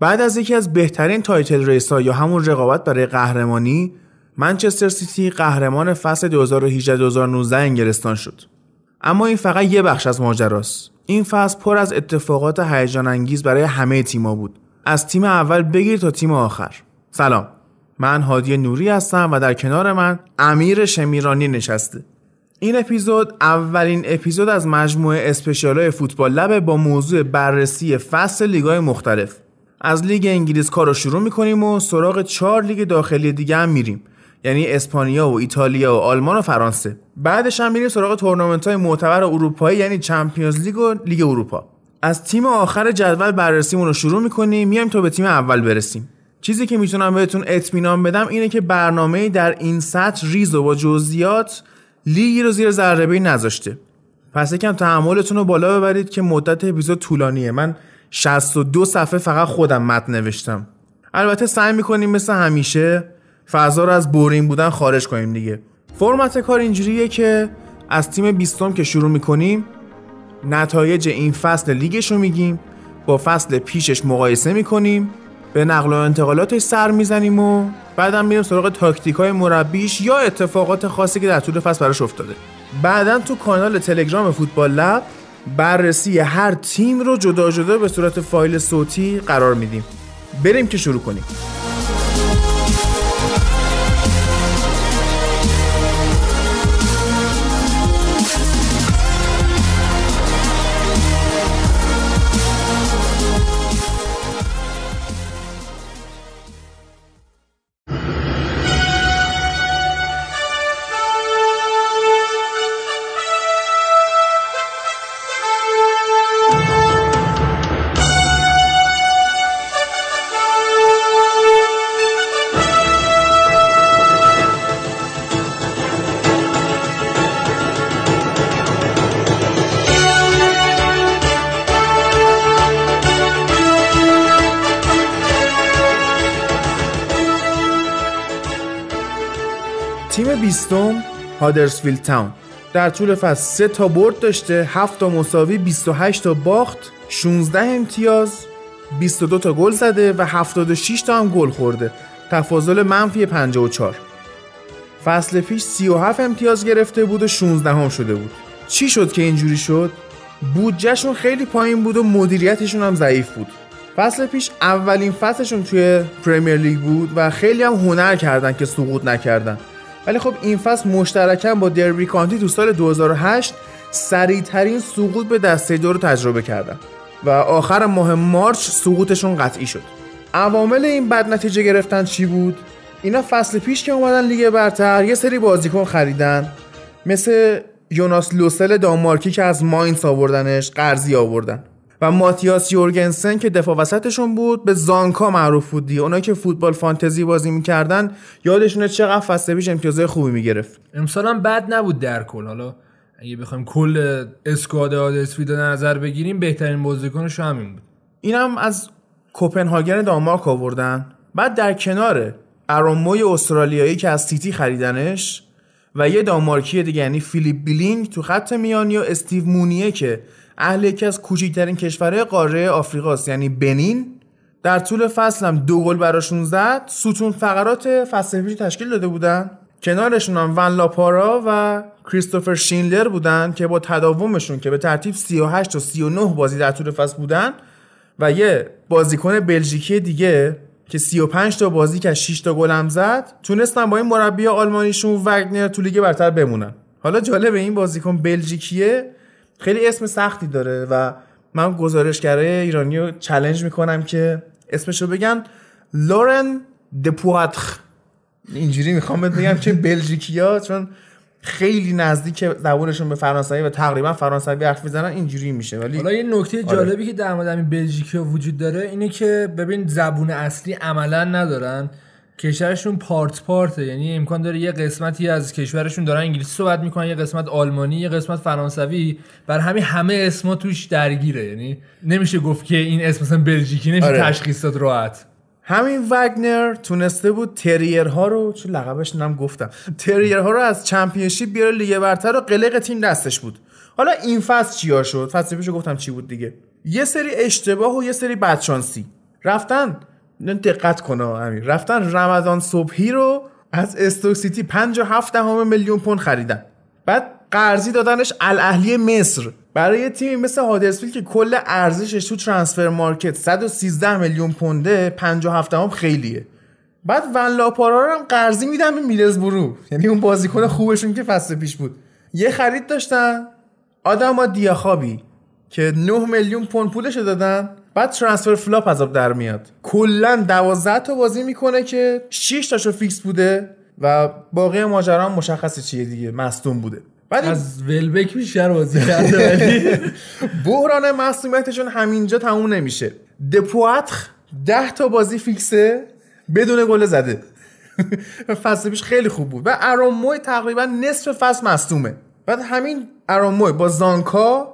بعد از یکی از بهترین title race ا یا همون رقابت برای قهرمانی منچستر سیتی قهرمان فصل 2018-2019 انگلستان شد. اما این فقط یه بخش از ماجراست. این فصل پر از اتفاقات هیجان انگیز برای همه تیما بود. از تیم اول بگیر تا تیم آخر. سلام. من هادی نوری هستم و در کنار من امیر شمیرانی نشسته. این اپیزود اولین اپیزود از مجموعه special Football Lab با موضوع بررسی فصل لیگای مختلف. از لیگ انگلیس کار رو شروع می‌کنیم و سراغ چهار لیگ داخلی دیگه هم میریم. یعنی اسپانیا و ایتالیا و آلمان و فرانسه. بعدش هم میریم سراغ تورنمنت های معتبر اروپایی یعنی Champions League و لیگ اروپا. از تیم آخر جدول بررسیمون رو شروع می‌کنیم میایم تا به تیم اول برسیم. چیزی که می‌تونم بهتون اطمینان بدم اینه که برنامه در این سطح ریز و با جزئیات لیگی رو زیر ذره‌بین گذاشته. پس یکم تحملتون رو بالا ببرید که مدت اپیزود طولانیه. من 62 صفحه فقط خودم متن نوشتم. البته سعی می‌کنیم مثل همیشه فضا رو از بورین بودن خارج کنیم دیگه. فرمت کار اینجوریه که از تیم بیستم که شروع می‌کنیم نتایج این فصل لیگش رو میگیم با فصل پیشش مقایسه می‌کنیم به نقل و انتقالاتش سر می‌زنیم و بعدم میریم سراغ تاکتیک های مربیش یا اتفاقات خاصی که در طول فصل براش افتاده. بعدا تو کانال تلگرام فوتبال لب بررسی هر تیم رو جدا جدا به صورت فایل صوتی قرار میدیم. بریم که شروع کنیم. هادرسفیلد تاون در طول فصل 3 تا برد داشته 7 تا مساوی 28 تا باخت 16 امتیاز 22 تا گل زده و 76 تا هم گل خورده. تفاضل منفی 54 فصل پیش 37 امتیاز گرفته بود و 16 هم شده بود. چی شد که اینجوری شد؟ بودجهشون خیلی پایین بود و مدیریتشون هم ضعیف بود. فصل پیش اولین فصلشون توی پریمیر لیگ بود و خیلی هم هنر کردن که سقوط نکردن. ولی خب این فصل مشترکاً با دربی کانتی تو سال 2008 سریعترین سقوط به دسته دو رو تجربه کردن و آخر ماه مارچ سقوطشون قطعی شد. عوامل این بد نتیجه گرفتن چی بود؟ اینا فصل پیش که اومدن لیگ برتر یه سری بازیکن خریدن مثل یوناس لوسل دانمارکی که از ماینس آوردنش قرضی آوردن. و ماتیاس یورگنسن که دفاع وسطشون بود به زانکا معروف بود دیگه. اونایی که فوتبال فانتزی بازی می‌کردن یادشونه چقدر فصل پیش امتیازهای خوبی می‌گرفت. امسال هم بد نبود در کل. حالا اگه بخوایم کل squad هادرسفیلد نظر بگیریم بهترین بازیکنش همین بود. اینم از کوپنهاگن دانمارک آوردن. بعد در کنار آرون موی استرالیایی که از سیتی خریدنش و یه دانمارکی دیگه یعنی فیلیپ بیلینگ تو خط میانی و استیو مونیه که اهل یکی از کوچکترین کشورهای قاره آفریقاست. یعنی بنین در طول فصل هم دو گل براشون زد. ستون فقرات فصل پیش تشکیل داده بودن. کنارشون هم ون لاپارا و کریستوفر شینلر بودن که با تداومشون که به ترتیب 38 و 39 بازی در طول فصل بودن و یه بازیکن بلژیکی دیگه که 35 تا بازی که 6 تا گل هم زد تونستن با این مربی آلمانیشون وگنر تو لیگ برتر بمونن. حالا جالب این بازیکن بلژیکیه. خیلی اسم سختی داره و من گزارشگرای ایرانی رو چلنج می‌کنم که اسمش رو بگن لورن دپواتخ. اینجوری می‌خوام بگم که بلژیکیا چون خیلی نزدیک زبونشون به فرانسوی و تقریبا فرانسوی حرف می‌زنن اینجوری میشه. ولی حالا یه نکته آره. جالبی که در مورد همین بلژیکیا وجود داره اینه که ببین زبون اصلی عملا ندارن. کشورشون پارت پارته. یعنی امکان داره یه قسمتی از کشورشون دارن انگلیسی صحبت می‌کنن یه قسمت آلمانی یه قسمت فرانسوی. بر همین همه اسما توش درگیره. یعنی نمیشه گفت که این اسم مثلا بلژیکی نمیشه آره. تشخیص داد راحت. همین وگنر تونسته بود تریرها رو چون لقبش نم گفتم. تریرها رو از چمپیونشیپ بیاره لیگ برتر و قلق تیم دستش بود. حالا این فصل چیا شد؟ فصل پیشو گفتم چی بود دیگه. یه سری اشتباه و یه سری بدشانسی. رفتن دقت کنه امیر. رفتن رمضان صبحی رو از استوک سیتی 57 دهم میلیون پوند خریدن. بعد قرضی دادنش الاهلی مصر. برای تیمی مثل هادرسفیلد که کل ارزشش تو Transfermarkt 113 میلیون پونده 57 هم خیلیه. بعد ون لاپارا رو هم قرضی میدن به میدلزبرو یعنی اون بازیکن خوبشون که فصل پیش بود. یه خرید داشتن. آداما دیاخابی که 9 میلیون پوند پولش دادن. بعد transfer flop از در میاد. کلا 12 تا بازی می‌کنه که 6 تاشو فیکس بوده و باقی ماجرا هم مشخصه چیه دیگه مصدوم بوده. بعد از ولبک بیشتر بازی کرده ولی. بحران مصدومیتشون همینجا تموم نمیشه. دپواتخ 10 تا بازی فیکسه بدون گل زده. فصل پیش خیلی خوب بود. و اراموی تقریبا نصف فصل مصدومه. بعد همین اراموی با زانکا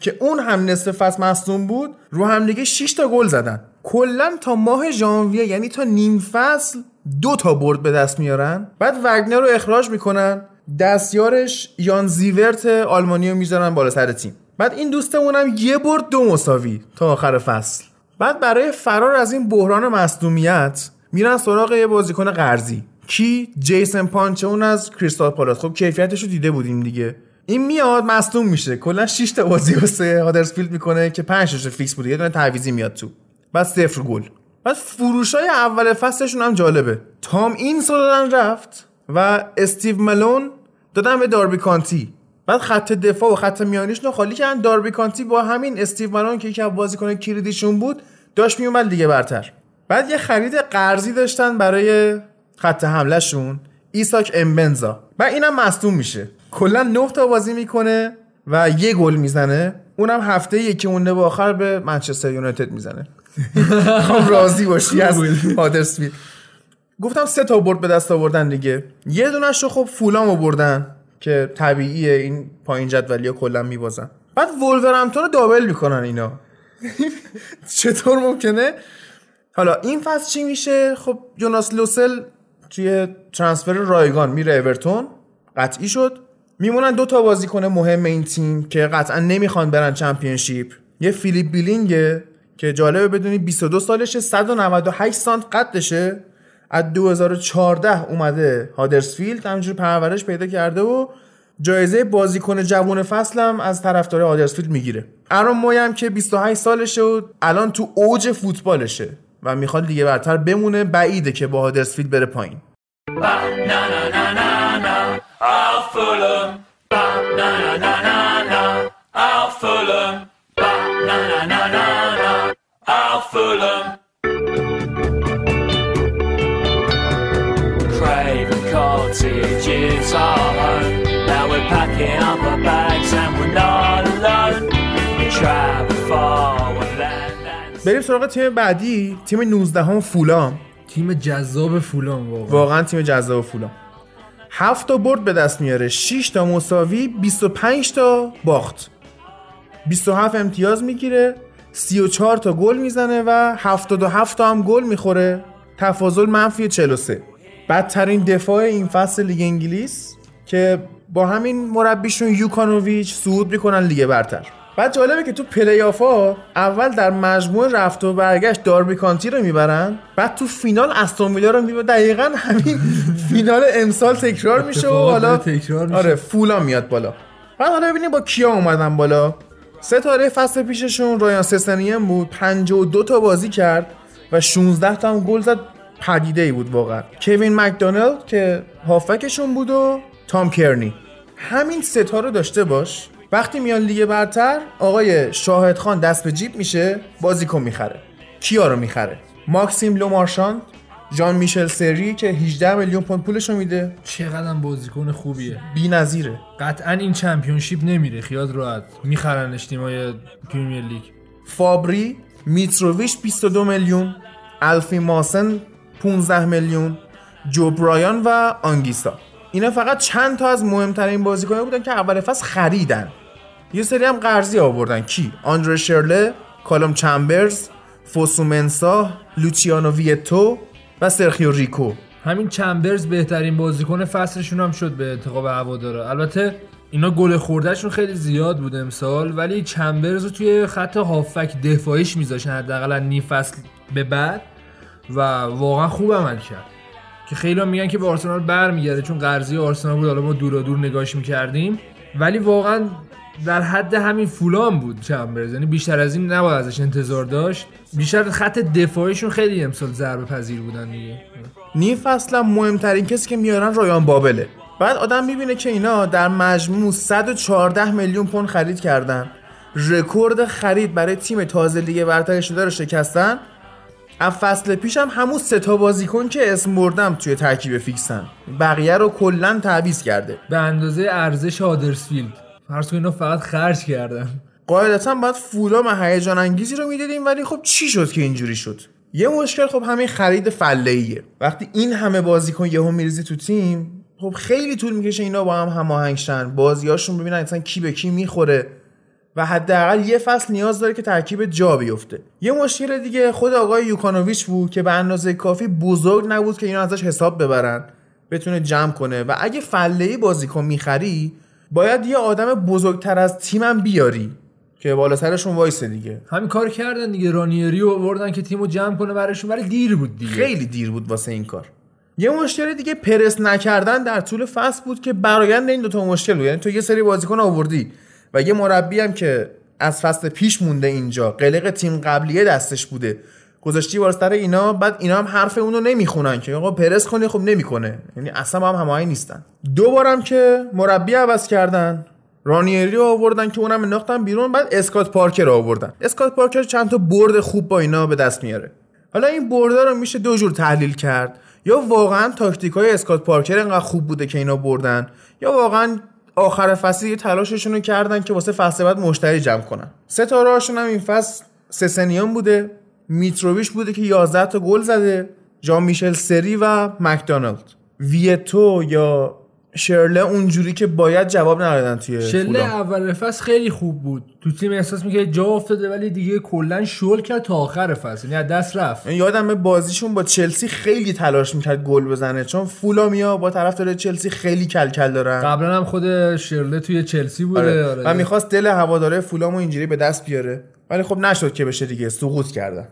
که اون هم نصف فصل مصدوم بود رو هم دیگه 6 تا گل زدن. کلا تا ماه ژانویه یعنی تا نیم فصل دو تا برد به دست میارن. بعد وگنر رو اخراج می‌کنن. دستیارش یان زیورت آلمانی رو می‌ذارن بالا سر تیم. بعد این دوستمون هم یه برد دو مساوی تا آخر فصل. بعد برای فرار از این بحران مصدومیت میرن سراغ یه بازیکن قرضی. کی؟ جیسن پانچه اون از کریستال پالاس. خب کیفیتش رو دیده بودیم دیگه. این میاد مصدوم میشه. کلا 6 تا بازی واسه هادرسفیلد می‌کنه که 5 تاش فیکس بوده. یه دونه تعویضی میاد تو. بعد صفر گل. بعد فروش های اول فصلشون هم جالبه. تام اینس دادن رفت و استیو ملون دادن به داربی کانتی. بعد خط دفاع و خط میانیش رو خالی کردن. داربی کانتی با همین استیو ملون که یکی از بازیکن کلیدیشون بود داشت میومد لیگ برتر. بعد یه خرید قرضی داشتن برای خط حملهشون. ایساک امبنزا. و اینم مصدوم میشه. کلا 9 تا بازی می‌کنه و یه گل می‌زنه. اونم هفته یکی مونده به آخر به منچستر یونایتد می‌زنه. خب راضی باشی از هادرسفیلد. گفتم سه تا برد به دست آوردن دیگه. یه دونش رو خب فولام آوردن که طبیعیه این پایین جدولی ها کلا میبازن. بعد وولورهمپتون رو double می‌کنن اینا. چطور ممکنه؟ حالا این فصل چی میشه؟ خب جوناس لوسل توی transfer رایگان میره اورتون. قطعی شد. میمونن دو تا بازیکن مهم این تیم که قطعا نمی‌خوان برن Championship. یه فیلیپ بیلینگه که جالبه بدونی 22 سالشه 198 سانت قدشه. از 2014 اومده هادرسفیلد همینجور پرورش پیدا کرده و جایزه بازیکن جوون فصلم از طرفدار هادرسفیلد می‌گیره. ارون موی که 28 سالشه و الان تو اوج فوتبالشه و می‌خواد دیگه برتر بمونه بعیده که با هادرسفیلد بره پایین. Na, na, na, na, na. Auffüllen, na, na, na, na, na. Auffüllen. Craven Cottage is our home. Now we're packing up our bags and we're not alone. We travel far بریم سراغ تیم بعدی تیم 19 هم فولام تیم جذاب فولام واقعا واقعا تیم جذاب فولام 7 تا برد به دست میاره. 6 تا مساوی 25 تا باخت. 27 امتیاز می‌گیره. 34 تا گل می‌زنه و 77 تا هم گل می‌خوره. تفاضل منفی 43 بدترین دفاع این فصل لیگ انگلیس که با همین مربیشون یوکانوویچ صعود می‌کنن لیگ برتر. بعد جالبه که تو play-off اول در مجموع رفت و برگشت داربی کانتی رو می‌برن بعد تو فینال استون ویلا رو می‌برن دقیقا همین فینال امسال تکرار میشه و حالا تکرار میشه. آره فولام میاد بالا. بعد حالا ببینیم با کیا اومدن بالا. ستاره فصل پیششون رایان سسنیم بود 52 تا بازی کرد و 16 تا هم گل زد. پدیده ای بود واقعا. کوین مکدونالد که هافکشون بود و تام کرنی. همین ستا رو داشته باش. وقتی میان لیگ برتر آقای شاهد خان دست به جیب میشه بازیکن می‌خره. کیا رو می‌خره؟ ماکسیم لومارشان جان میشل سری که 18 میلیون پوند پولش رو میده. چقدر بازیکن خوبیه. بی‌نظیره. قطعا این Championship نمیره خیال راحت. میخرنش تیمای پریمیر لیگ. فابری میتروویچ 22 میلیون. الفی ماوسون 15 میلیون. جو برایان و آنگیسا. اینا فقط چند تا از مهمترین بازیکنان بودن که اول فصل خریدن. یه سری هم قرضی آوردن. کی؟ آندره شرله کالوم چمبرز فوسومنسا لوچیانو ویتو و سرخیو ریکو. همین چمبرز بهترین بازیکن فصلشون هم شد به انتخاب هواداره البته اینا گل خوردهشون خیلی زیاد بود امسال ولی چمبرز رو توی خط هافک دفاعیش میذاشن حداقل نیم فصل به بعد و واقعا خوب عمل کرد. که خیلی میگن که به آرسنال برمیگرده چون قرضی آرسنال بود حالا ما دور دور نگاهش می‌کردیم. ولی واقعا در حد همین فولان بود چمبرز. یعنی بیشتر از این نباید ازش انتظار داشت. بیشتر خط دفاعیشون خیلی امسال ضربه پذیر بودن دیگه. نیم فصل مهمترین کسی که میارن رایان بابله. بعد آدم می‌بینه که اینا در مجموع 114 میلیون پوند خرید کردن. رکورد خرید برای تیم تازه لیگ برتر شده رو شکستن. از فصل پیشم همون سه تا بازیکن که اسم بردم توی ترکیب فیکسن. بقیه رو کلا تعویض کرده. به اندازه ارزش هادرسفیلد فرض اینا فقط خرج کردن. قاعدتا باید فولام هیجان انگیزی رو می‌دیدیم ولی خب چی شد که اینجوری شد؟ یه مشکل خب همین خرید فله وقتی این همه بازیکن یهو میریزی تو تیم خب خیلی طول می‌کشه اینا با هم هماهنگ شن بازیاشون ببینن اصلا کی به کی می‌خوره. و حداقل یه فصل نیاز داره که ترکیب جا بیفته. یه مشکل دیگه خود آقای یوکانوویچ بود که به اندازه کافی بزرگ نبود که اینا ازش حساب ببرن بتونه جمع کنه. و اگه فله بازیکن می‌خری باید یه آدم بزرگتر از تیمم بیاری که بالا سرشون وایسه دیگه. همین کار کردن دیگه. رانیری رو آوردن که تیمو جمع کنه براشون ولی دیر بود دیگه. خیلی دیر بود واسه این کار. یه مشکل دیگه پرس نکردن در طول فصل بود که برایند این دوتا مشکل بود. یعنی تو یه سری بازیکن آوردی. و یه مربی هم که از فصل پیش مونده اینجا قلق تیم قبلیه دستش بوده. گذاشتی واسه اینا بعد اینا هم حرف اونو نمی‌خونن که آقا پرس کنی خب نمی‌کنه. یعنی اصلا هم هماهنگ نیستن. دوبارم که مربی عوض کردن رانیری رو آوردن که اونم انداختن بیرون بعد اسکات پارکر رو آوردن. اسکات پارکر چند تا برد خوب با اینا به دست میاره. حالا این بردا رو میشه دو جور تحلیل کرد. یا واقعا تاکتیک های اسکات پارکر انقدر خوب بوده که اینا بردن یا واقعا آخر فصل یه تلاششون رو کردن که واسه فصل بعد مشتری جمع کنن. ستاره هاشون هم این فصل سسنیان بوده میتروویش بوده که 11 تا گل زده جان میشل سری و مکدونالد ویتو یا شرله اونجوری که باید جواب ندادن توی شرله اول فصل خیلی خوب بود. تو تیم احساس می‌کنه جا افتاده ولی دیگه کلا شل کرد تا آخر فصل. یعنی دست رفت. یعنی یادم بازیشون با چلسی خیلی تلاش می‌کرد گل بزنه. چون فولامیا با طرف داره چلسی خیلی کلکل کل دارن. قبلا هم خود شرله توی چلسی بوده. آره. آره. و می‌خواست دل هواداره فولامو اینجوری به دست بیاره. ولی خب نشد که بشه دیگه سقوط کردن.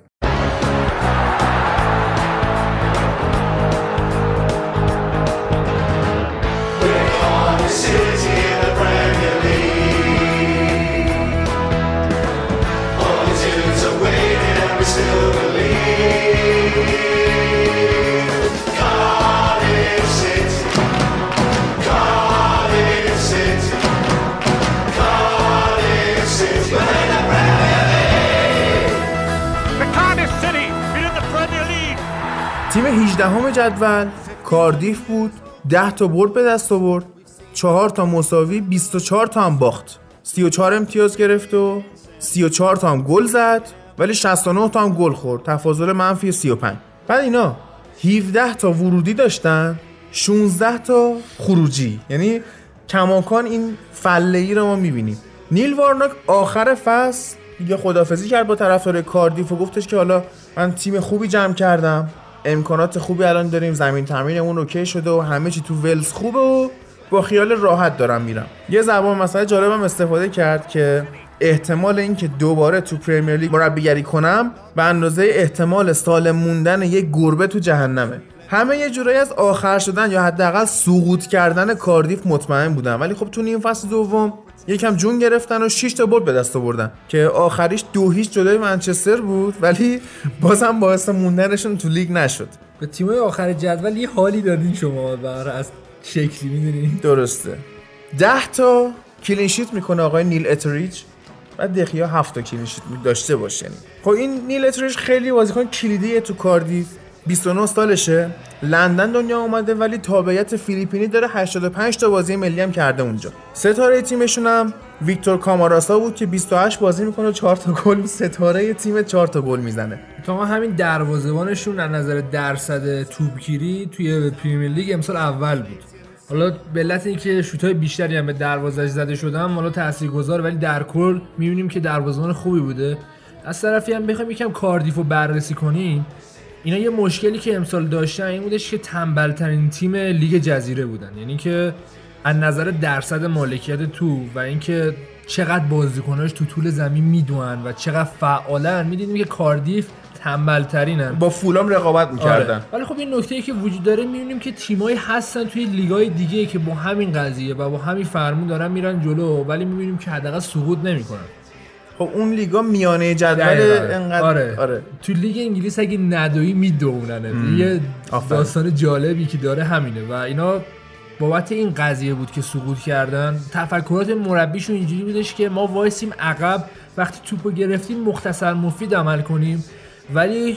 18 جدول کاردیف بود 10 تا برد به دست آورد 4 تا مساوی 24 تا هم باخت. 34 امتیاز گرفت و 34 تا هم گل زد ولی 69 تا هم گل خورد. تفاضل منفی 35 بعد اینا 17 تا ورودی داشتن 16 تا خروجی. یعنی کماکان این فله ای رو ما می‌بینیم. نیل وارناک آخر فصل دیگه خدافزی کرد با طرفدار کاردیف و گفتش که حالا من تیم خوبی جمع کردم. امکانات خوبی الان داریم زمین تمرینمون اوکی شده و همه چی تو ولز خوبه و با خیال راحت دارم میرم. یه ضرب‌المثل جالبم استفاده کرد که احتمال اینکه دوباره تو پریمیر لیگ مربیگری کنم به اندازه احتمال سالم موندن یک گربه تو جهنمه. همه یه جورایی از آخر شدن یا حداقل سقوط کردن کاردیف مطمئن بودن ولی خب تو نیم فصل دوم یکم جون گرفتن و 6 تا برد به دست آوردن. که آخریش دو هیچ جلوی منچستر بود ولی بازم باعث موندنشون تو لیگ نشد. به تیمای آخر جدول یه حالی دادین شما بر از شکلی می‌دونی؟ درسته. 10 تا clean sheet می‌کنه آقای نیل اتریج بعد دخیا 7 تا clean sheet داشته باشه. خب این نیل اتریج خیلی بازیکن کلیدیه تو کاردیف 29 سالشه. لندن دنیا اومده ولی تابعیت فیلیپینی داره 85 تا بازی ملی هم کرده اونجا. ستاره تیمشون هم ویکتور کاماراسا بود که 28 بازی می‌کنه و 4 تا گل ستاره تیم 4 تا گل می‌زنه. تا همین دروازه‌بانشون از نظر درصد توپگیری توی پریمیر لیگ امسال اول بود. حالا به علت اینکه شوت‌های بیشتری هم به دروازش زده شدن حالا تاثیرگذار ولی در کل می‌بینیم که دروازه‌بان خوبی بوده. از طرفی هم بخوایم یکم کاردیفو بررسی کنیم. اینا یه مشکلی که امسال داشتن این بودش که تنبلترین تیم لیگ جزیره بودن. یعنی که از نظر درصد مالکیت تو و اینکه چقدر بازیکناش تو طول زمین می‌دونن و چقدر فعالن می‌دیدیم که کاردیف تنبل ترینن با فولام رقابت می‌کردن. آره. ولی خب این نکته ای که وجود داره می‌بینیم که تیمایی هستن توی لیگای دیگه که با همین قضیه و با همین فرمون دارن میرن جلو ولی می‌بینیم که حداقل سقوط نمی‌کنن. خب اون لیگا میانه جدول دقیقاً. انقدر آره. آره. تو لیگ انگلیس اگه ندوی می‌دونن یه. داستان جالبی که داره همینه و اینا بابت این قضیه بود که سقوط کردن تفکرات مربیشون اینجوری بودش که ما وایسیم عقب وقتی توپو گرفتیم مختصر مفید عمل کنیم ولی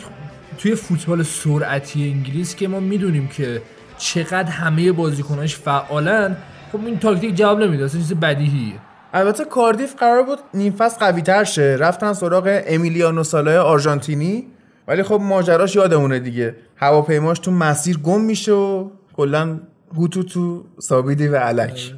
توی فوتبال سرعتی انگلیس که ما می‌دونیم که چقدر همه بازیکناش فعالن خب این تاکتیک جواب نمیده اصلا چیز بدیهیه البته کاردیف قرار بود نیم فصل قوی تر شه. رفتن سراغ امیلیانو سالای آرژانتینی. ولی خب ماجراش یادمونه دیگه. هواپیماش تو مسیر گم میشه و کلا گوتو تو سابیدی و علک.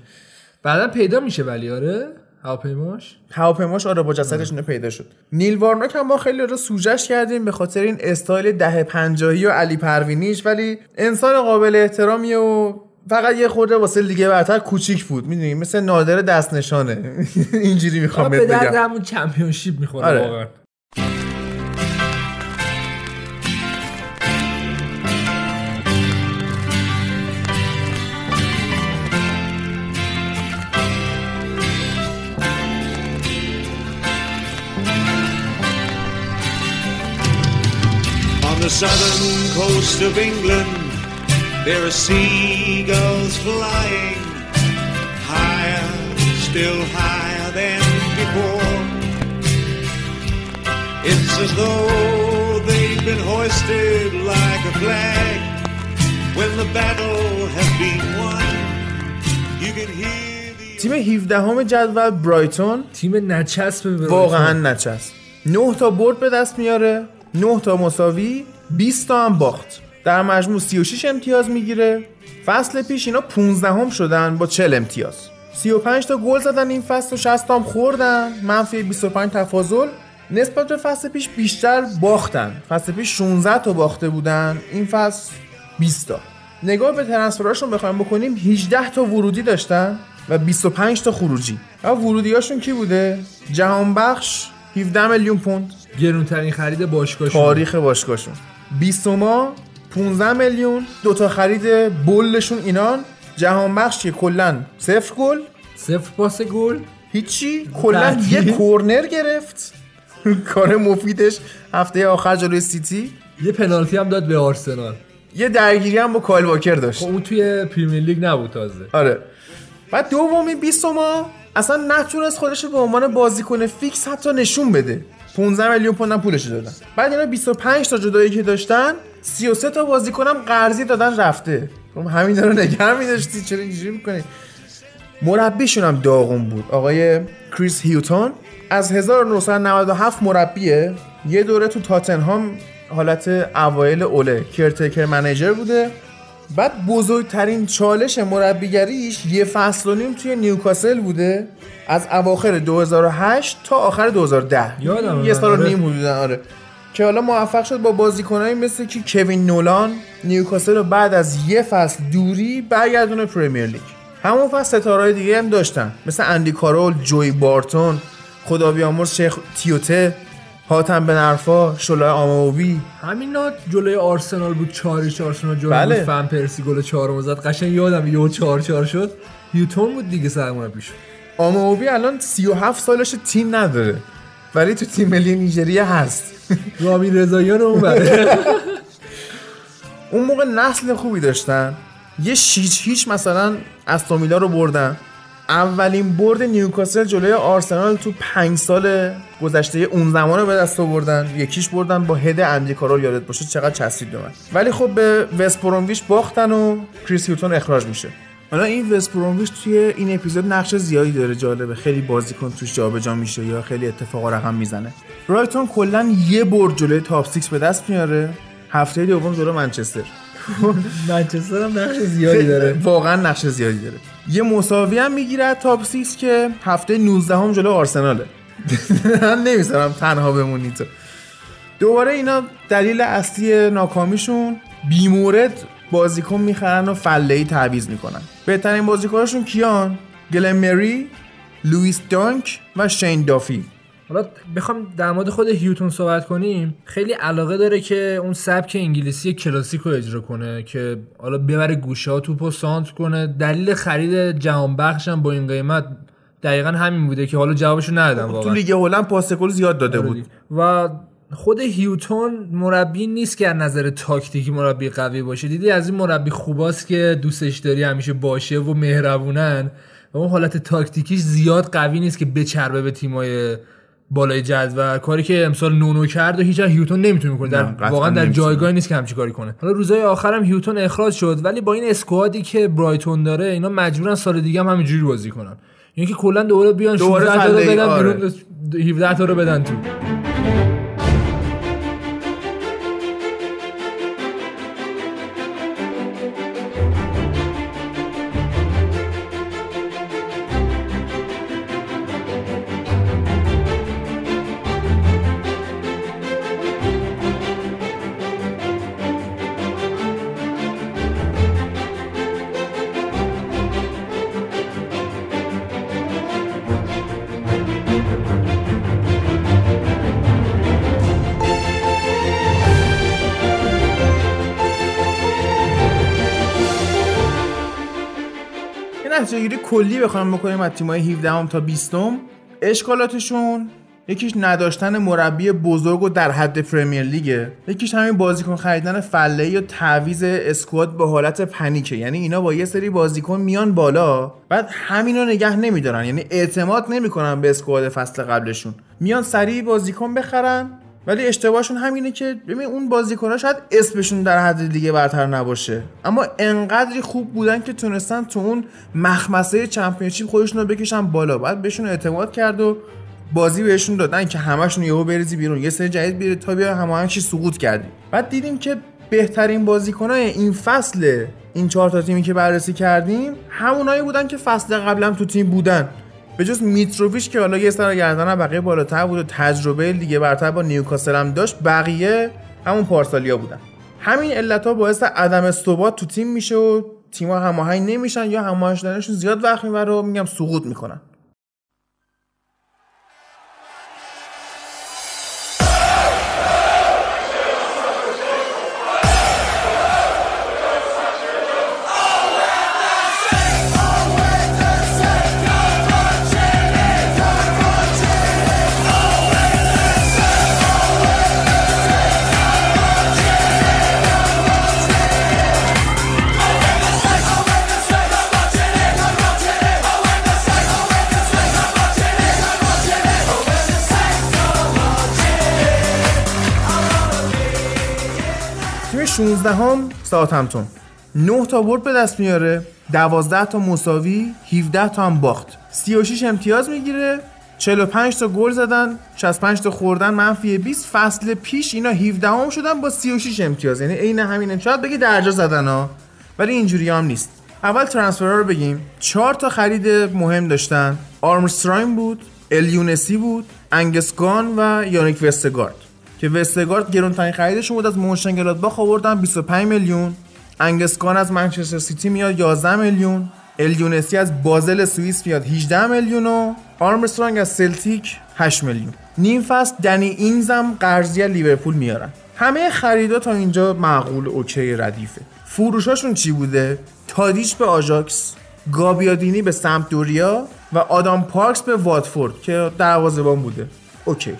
بعدا پیدا میشه ولی آره؟ هواپیماش؟ هواپیماش آره با جسدش اینو پیدا شد. نیل وارناک هم ما خیلی رو سوژه‌ش کردیم به خاطر این استایل ده پنجاهی و علی پروینیش. ولی انسان قابل احترامیه و فقط یه خورده واسه لیگ برتر کوچیک بود. می‌دونی؟ مثل نادر دست نشانه اینجوری می‌خوام به بهت بگم. همون Championship می‌خوره آره. واقعا. On the southern coast of England, there are seagulls flying higher, still higher than before. It's as though they've been hoisted like a flag. When the battle has been won, you can hear the تیم 17 همه جدول برایتون تیم نچسب واقعا نچست 9 تا برد به دست میاره 9 تا مساوی 20 تا هم باخت در مجموع 36 امتیاز می‌گیره. فصل پیش اینا 15 هم شدن با 40 امتیاز. 35 تا گل زدن این فصل و 60 تا هم خوردن. منفی 25 تفاضل. نسبت به فصل پیش بیشتر باختن. فصل پیش 16 تا باخته بودن. این فصل 20 تا. نگاه به ترنسفراشون بخوایم بکنیم 18 تا ورودی داشتن و 25 تا خروجی. و ورودیاشون کی بوده؟ جهان بخش 17 میلیون پوند. گرونترین خرید باشگاه تاریخ باشگاهشون. بیستوما 15 میلیون. دوتا خرید bold شون اینان. جهان بخش که کلا صفر گل. صفر پاس گل. هیچی. کلا؟ یه کورنر گرفت. کار مفیدش. هفته آخر جلوی سیتی. یه پنالتی هم داد به آرسنال. یه درگیری هم با کایل واکر داشت. خب اون توی Premier League نبود تازه. آره. بعد دومی بیستوما اصلا نتونست خودش رو به عنوان بازیکن فیکس حتی نشون بده. 15 میلیون پوند پولش دادن بعد اینا 25 تا جدایی که داشتن 33 تا بازیکنم قرضی دادن رفته. خب همین رو نگه می‌داشتی چرا اینجوری می‌کنی؟ مربیشون هم داغون بود. آقای کریس هیوتون از 1997 مربیه. یه دوره تو تاتنهام حالت اوایل اوله caretaker manager بوده. بعد بزرگترین چالش مربیگریش یه فصل و نیم توی نیوکاسل بوده. از اواخر 2008 تا آخر 2010 یادمه یه سال و. نیم حدودا آره. که حالا موفق شد با بازیکنایی مثل که کوین نولان. نیوکاسل رو بعد از یه فصل دوری برگردونه پرمیر لیگ. همون فصل ستارهای دیگه هم داشتن. مثل اندی کارول، جوی بارتون، خدا بیامرز شیخ تیوته، حاتم بن عرفا، شلای آموبی همینا جلوی آرسنال بود چاریش آرسنال جلوی بله. بود. فن پرسی گل چهارم زد. قشنگ یادم یهو چهار چهار شد. یوتون بود دیگه سرمربیش آموبی الان 37 سالش تیم نداره. ولی تو تیم ملی نیجریه هست. رامین رضاییان اون اون موقع نسل خوبی داشتن. یه شیچ هیچ مثلا استومیلا رو بردن. اولین برد نیوکاسل جلوی آرسنال تو پنج سال گذشته اون زمان رو به دست آوردن. یکیش بردن با هد اندی کارول یادت باشه چقدر چسبید به من. ولی خب به وستبرومویچ باختن و کریس هیوتون اخراج میشه. حالا این وستبرومویچ توی این اپیزود نقش زیادی داره جالبه. خیلی بازیکن توش جابجا میشه یا خیلی اتفاقا رقم می‌زنه. برایتون کلا یه برد جلوی تاپ 6 به دست میاره. هفته دوم جلو منچستر. منچستر هم نقش زیادی داره. واقعا نقش زیادی داره. یه مساوی هم می‌گیره تاپ 6 که هفته 19 هم جلو آرسناله. من نمی‌ذارم تنها بمونی تو. دوباره اینا دلیل اصلی ناکامیشون بیمورد بازیکن می‌خرن و فله ای تعویض می‌کنن. بهترین بازیکناشون کیان؟ گلن مری لوئیس دانک و شین دافی. حالا بخوام در مورد خود هیوتون صحبت کنیم. خیلی علاقه داره که اون سبک انگلیسی کلاسیک رو اجرا کنه که حالا ببره گوشه ها توپ و سانت کنه. دلیل خرید جهان بخش هم با این قیمت دقیقا همین بوده که حالا جوابشو ندادم تو لیگ هلند پاس گل زیاد داده بود. و خود هیوتون مربی نیست که از نظر تاکتیکی مربی قوی باشه. دیدی از این مربی خوباست که دوستش داری همیشه باشه و مهربونن. و اون حالت تاکتیکیش زیاد قوی نیست که بچربه به تیمای بالای جدول. کاری که امسال نونو کرد و هیچ هیوتون نمی‌تونه کنه. نه، در واقعا در. جایگاهی نیست که همچین کاری کنه. حالا روزهای آخرم هیوتون اخراج شد ولی با این اسکوادی که برایتون داره اینا مجبورن سال دیگه هم همینجوری بازی کنن. یعنی که کلا دوباره بیان دوباره 16 تا بدن آره. بیرون 17 تا رو بدن تو. کلی بخوام بکنیم از تیمای 17 تا 20 اشکالاتشون یکیش نداشتن مربی بزرگ و در حد پرمیر لیگه. یکیش همین بازیکن خریدن فله یا تعویز اسکواد به حالت پنیکه. یعنی اینا با یه سری بازیکن میان بالا بعد همین رو نگه نمیدارن. یعنی اعتماد نمی‌کنن به اسکواد فصل قبلشون. میان سریع بازیکن بخرن ولی اشتباهشون همینه که ببین اون بازیکن‌ها شاید اسمشون در حد دیگه برتر نباشه. اما انقدری خوب بودن که تونستن تو اون مخمسه چمپیونشیپ خودشون رو بکشن بالا. بعد بهشون اعتماد کرد و بازی بهشون دادن که همشون یهو بریزی بیرون یه سری جدید بیاره تا بیا چی سقوط کردی. بعد دیدیم که بهترین بازیکنای این فصل این چهار تا تیمی که بررسی کردیم همونایی بودن که فصل قبلم تو تیم بودن. به جز میتروویچ که حالا یه سر گردن بقیه بالاتر بود و تجربه دیگه برتر با نیوکاسل هم داشت بقیه همون پارسالیا بودن. همین علت ها باعث عدم ثبات تو تیم میشه و تیم‌ها هماهنگ نمیشن یا هماهنگ شدنشون زیاد وقت می‌بره و میگم سقوط می‌کنن. تیم 16 هم ساعتمتون 9 تا برد به دست میاره 12 تا مساوی 17 تا هم باخت. 36 امتیاز می‌گیره 45 تا گل زدن 65 تا خوردن منفی 20 فصل پیش اینا 17 هم شدن با 36 امتیاز. یعنی عین همین شاید بگی درجا زدن ها ولی اینجوری هم نیست. اول ترانسفرها رو بگیم. 4 تا خرید مهم داشتن. آرمستراین بود الیونسی بود انگسگان و یانیک وستگارد. که وستگارد گرونترین خریدشون بود از مونشنگلادباخ آوردن 25 میلیون. انگوس گان از منچستر سیتی میاد 11 میلیون. الیونسی از بازل سوئیس میاد 18 میلیون و آرمسترانگ از سلتیک 8 میلیون. نیم فصل دنی اینگز هم قرضی لیورپول میارن. همه خریدا تا اینجا معقول okay ردیفه. فروشاشون چی بوده؟ تادیش به آژاکس گابیادینی به سمپدوریا و آدام پارکس به واتفورد که دروازه‌بان بوده. Okay.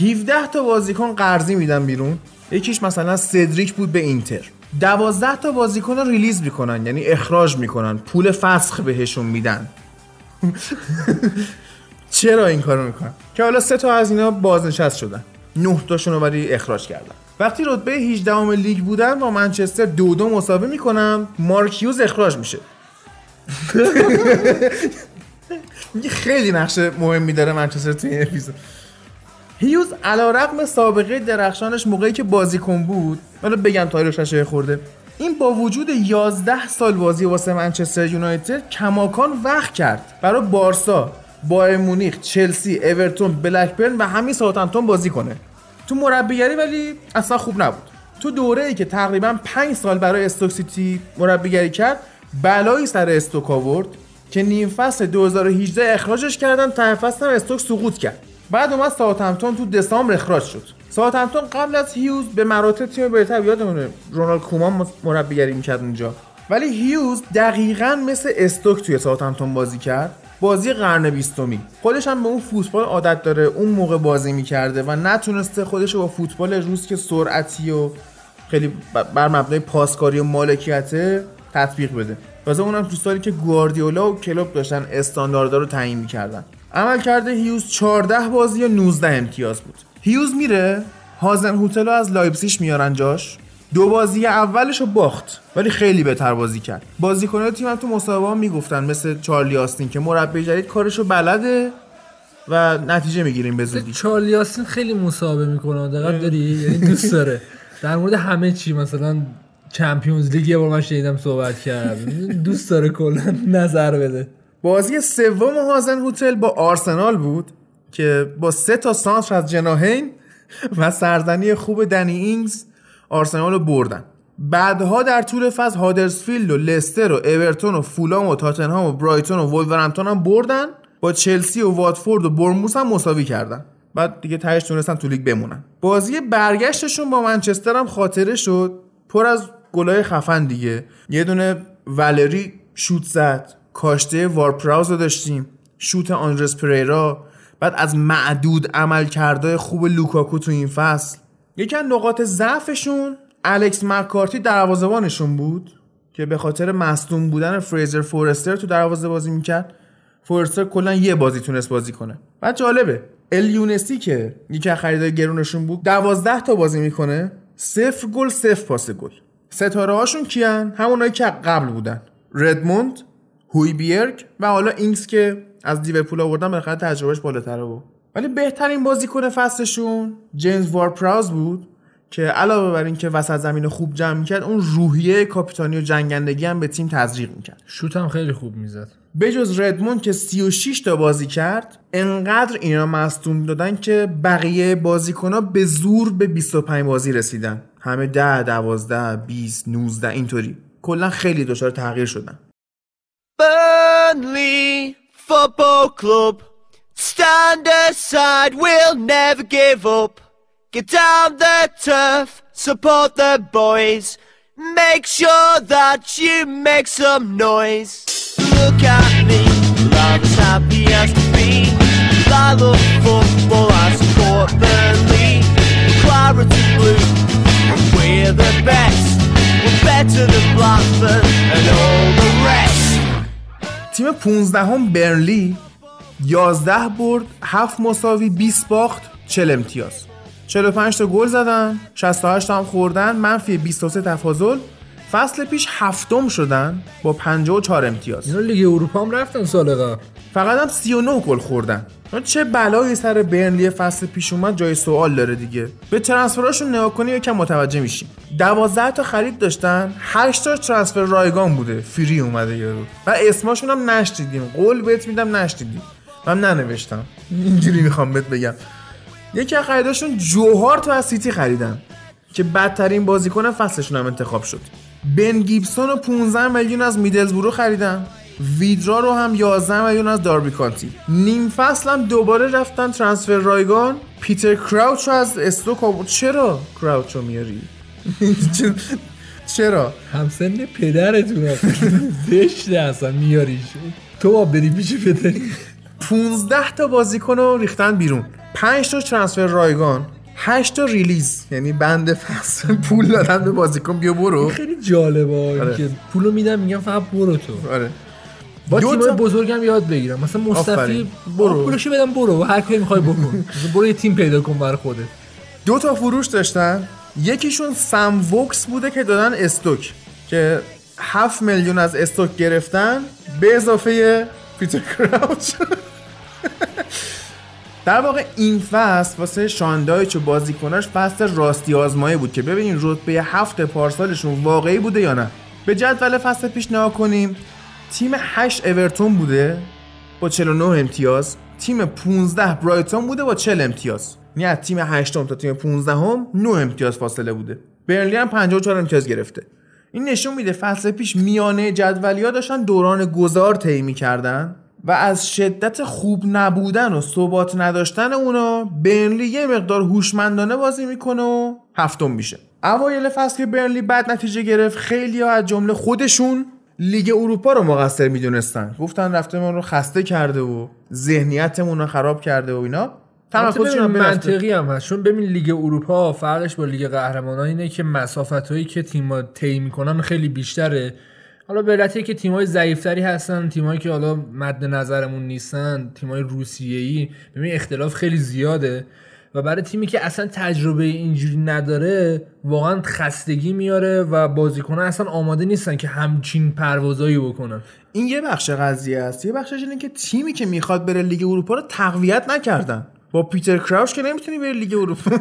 17 تا بازیکن قرضی میدن بیرون. یکیش مثلا سدریک بود به اینتر. 12 تا بازیکن رو release می‌کنن یعنی اخراج می‌کنن پول فسخ بهشون میدن. چرا این کارو می‌کنن؟ که حالا سه تا از اینا بازنشست شدن. 9 تاشون رو ولی اخراج کردن. وقتی رتبه 18 ام لیگ بودن با منچستر دو دو مساوی می‌کنن مارک هیوز اخراج میشه. خیلی نقش مهمی داره منچستر توی این اپیزود. هیوز علی‌رغم سابقه درخشانش موقعی که بازیکن بود حالا بگم تایروش ششه خورده. این با وجود 11 سال بازی واسه منچستر یونایتد کماکان وقت کرد. برای بارسا بایر مونیخ چلسی اورتون بلکبرن و همین ساوثهمپتون بازی کنه. تو مربیگری ولی اصلا خوب نبود. تو دوره ای که تقریبا 5 سال برای استوک سیتی مربیگری کرد بلایی سر استوک آورد که نیم فصل 2018 اخراجش کردن تا فصل هم استوک سقوط کرد. بعد اومد ساوثهمپتون تو دسامبر اخراج شد. ساوثهمپتون قبل از هیوز به مراتب تیم بهتر یادمونه. رونالد کومان مربیگری می‌کرد اونجا. ولی هیوز دقیقا مثل استوک توی ساوثهمپتون بازی کرد. بازی قرن بیستمی. خودش هم به اون فوتبال عادت داره اون موقع بازی می‌کرده و نتونسته خودش رو با فوتبال روز که سرعتی و خیلی بر مبنای پاسکاری و مالکیته تطبیق بده. تازه اونم تو سالی که گواردیولا و کلوپ داشتن استانداردها رو تعیین می‌کردن. عملکرد هیوز 14 بازی و 19 امتیاز بود. هیوز میره هازن هوتل رو از لایپسیش میارن جاش. دو بازی اولش رو باخت ولی خیلی بهتر بازی کرد. بازیکنان تیم هم تو مسابقه ها می‌گفتن مثل چارلی آستین که مربی جدید کارشو بلده و نتیجه می‌گیریم به زودی. چارلی آستین خیلی مصاحبه می‌کنه دقت داری یعنی دوست داره. در مورد همه چی مثلا Champions League یه بار من شنیدم صحبت کرد. دوست داره کلا نظر بده. بازی سوم هازن هوتل با آرسنال بود که با سه تا سانتر از جناهین و سرزنی خوب دنی اینگز آرسنال رو بردن. بعدها در طول فصل هادرسفیلد و لستر و اورتون و فولام و تاتنهام و برایتون و ولورهمپتون هم بردن. با چلسی و واتفورد و بورنموث هم مساوی کردن. بعد دیگه تهش تونستن تو لیگ بمونن. بازی برگشتشون با منچستر هم خاطره شد. پر از گلای خفن دیگه. یه دونه ولری شوت زد. کاشته وارد پراوز رو داشتیم. شوت آندرس پریرا. بعد از معدود عملکردهای خوب لوکاکو تو این فصل. یکی از نقاط ضعفشون الکس مکارتی دروازه‌بانشون بود که به خاطر مصدوم بودن فریزر فورستر تو دروازه بازی می‌کرد. فورستر کلا یه بازی تونست بازی کنه. بعد جالبه الیونسی که یکی از خریدای گرونشون بود دوازده تا بازی می‌کنه صفر گل صفر پاس گل. ستاره هاشون کیان؟ همونایی که قبل بودن. ردموند هویبیرگ و حالا اینکس که از لیورپول آوردن بالاخره تجربهش بالاتره بود ولی بهترین بازیکن فصلشون جیمز وارپراوز بود که علاوه بر اینکه وسط زمین خوب جمع می‌کرد اون روحیه کاپیتانی و جنگندگی هم به تیم تزریق می‌کرد. شوت هم خیلی خوب می‌زد. بجز ردموند که 36 تا بازی کرد انقدر اینا مصدوم دادن که بقیه بازیکنها به زور به 25 بازی رسیدن. همه 10 12 20 19 اینطوری. کلا خیلی دچار تغییر شدن. Burnley Football Club. Stand aside, we'll never give up. Get down the turf, support the boys. Make sure that you make some noise. Look at me, I'm as happy as can be. I love football, I support Burnley. Claret and blue, we're the best. We're better than Blackburn and all the rest. تیم 15 هم برنلی 11 برد 7 مساوی 20 باخت 40 امتیاز. 45 تا گل زدن 68 تا هم خوردن منفی 23 تفاضل. فصل پیش هفتم شدن با 54 امتیاز. اینا لیگ اروپا هم رفتن سال قبل. فقط هم 39 گل خوردن. چه بلایی سر برنلی فصل پیش اومد جای سوال داره دیگه. به ترنسفراشون نگاه کنی یکم متوجه میشیم. 12 تا خرید داشتن 8 تا ترنسفر رایگان بوده. فری اومده یارو. و اسماشون هم نشدیدیم قول بهت میدم نشدیدیم من ننوشتم. اینجوری می‌خوام بهت بگم. یکی از خریداشون جوهار تو از سیتی خریدن. که بدترین بازیکن فصلشون هم انتخاب شد. بن گیبسون رو 15 میلیون از میدلزبرو خریدن. ویدرا رو هم 11 میلیون از داربی کانتی. نیم فصل هم دوباره رفتن ترانسفر رایگان. پیتر کراوچ رو از استوک آورد. چرا کراوچ رو میاری چرا؟ همسن پدرتون زشته اصلا میاریش تو با بری پیش پدری. 15 تا بازیکن رو ریختن بیرون. 5 تا ترانسفر رایگان. 8 تا ریلیز. یعنی بند فصل. پول دادن به بازیکن بیا برو. خیلی جالبه آره. که پولو میدم میگم فقط برو تو. آره. با دو تیمای تا- بزرگم یاد بگیرم. مثلا مصطفی. برو. پولشو بدم برو. هر کاری می‌خوای بکن. برو یه تیم پیدا کن برای خودت. دو تا فروش داشتن. یکیشون سم وکس بوده که دادن استوک که 7 میلیون از استوک گرفتن به اضافه پیتر کراوچ. در واقع این فصل واسه شاندایچ و بازیکناش فصل راستی آزمایی بود که ببینین رتبه هفت پارسالشون واقعی بوده یا نه. به جدول فصل پیش نگاه کنیم. تیم 8 اورتون بوده با 49 امتیاز. تیم 15 برایتون بوده با 40 امتیاز. یعنی از تیم 8 تا تیم 15 هم 9 امتیاز فاصله بوده. برنلی هم 54 امتیاز گرفته. این نشون میده فصل پیش میانه جدولی ها داشتن دوران گذار طی می‌کردن و از شدت خوب نبودن و ثبات نداشتن اونا برنلی یه مقدار هوشمندانه بازی می‌کنه و هفتم میشه. اوایل فصل که برنلی بد نتیجه گرفت خیلی ها از جمله خودشون لیگ اروپا رو مقصر می‌دونستن. گفتن رفته ما رو خسته کرده و ذهنیتمون رو خراب کرده و اینا. تمرکزشون. منطقی هم هست. چون ببین لیگ اروپا فرقش با لیگ قهرمانان اینه که مسافت هایی که تیم‌ها طی می‌کنن خیلی بیشتره. حالا به علتی که تیم‌های ضعیفتری هستن تیمایی که حالا مد نظرمون نیستن تیم‌های روسیه‌ای ببین اختلاف خیلی زیاده. و برای تیمی که اصلا تجربه اینجوری نداره واقعا خستگی میاره و بازیکنان اصلا آماده نیستن که همچین پروازایی بکنن. این یه بخش قضیه است. یه بخشش اینه که تیمی که می‌خواد بره لیگ اروپا رو تقویت نکردن. با پیتر کراوچ که نمی‌تونی بری لیگ اروپا؟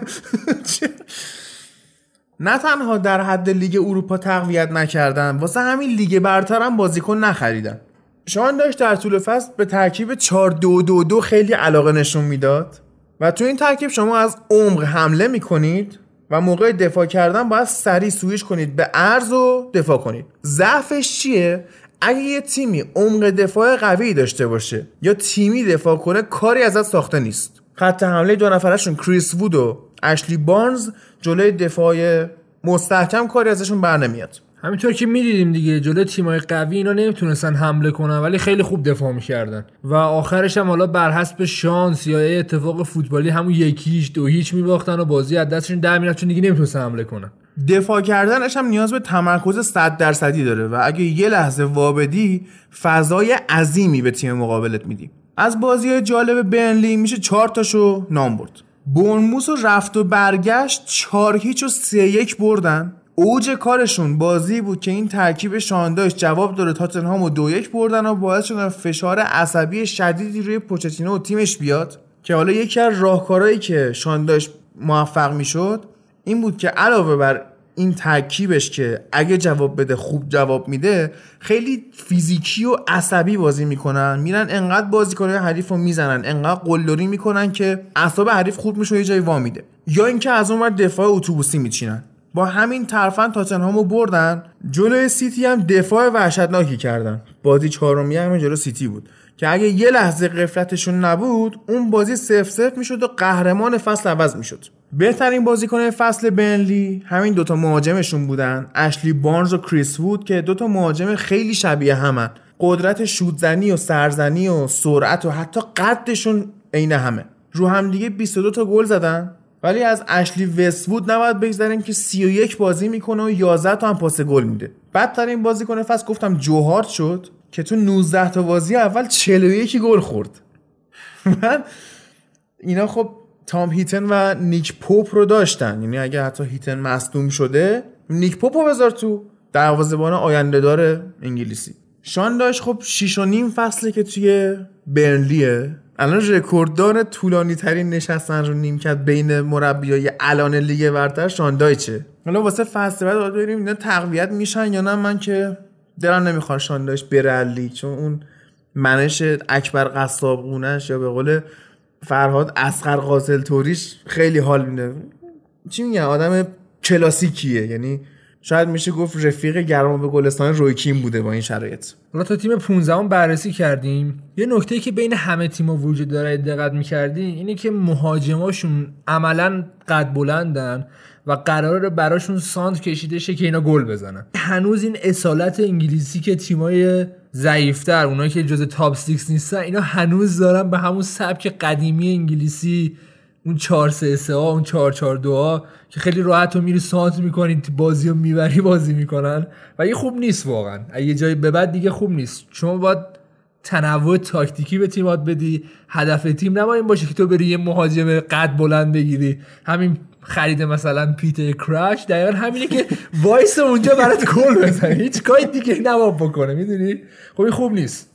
نه تنها در حد لیگ اروپا تقویت نکردن واسه همین لیگ برتر هم بازیکن نخریدن. شان دایچ در طول فصل به ترکیب 4 2 2 2 خیلی علاقه نشون می‌داد. و تو این ترکیب شما از عمق حمله می‌کنید و موقع دفاع کردن باید سریع سویش کنید. به عرض و دفاع کنید. ضعفش چیه؟ اگه یه تیمی عمق دفاع قوی داشته باشه یا تیمی دفاع کنه کاری ازت ساخته نیست. خط حمله دو نفرشون کریس وود و اشلی بارنز جلوی دفاع مستحکم کاری ازشون بر نمیاد. همینطور که می‌دیدیم دیگه جلو تیمای قوی اینا نمی‌تونستن حمله کنن ولی خیلی خوب دفاع می‌کردن. و آخرش هم حالا بر حسب شانس یا اتفاق فوتبالی همون یکیش دو هیچ میباختن و بازی از دستشون در می‌رفت چون دیگه نمی‌تونستن حمله کنن. دفاع کردنش هم نیاز به تمرکز 100 درصدی داره و اگه یه لحظه وابدی فضای عظیمی به تیم مقابلت میدی. از بازی جالب برنلی میشه چهار تاشو نام برد. بورنموس و رفت و برگشت چهار هیچ و سه یک بردن. اوج کارشون بازی بود که این ترکیب شانداش جواب داره. تاتنهام و دو یک بردن و باعث شدن فشار عصبی شدیدی روی پوچتینو و تیمش بیاد. که حالا یکی از راهکارهایی که شانداش موفق می‌شد این بود که علاوه بر این ترکیبش که اگه جواب بده خوب جواب میده خیلی فیزیکی و عصبی بازی می‌کنن. میرن انقدر بازیکنهای حریف رو می‌زنن انقدر قلدری می‌کنن که اعصاب حریف خورد میشه یه جایی وا میده. یا اینکه از اون دفاع اتوبوسی میچینن. با همین ترفند تاتنهامو بردن. جلوی سیتی هم دفاع وحشتناکی کردن. بازی چهارمی هم جلو سیتی بود. که اگه یه لحظه غفلتشون نبود اون بازی صفر صفر می‌شد و قهرمان فصل عوض می‌شد. بهترین بازیکن فصل برنلی همین دوتا مهاجمشون بودن. اشلی بارنز و کریس وود که دوتا مهاجم خیلی شبیه همن. قدرت شودزنی و سرزنی و سرعت و حتی قدشون عین همه. رو هم دیگه 22 تا گل زدن. ولی از اشلی وستوود نباید بگذاریم که 31 بازی می‌کنه و 11 تا هم پاس گل میده. بدترین بازیکن فصل گفتم جوهارد شد که تو 19 تا بازی اول 41 گل خورد. من اینا خب تام هیتن و نیک پوپ رو داشتن. یعنی اگه حتی هیتن مصدوم شده نیک پوپ رو بذار تو دروازه‌بان آینده داره انگلیسی. شان داشت خب 6 و نیم فصله که توی برنلیه. الان رکورددار طولانی ترین نشستن رو نیمکت بین مربیای الان لیگ برتر شاندایچه حالا واسه فصل بعد باید ببینیم اینا تقویت میشن یا نه. من که دلم نمی‌خواد شاندایچ بره لیگ چون اون منش اکبر قصابونش یا به قول فرهاد اسقر قاتل توریش خیلی حال میده. چی میگن؟ آدم کلاسیکیه. یعنی شاید میشه گفت رفیق گرما به گلستان رویکین بوده با این شرایط. حالا تا تیم 15 هم بررسی کردیم. یه نکته که بین همه تیم‌ها وجود داره دقت می‌کردین اینه که مهاجماشون عملا قد بلندن و قراره براشون سانت کشیده شه که اینا گل بزنن. هنوز این اصالت انگلیسی که تیمای ضعیفتر اونایی که جز تاپ 6 نیستن اینا هنوز دارن به همون سبک قدیمی انگلیسی اون 4 3 3 ها اون 4 4 2 ها که خیلی راحت رو میری سانتر می‌کنی بازی رو می‌بری بازی می‌کنن. و این خوب نیست واقعا. اگه یه جایی به بعد دیگه خوب نیست. چون باید تنوع تاکتیکی به تیمات بدی هدف تیم نباید این باشه که تو بری یه مهاجم قد بلند بگیری. همین خرید مثلا پیتر کراوچ. دقیقا همینه که وایسه اونجا برات گل بزنه. هیچ کاری دیگه نباید بکنه. می‌دونی؟ خب این خوب نیست.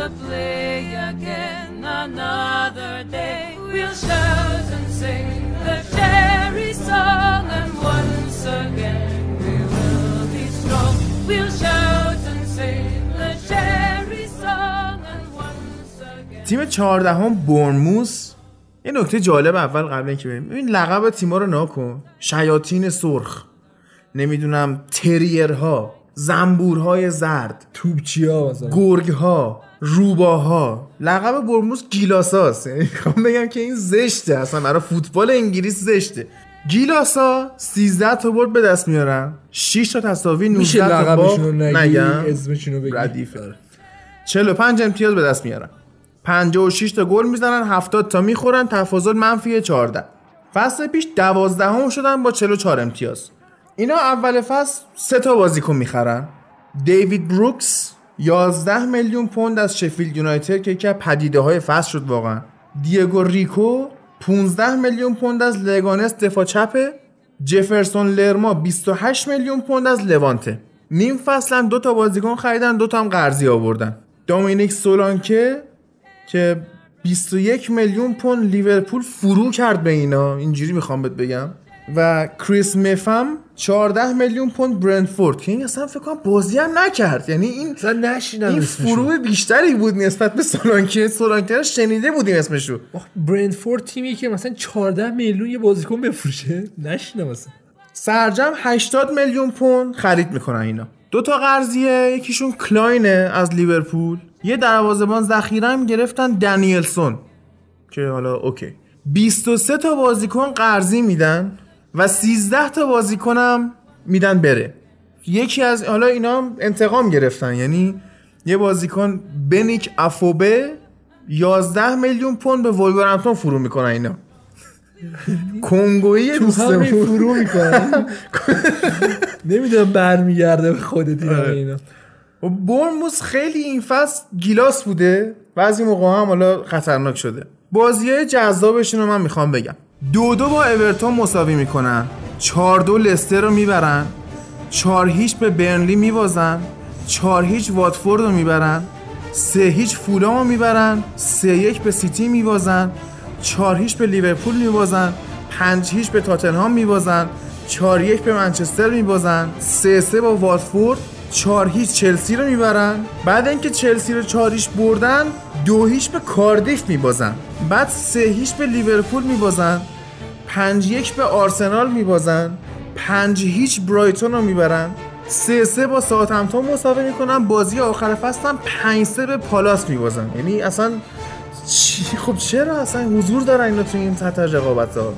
To play again another day. We'll shout and sing the cherry song, and once again we will be strong. We'll shout and sing the cherry song, and once again. تیم چهاردهم برموس یه نکته جالب اول قبل اینکه بریم ببین لقب تیما رو ناکن شیاطین سرخ نمی‌دونم تریرها زنبورهای زرد توپچی ها مثلا گرگها روباها. لقب برموس گیلاساست. یعنی می‌خوام بگم که این زشته. اصلا برای فوتبال انگلیس زشته. گیلاسا 13 تا برد به دست میارن. 6 تا تساوی 19 میشه تا باخت. نگم. اسمشون رو بگی. ردیفه. 45 امتیاز به دست میارن. 56 تا گل می‌زنن 70 تا می‌خورن. تفاضل منفی 14 فصل پیش 12 هم شدن با 44 امتیاز. اینا اول فصل سه تا بازیکن می‌خرن. دیوید بروکس 11 میلیون پوند از شفیلد یونایتد که یکی پدیده های فصل شد واقعا. دیگو ریکو 15 میلیون پوند از لگانس دفاع چپه جفرسون لرما 28 میلیون پوند از لوانته. نیم فصل هم دو تا بازیکن خریدن دو تا هم قرضی آوردن. دومینیک سولانکه که 21 میلیون پوند لیورپول فرو کرد به اینا. اینجوری می‌خوام بهت بگم. و کریس مفم 14 میلیون پوند برنتفورد که این اصلا فکر کنم بازی هم نکرد. یعنی این این. فرو بیشتری بود نسبت به سولانکه سولانکه رو شنیده بودیم اسمشو. آخه برندفورد تیمی که مثلا 14 میلیون یه بازیکن بفروشه. نشینم مثلا سرجم 80 میلیون پوند خرید می‌کنن اینا. دو تا قرضیه یکیشون کلاینه از لیورپول. یه دروازه‌بان ذخیره هم گرفتن دنیلسون که حالا اوکی. 23 تا بازیکن قرضی میدن. و 13 تا بازیکن هم میدن بره. یکی از حالا اینا هم انتقام گرفتن. یعنی یه بازیکن بنیک افوبه 11 میلیون پوند به ولورهمپتون فرو می‌کنن اینا. کنگویی دوستمون. فرو می‌کنن. نمی‌دونم برمیگرده به خود تیم آره. اینا. و برموس خیلی این فصل گیلاس بوده. بعضی موقع هم حالا خطرناک شده. بازی های جذابشون رو من می‌خوام بگم. دو دو با اورتون مساوی می‌کنن. چهار دو لستر رو می‌برن. چهار هیچ به برنلی میبازن. چهار هیچ واتفورد رو می‌برن. سه هیچ فولام رو می‌برن. سه یک به سیتی میبازن. چهار هیچ به لیورپول میبازن. پنج هیچ به تاتنهام میبازن. چهار یک به منچستر میبازن. سه سه با واتفورد. چهار هیچ چلسی رو می‌برن. بعد اینکه چلسی رو چهار هیچ بردن دو هیچ به کاردیف میبازن. بعد سه هیچ به لیورپول میبازن. پنج یک به آرسنال میبازن. پنج هیچ برایتون رو می‌برن. سه سه با ساعتمتون مساوی می‌کنن. بازی آخر فصل هم پنج سه به پالاس میبازن. یعنی اصلا چی؟ خب چرا اصلا حضور دارن اینا تو این سطح رقابت ها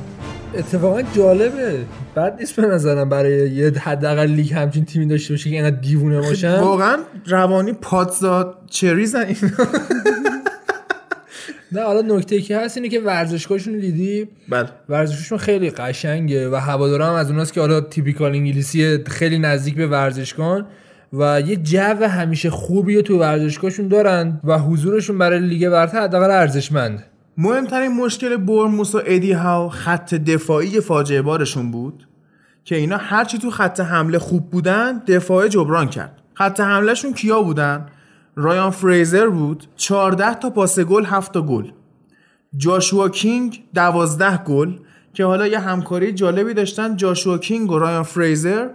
اتفاقا جالبه. بد نیست به نظرم برای یه حداقل لیگ همچین تیمی داشته باشه که اینقدر دیوونه باشن. واقعا روانی پادزاد چریزن اینا نه حالا نکته که هست اینه که ورزشگاهشون دیدی؟ بله. ورزششون خیلی قشنگه و هوادارا هم از اوناست که حالا تیپیکال انگلیسی خیلی نزدیک به ورزشگاه و یه جو همیشه خوبیه تو ورزشگاهشون دارن و حضورشون برای لیگ برتر حداقل ارزشمند. مهمترین مشکل برموس و ادی هاو خط دفاعی فاجعه بارشون بود که اینا هرچی تو خط حمله خوب بودن دفاع جبران کرد. خط حملهشون کیا بودن؟ رایان فریزر بود 14 تا پاس گل 7 تا گل. جاشوا کینگ 12 گل که حالا یه همکاری جالبی داشتن جاشوا کینگ و رایان فریزر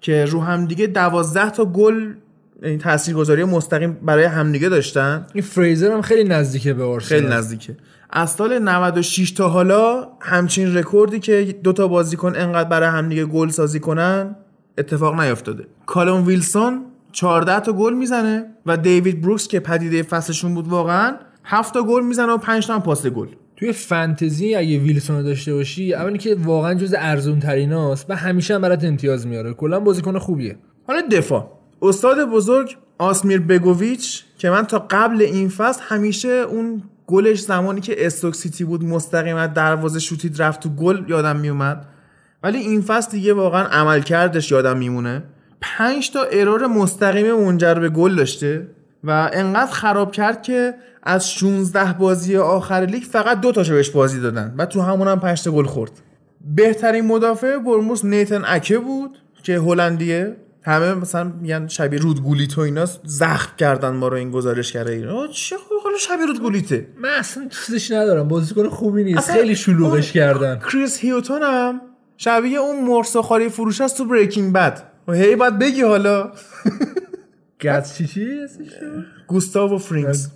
که رو همدیگه 12 تا گل یعنی تاثیرگذاری مستقیم برای همدیگه داشتن. این فریزر هم خیلی نزدیکه به آرسنال. خیلی نزدیکه. از سال 96 تا حالا همچین رکوردی که دو تا بازیکن انقدر برای همدیگه گل سازی کنن اتفاق نیفتاده. کالوم ویلسون 14 تا گل می‌زنه و دیوید بروکس که پدیده فصلشون بود واقعا 7 تا گل می‌زنه و 5 تا هم پاس گل. توی فانتزی اگه ویلسون رو داشته باشی اولاً که واقعا جز ارزون تریناست و همیشه هم برات امتیاز میاره. کلا بازیکن خوبیه. حالا دفاع. استاد بزرگ آسمیر بگوویچ که من تا قبل این فصل همیشه اون گلش زمانی که استوک سیتی بود مستقیم از دروازه شوتید رفت تو گل یادم میومد. ولی این فصل دیگه واقعا عمل کردش یادم میمونه. پنج تا ارور مستقیم منجر به گل داشته و انقدر خراب کرد که از 16 بازی آخر لیگ فقط دو تاشو بهش بازی دادن و تو همون هم 5 تا گل خورد. بهترین مدافع برموس نیتن اکه بود که هلندیه. همه مثلا میگن شبیه رودگولیت و اینا زخم کردن ما رو این گزارش کرده این آه، چه خوب حالا شبیه رودگولیته. من اصلا دوستش ندارم. بازیکن خوبی نیست. خیلی شلوغش کردن. کریس هیوتون هم شبیه اون مرغ سوخاری فروشه است تو بریکینگ بد و هی باید بگی حالا. گاس چی چی؟ گوستاوو فرینگ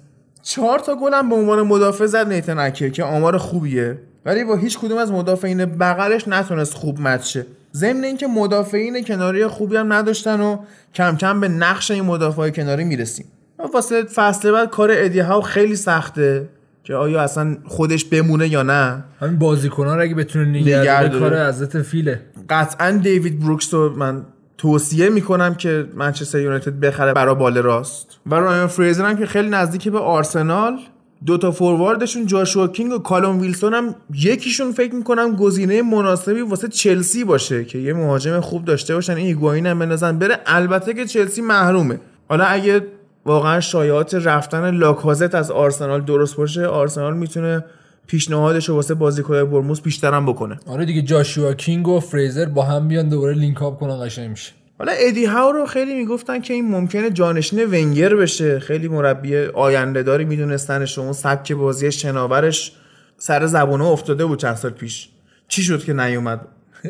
چهار تا گل هم به عنوان مدافع زد نیتن اکه که آمار خوبیه. ولی با هیچ کدوم از مدافعین بغلش نتونست خوب match ضمن اینکه مدافعین کناری خوبی هم نداشتن و کم کم به نقش این مدافع کناری می‌رسیم. و واسه فصل بعد کار ادی هاو خیلی سخته که آیا اصلا خودش بمونه یا نه. همین بازیکن‌ها رو اگه بتونه نگه. کار حضرت فیله. قطعا دیوید بروکس رو من توصیه می‌کنم که منچستر یونایتد بخره برا بال راست. و رایان فریزر هم که خیلی نزدیک به آرسنال دو تا فورواردشون جاشوا کینگ و کالوم ویلسون هم یکیشون فکر می‌کنم گزینه مناسبی واسه چلسی باشه که یه مهاجم خوب داشته باشن. این هیگواین هم بندازن بره. البته که چلسی محرومه. حالا اگه واقعا شایعات رفتن لاکازت از آرسنال درست باشه آرسنال می‌تونه پیشنهادش رو واسه بازیکن‌های برموس بیشترم بکنه. آره دیگه جاشوا کینگ و فریزر با هم بیان دوباره لینک اپ کنن قشنگ میشه. حالا ادی هاو رو خیلی می‌گفتن که این ممکنه جانشین ونگر بشه. خیلی مربی آینده داری میدونستنش اون سبک بازی شناورش سر زبونه افتاده بود چند سال پیش. چی شد که نیومد؟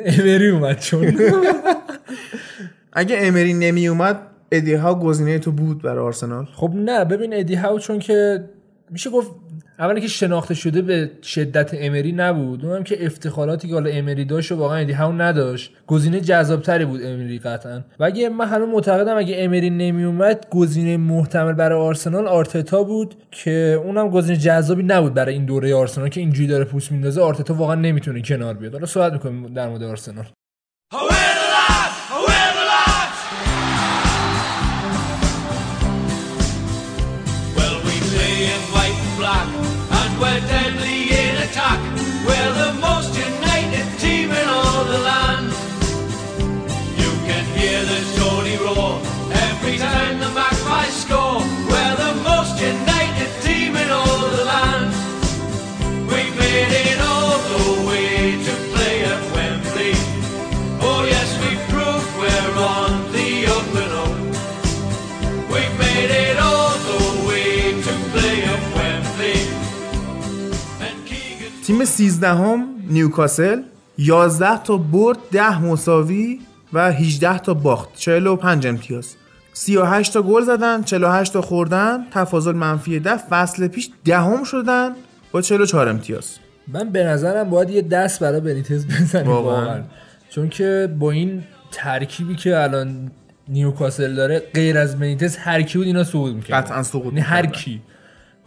امری اومد چون. اگه امری نمی اومد ادی هاو گزینه تو بود برای آرسنال. خب نه ببین ادی هاو چون که میشه گفت اولی که شناخته شده به شدت امری نبود اونم که افتخاراتی که حالا امری داشت و واقعا ادی هاو نداشت. گزینه جذابتری بود امری قطعا. و اگه من هنوز معتقدم اگه امری نمی اومد گزینه محتمل برای آرسنال آرتتا بود که اونم گزینه جذابی نبود برای این دوره آرسنال که اینجوری داره پوست میندازه. آرتتا واقعا نمی‌تونه کنار بیاد. حالا صحبت می‌کنیم در مورد آرسنال. تیم 13 هم نیوکاسل 11 تا برد 10 مساوی و 18 تا باخت. 45 امتیاز. 38 تا گل زدن 48 تا خوردن تفاضل منفی 10 فصل پیش دهم شدن با 44 امتیاز. من به نظرم باید یه دست برای بنیتز بزنیم واقعاً. چون که با این ترکیبی که الان نیوکاسل داره غیر از بنیتز هر کی بود اینا صعود می‌کنه قطعا سقوط یعنی هر. کی.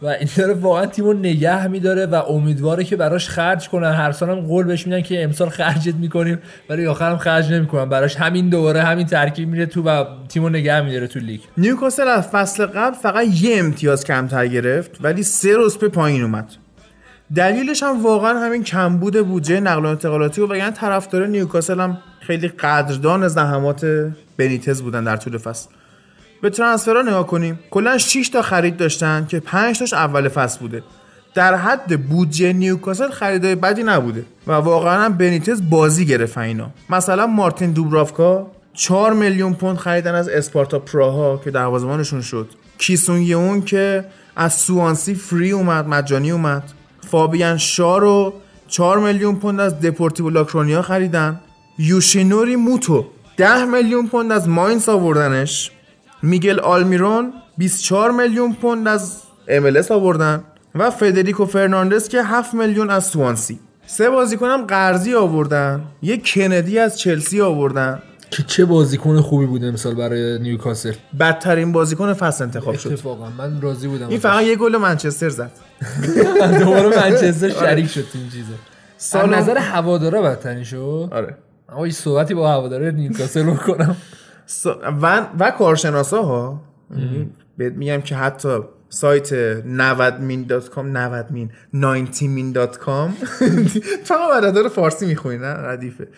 و این داره واقعا تیمو نگه میداره و امیدواره که براش خرج کنن. هر سال هم قول بهش میدن که امسال خرجت می‌کنیم ولی آخر هم خرج نمی‌کنن. براش همین دوباره همین ترکیب میره تو و تیمو نگه میداره تو لیگ. نیوکاسل از فصل قبل فقط یه امتیاز کمتر گرفت ولی سه رتبه پایین اومد. دلیلش هم واقعا همین کمبود بودجه نقل و انتقالاتی و وگرنه طرفدار نیوکاسل هم خیلی قدردان زحمات بنیتز بودن در طول فصل. به ترانسفرها نگاه کنیم. کلا 6 تا خرید داشتن که 5 تاش اول فصل بوده. در حد بودجه نیوکاسل خریدای بدی نبوده و واقعا بنیتز بازی گرفت اینا. مثلا مارتین دوبرافکا 4 میلیون پوند خریدن از اسپارتا پراها که دروازه‌بانشون شد. کیسون یون که از سوانسی فری اومد مجانی اومد. فابیان شا رو 4 میلیون پوند از دپورتیو لاکرونیا خریدن. یوشینوری موتو 10 میلیون پوند از ماینس آوردنش. میگل آلمیرون 24 میلیون پوند از MLS آوردن و فدریکو فرناندز که 7 میلیون از سوانسی. سه بازیکنم قرضی آوردن یه کندی از چلسی آوردن. که چه بازیکن خوبی بود امسال برای نیوکاسل. بدترین بازیکن فصل انتخاب شد. اتفاقا من راضی بودم این فقط یه گل منچستر زد. دوباره منچستر شریک شد این چیزا. سال نظر هوادارا بدترین شد؟ آره. این صحبتی با هواداره نیوکاسل بکنم. س- و, و کارشناسا ها بهت میگم که حتی سایت 90min.com 90min 90min.com فقط عددار فارسی می‌خونی نه؟ ردیفه.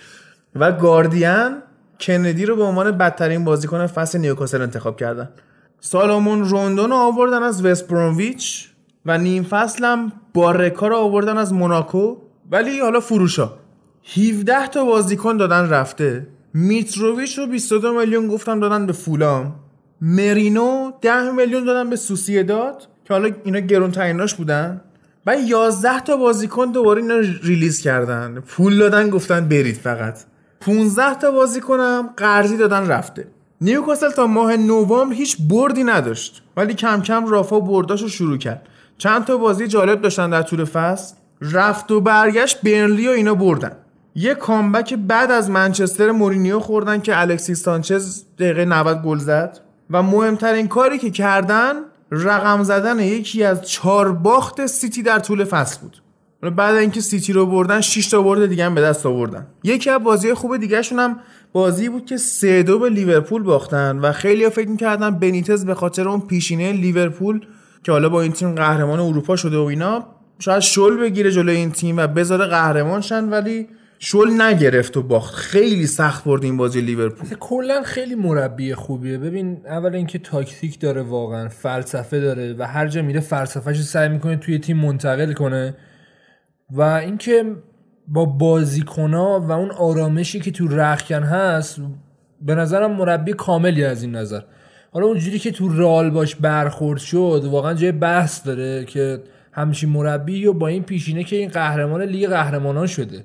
و گاردین کندی رو به عنوان بدترین بازیکن فصل نیوکاسل انتخاب کردن. سالامون روندون رو آوردن از وست برونویچ و نیم فصل هم بارکا رو آوردن از موناکو. ولی حالا فروشا. 17 تا بازیکن دادن رفته. میتروویچ رو 22 میلیون گفتم دادن به فولام. مرینو 10 میلیون دادن به سوسیداد که حالا اینا گرون تریناش بودن. و 11 تا بازیکن دوباره اینا ریلیز کردن. پول دادن گفتن برید فقط. 15 تا بازیکنم قرضی دادن رفته. نیوکاسل تا ماه نوامبر هیچ بردی نداشت. ولی کم کم رافا برداش رو شروع کرد. چند تا بازی جالب داشتن در طول فصل. رفت و برگشت برنلی و اینا بردن. یه comeback بعد از منچستر مورینیو خوردن که الکسیس سانچز دقیقه 90 گل زد. و مهمترین کاری که کردن رقم زدن یکی از چهار باخت سیتی در طول فصل بود. بعد اینکه سیتی رو بردن 6 تا برد دیگه هم به دست آوردن. یکی از بازی خوب دیگهشون هم بازی بود که سه دو به لیورپول باختن و خیلی فکر می‌کردن بنیتز به خاطر اون پیشینه لیورپول که حالا با این تیم قهرمان اروپا شده و اینا شاید شل بگیره جلوی این تیم و بذاره قهرمان شن ولی شل نگرفت و باخت. خیلی سخت برد این بازی لیورپول. کلا خیلی مربی خوبیه. ببین اول اینکه تاکتیک داره واقعا فلسفه داره و هر جا میره فلسفهش سعی می‌کنه توی تیم منتقل کنه. و اینکه با بازیکنها و اون آرامشی که تو رخکن هست به نظرم مربی کاملی از این نظر. حالا اونجوری که تو رال باش برخورد شد واقعا جای بحث داره که همچین مربی و با این پیشینه که این قهرمان لیگ قهرمانان شده.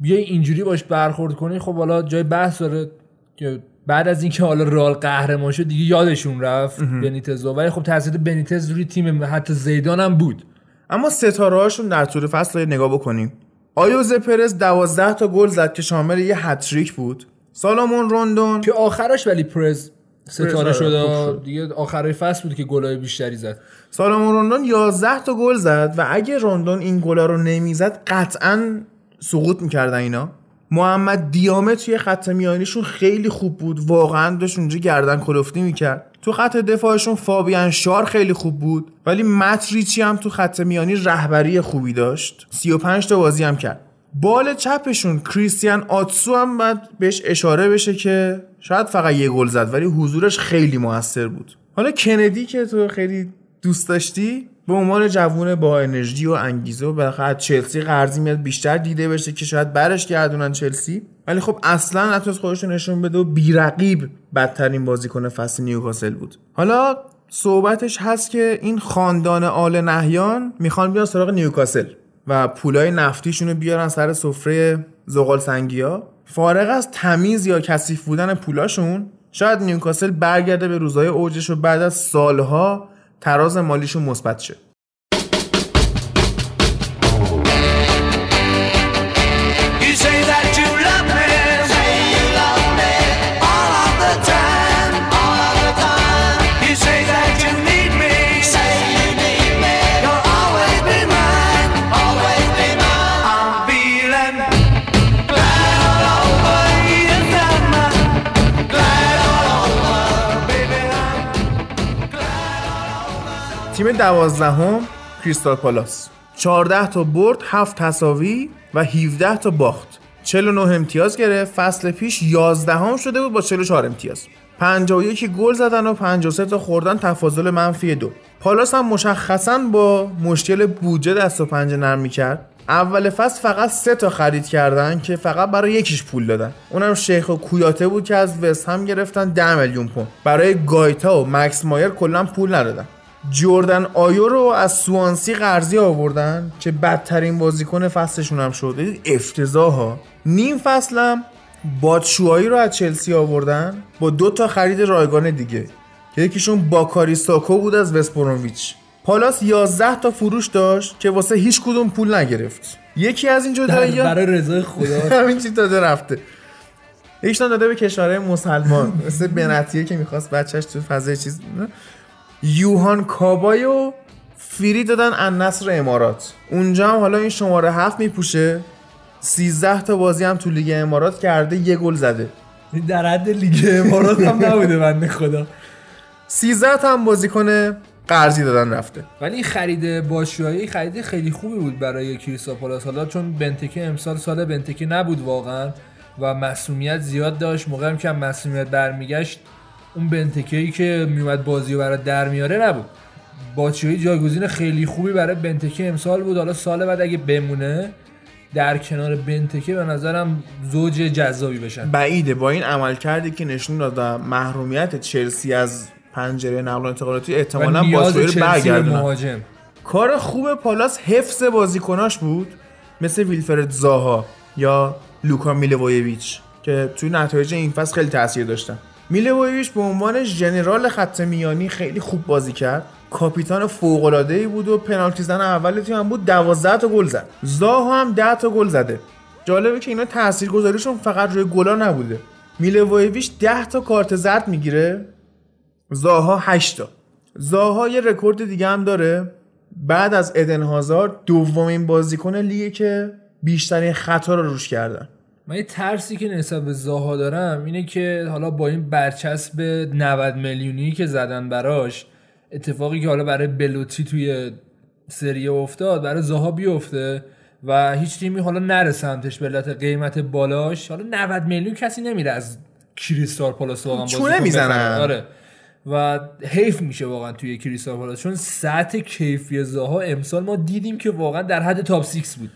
بیای اینجوری باش برخورد کنی خب حالا جای بحث داره که بعد از اینکه حالا رال قهرمان شد دیگه یادشون رفت بنیتز ولی خب تاثیر بنیتز روی تیم حتی زیدان هم بود. اما ستاره هاشون در طول فصل نگاه بکنیم. آیوز پرز 12 تا گل زد که شامل یه هتریک بود. سالامون روندون. که آخرش ولی پرز ستاره آره، شد. دیگه آخرای فصل بود که گلای بیشتری زد. سالامون روندون 11 تا گل زد و اگه روندون این گلا رو نمی‌زد قطعا سقوط می‌کردن اینا. محمد دیامه توی خط میانیشون خیلی خوب بود. واقعا داشت اونجا گردن کلفتی می‌کرد. تو خط دفاعشون فابیان شار خیلی خوب بود. ولی مت ریچی هم تو خط میانی رهبری خوبی داشت. 35 تا بازی هم کرد. بال چپشون کریستیان آتسو هم باید بهش اشاره بشه که شاید فقط یه گل زد ولی حضورش خیلی موثر بود. حالا کندی که تو خیلی دوست داشتی؟ به عنوان جوون با انرژی و انگیزه و بالاخره چلسی قرضی میاد بیشتر دیده بشه که شاید برش گردونن چلسی. ولی خب اصلا نتونست خودش نشون بده و بیرقیب بدترین بازیکن فصل نیوکاسل بود. حالا صحبتش هست که این خاندان آل نهیان می‌خوان بیان سراغ نیوکاسل و پولای نفتیشون رو بیارن سر سفره زغال سنگیا. فارغ از تمیز یا کثیف بودن پولاشون شاید نیوکاسل برگرده به روزهای اوجش و بعد از سالها تراز مالیشون مثبت شه. دوازدهم کریستال پالاس. 14 تا برد 7 تساوی و 17 تا باخت. 49 امتیاز گرفت. فصل پیش 11 هم شده بود با 44 امتیاز. 51 گل زدن و 53 تا خوردن تفاضل منفی دو. پالاس هم مشخصا با مشکل بودجه دست و پنجه نرم می‌کرد. اول فصل فقط سه تا خرید کردن که فقط برای یکیش پول دادن. اونم شیخ و کویاته بود که از وست هم گرفتن 10 میلیون پوند. برای گایتا و مکس مایر کلا پول ندادن. جردن آیو رو از سوانسی قرضی آوردن که بدترین بازیکن فصلشون هم شد. افتضاح ها نیم فصلم بادشوهایی رو از چلسی آوردن با دو تا خرید رایگان دیگه. که یکیشون باکاری ساکو بود از وسپروویچ پالاس 11 تا فروش داشت که واسه هیچ کدوم پول نگرفت. یکی از این جدایی برای رضای خدا. همین چی داده رفته. یکیشون داده به کشورهای مسلمان. مثل بنتیه که می‌خواست بچهش تو فضای چیز یوهان کابایو فری دادن النصر امارات. اونجا هم حالا این شماره هفت میپوشه. 13 تا بازی هم تو لیگ امارات کرده یه گل زده. در حد لیگ امارات هم نبوده بنده خدا. 13 تا هم بازیکن قرضی دادن رفته. ولی این خرید باتشوایی خرید خیلی خوبی بود برای کریستال پالاس حالا چون بنتکه امسال سال بنتکه نبود واقعا و مسئولیت زیاد داشت موقعی که مسئولیت برمیگشت اون بنتکه ای که میومد بازی برای در میاره نبود. باچیایی جایگزین خیلی خوبی برای بنتکه امسال بود. حالا سال بعد اگه بمونه در کنار بنتکه به نظرم زوج جذابی بشن. بعیده با این عمل کردی که نشون داد محرومیت چلسی از پنجره نقل و انتقالاتی احتمالاً بازی رو برگردونن. کار خوب پالاس حفظ بازیکناش بود مثل ویلفرد زاها یا لوکا میلوویچ که توی نتایج این فصل خیلی تاثیر داشتن. میلوویچ به عنوان ژنرال خط میانی خیلی خوب بازی کرد. کاپیتان فوق‌العاده‌ای بود و پنالتی زن اول تیم هم بود 12 تا گل زد. زاها هم 10 تا گل زده. جالبه که اینا تاثیرگذاریشون فقط روی گلا نبوده. میلوویچ 10 تا کارت زرد می‌گیره. زاها 8 تا. زاها یه رکورد دیگه هم داره. بعد از ادن هازارد دومین بازیکن لیگه که بیشترین خطا رو روش کردن. من یه ترسی که نسبت به زاها دارم اینه که حالا با این برچسب 90 میلیونی که زدن براش اتفاقی که حالا برای بلوتی توی سری افتاد برای زاها بیفته و هیچ تیمی حالا نره سمتش به علت قیمت بالاش. حالا 90 میلیون کسی نمیره از کریستال پالاس واقعا چونه می‌زنن. آره. و حیف میشه واقعا توی کریستال پالاس. چون سطح کیفی زاها امسال ما دیدیم که واقعا در حد تاپ 6 بود.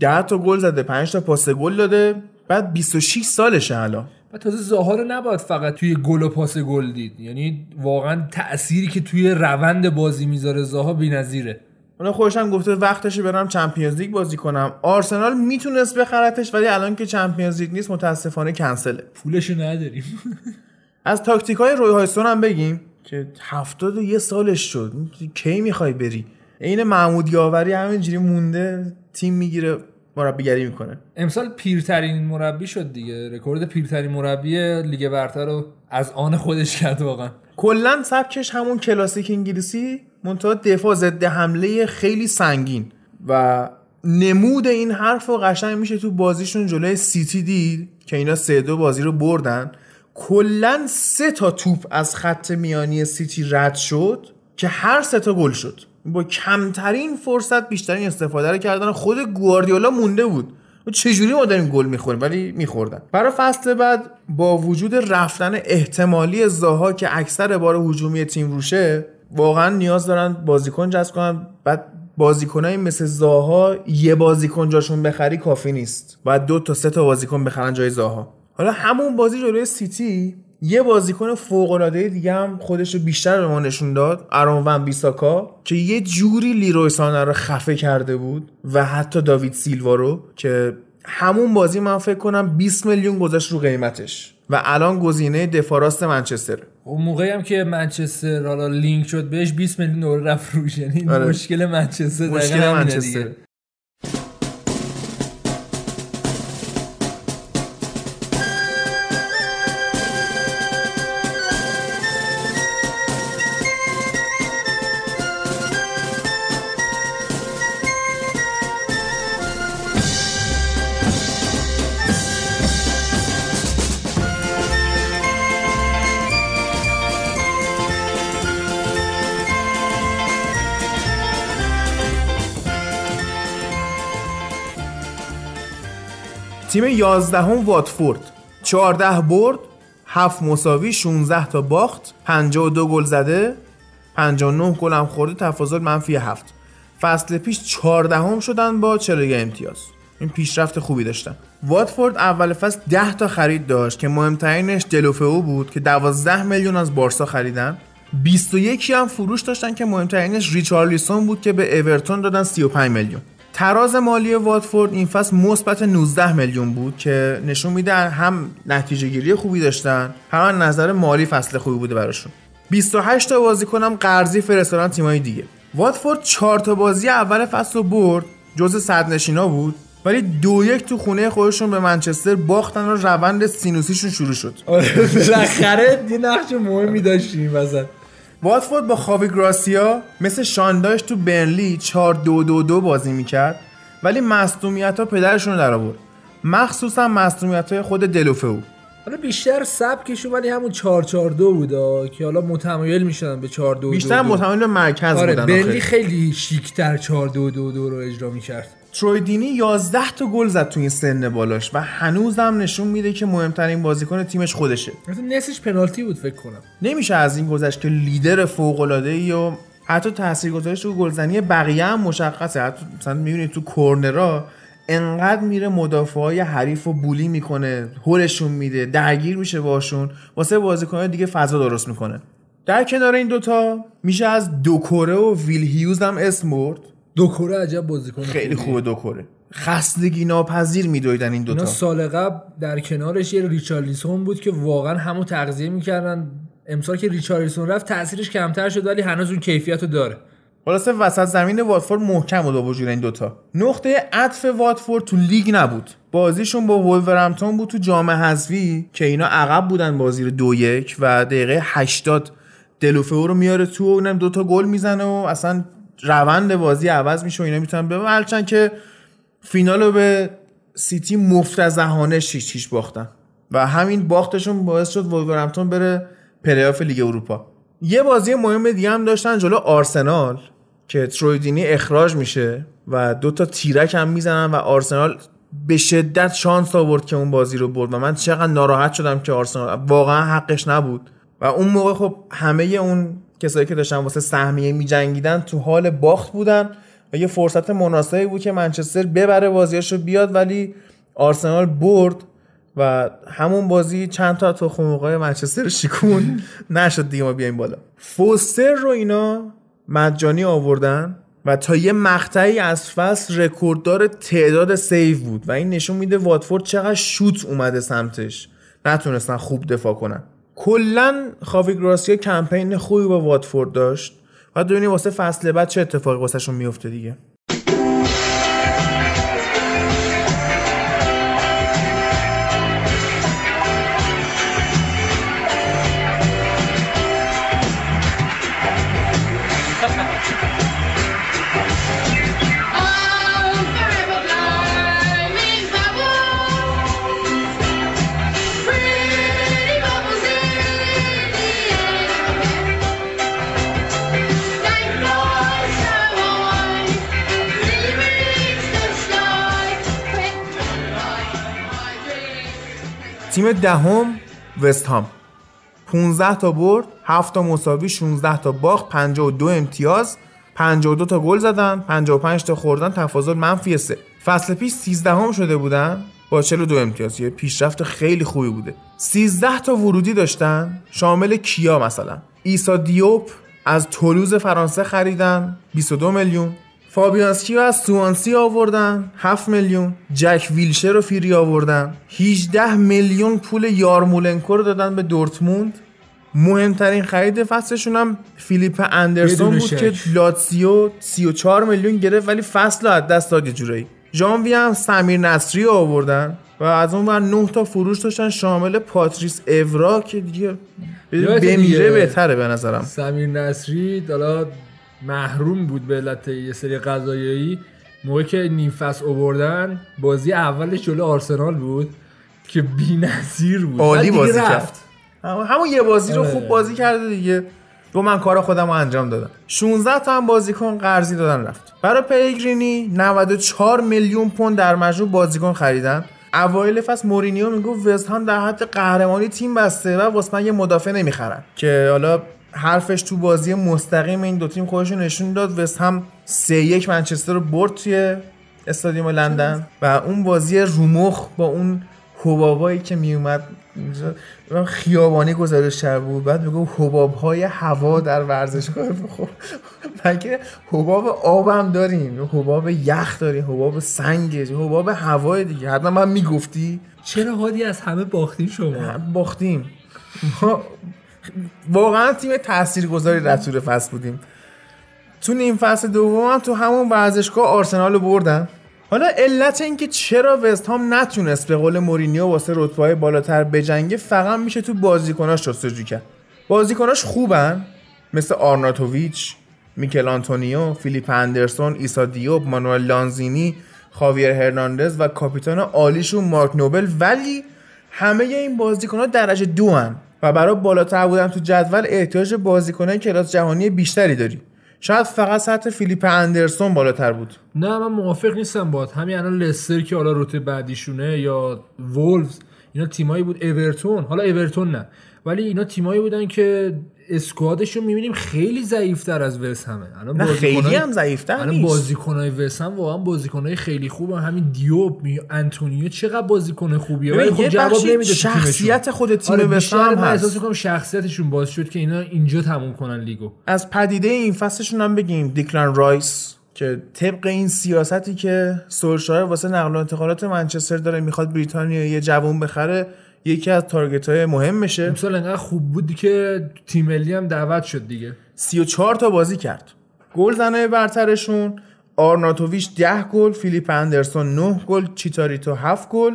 10 تا گل زده 5 تا پاس گل داده بعد 26 سالشه الان. و تازه زاها رو نباید فقط توی گل و پاس گل دید. یعنی واقعا تأثیری که توی روند بازی می‌ذاره زاها بی‌نظیره. حالا خودش هم گفته وقتشه برم Champions League بازی کنم. آرسنال می‌تونست بخرتش ولی الان که Champions League نیست متاسفانه کنسله. پولشو نداریم. از تاکتیک های روی هاجسون هم بگیم که 71 سالش شد. کی می‌خوای بری؟ عین محمود یاوری همینجوری مونده. تیم می‌گیره مربیگری می‌کنه. امسال پیرترین مربی شد دیگه. رکورد پیرترین مربی لیگ برتر رو از آن خودش کرد واقعا. کلا سبکش همون کلاسیک انگلیسی منتها دفاع ضد حمله خیلی سنگین. و نمود این حرف رو قشنگ میشه تو بازیشون جلوی سیتی دید که اینا سه دو بازی رو بردن. کلا سه تا توپ از خط میانی سیتی رد شد که هر سه تا گل شد. با کمترین فرصت بیشترین استفاده رو کردن. خود گواردیولا مونده بود. و چجوری ما داریم گل می‌خوریم؟ ولی میخوردن. برای فصل بعد با وجود رفتن احتمالی زاها که اکثر بار هجومی تیم روشه واقعا نیاز دارن بازیکن جذب کنن. بعد بازیکنایی مثل زاها یه بازیکن جاشون بخری کافی نیست. باید دو تا سه تا بازیکن بخرن جای زاها. حالا همون بازی جلوی سیتی یه بازیکن فوق العاده دیگه هم خودش رو بیشتر به ما نشون داد ارون ون بیساکا که یه جوری لیروی سانه رو خفه کرده بود و حتی داوید سیلوا رو که همون بازی من فکر کنم 20 میلیون گذاشت رو قیمتش و الان گزینه دفاع راست منچستر اون موقعی هم که منچستر حالا لینک شد بهش 20 میلیون دلار رفت روش یعنی آره. مشکل منچستر مشکل منچستر. دیگه. تیم 11 هم واتفورد. 14 برد 7 مساوی 16 تا باخت 52 گل زده 59 گل هم خورده تفاضل منفی 7 فصل پیش 14 هم شدن با 41 امتیاز. این پیشرفت خوبی داشتن. واتفورد اول فصل 10 تا خرید داشت که مهمترینش دلوفئو بود که 12 میلیون از بارسا خریدن. 21 هم فروش داشتن که مهمترینش ریچارلیسون بود که به اورتون دادن 35 میلیون. تراز مالی واتفورد این فصل مثبت 19 میلیون بود که نشون میده هم نتیجه گیری خوبی داشتن هم نظر مالی فصل خوبی بوده براشون. 28 تا بازیکن قرضی فرستادن تیمای دیگه. واتفورد 4 تا بازی اول فصل رو برد جز صدرنشینا بود ولی دو یک تو خونه خودشون به منچستر باختن و روند سینوسیشون شروع شد. آره بالاخره یه نقش مهمی داشتیم وسط واتفورد با خاوی گراسیا مثل شانداش تو برنلی 4 2 2 2 بازی می‌کرد ولی مصدومیت ها پدرشون رو در آورد مخصوصا مصدومیت های خود دلوفئو حالا بیشتر سبکشون ولی همون 442 بودا که حالا متمایل می‌شدن به 422 بیشتر متمایل به مرکز آره بودن آخه. خیلی شیکتر 4222 رو اجرا می‌کرد. ترویدینی 11 تا گل زد تو این سن بالاش و هنوزم نشون میده که مهمترین بازیکن تیمش خودشه. مثلا نصفش پنالتی بود فکر کنم. نمیشه از این گذشت که لیدر فوق العاده ای و حتی تاثیرگذاریش تو گلزنی بقیه هم مشخصه. حتی مثلا می‌بینید تو کورنرا انقدر میره مدافع های حریف و بولی می‌کنه هولشون میده درگیر میشه باشون واسه بازیکنهای دیگه فضا درست می‌کنه. در کنار این دوتا میشه از دوکوره و ویل هیوز هم اسم برد. دوکوره عجب بازیکن خیلی. خوبه دوکوره خستگی ناپذیر میدویدن این دوتا. اینا سال قبل در کنارش یه ریچارلیسون بود که واقعا همو تغذیه می‌کردن. امسال که ریچارلیسون رفت تاثیرش کمتر شد ولی هنوز اون کیفیت رو داره. خلاصه وسط زمین واتفورد محکم بود با وجود این دوتا. نقطه عطف واتفورد تو لیگ نبود. بازیشون با وولورهمپتون بود تو جام حذفی که اینا عقب بودن بازی رو دو یک و دقیقه 80 دلوفئو رو میاره تو و اونم دوتا گل می‌زنه و اصلا روند بازی عوض میشه و اینا می‌تونن ببرن هرچند که فینال رو به سیتی مفتضحانه 6 6 باختن. و همین باختشون باعث شد وولورهمپتون بره پلی‌آف لیگ اروپا. یه بازی مهم دیگه هم داشتن جلو آرسنال که تروی دینی اخراج میشه و دو تا تیرک هم می‌زنن و آرسنال به شدت شانس آورد که اون بازی رو برد. و من چقدر ناراحت شدم که آرسنال واقعا حقش نبود. و اون موقع خب همه اون کسایی که داشتن واسه سهمیه میجنگیدن تو حال باخت بودن و یه فرصت مناسبی بود که منچستر ببره بازیاش رو بیاد ولی آرسنال برد و همون بازی چند تا تخم مرغای منچستر شیکون نشد دیگه ما بیایم بالا. فوستر رو اینا مجانی آوردن و تا یه مقطعی از فصل رکورددار تعداد save بود و این نشون میده واتفورد چقدر شوت اومده سمتش. نتونستن خوب دفاع کنن. کلا خاوی گراسیا کمپین خوبی با واتفورد داشت. و ببینیم واسه فصل بعد چه اتفاقی واسهشون میفته دیگه. تیم دهم وست هام. 15 تا برد 7 تا مساوی 16 تا باخت 52 امتیاز 52 تا گل زدن 55 تا خوردن تفاضل منفی 3 فصل پیش 13 هم شده بودن با 42 امتیاز. یه پیشرفت خیلی خوبی بوده. 13 تا ورودی داشتن شامل کیا مثلا؟ ایسا دیوپ از تولوز فرانسه خریدن 22 میلیون. فابیانسکی رو از سوانسی آوردن؟ 7 میلیون. جک ویلشر رو فیری آوردن. 18 میلیون پول یارمولنکو رو دادن به دورتموند. مهمترین خرید فصلشون هم فیلیپ اندرسون بود. که لاتسیو 34 میلیون گرفت ولی فصل از دست داد جورایی. ژانوی هم سمیر نصری رو آوردن و از اون ور 9 تا فروش داشتن شامل پاتریس اورا که دیگه بمیره. بهتره به نظرم. سمیر نصری حالا محروم بود به علت یه سری قضایایی. موقعی که نیم فصل آوردن بازی اولش جلو آرسنال بود که بی‌نظیر بود. عالی بازی رفت. کرد. همون یه بازی رو آره. خوب بازی کرده دیگه. گفت من کار خودم رو انجام دادم. 16 تا هم بازیکن قرضی دادن رفت. برای پیگرینی 94 میلیون پوند در مجموع بازیکن خریدن. اوایل فصل مورینیو می‌گفت وست هم در حد قهرمانی تیم بسته و واسه من یه مدافع نمی‌خرن. که حالا حرفش تو بازی مستقیم این دو تیم خودشون نشون داد. وست هم 3 1 منچستر رو برد توی استادیوم لندن و اون بازی رومخ با اون حبابایی که میومد خیابانی گزارش کرد بود. بعد میگو حباب های هوا در ورزشگاه خب مگه حباب آبم داریم. حباب یخ داریم. حباب سنگ حباب هوای دیگه. حتما من می‌گفتی. چرا هادی از همه باختین شما؟ باختیم. ما واقعا تیم تاثیرگذاری در طول فصل بودیم. تو نیم فصل دوم هم تو همون ورزشگاه آرسنال رو بردن. حالا علت اینکه چرا وست هم نتونست به قول مورینیو واسه رتبه‌های بالاتر بجنگه فقط میشه تو بازیکناش جستجو کرد. بازیکناش خوبن. مثل آرناتوویچ میکل آنتونیو فیلیپ اندرسون ایسا دیوب مانوئل لانزینی خاویر هرناندز و کاپیتان عالیشون مارک نوبل. ولی همه این بازیکن‌ها درجه دو هن. برای بالاتر بودن تو جدول احتیاج بازیکنان کلاس جهانی بیشتری داری شاید فقط سطح فیلیپ اندرسون بالاتر بود. نه من موافق نیستم باد همین الان لستر که حالا رتبه بعدیشونه یا وولفز اینا تیمایی بود. اورتون حالا اورتون نه. ولی اینا تیمایی بودن که squad شون می‌بینیم خیلی ضعیفتر از وست همه. الان نه خیلی هم ضعیفتر الان بازیکنای وست هم واقعا بازیکنای خیلی خوبه همین دیوب می انتونیو چقدر بازیکن خوبیه؟ ولی خب یه جواب نمیده. شخصیت خود تیم آره وست بیشتر هم هست. احساس می‌کنم شخصیتشون باز شد که اینا اینجا تموم کنن لیگو. از پدیده این فصلشون هم بگیم. دیکلان رایس که طبق این سیاستی که سولشایر واسه نقل و انتقالات منچستر داره می‌خواد بریتانیا یه جوون بخره یکی از target های مهمشه امسال انقدر خوب بود که تیم ملی هم دعوت شد دیگه. 34 تا بازی کرد. گل زنای برترشون. آرناتوویچ 10 گل فیلیپ اندرسون 9 گل چیچاریتو 7 گل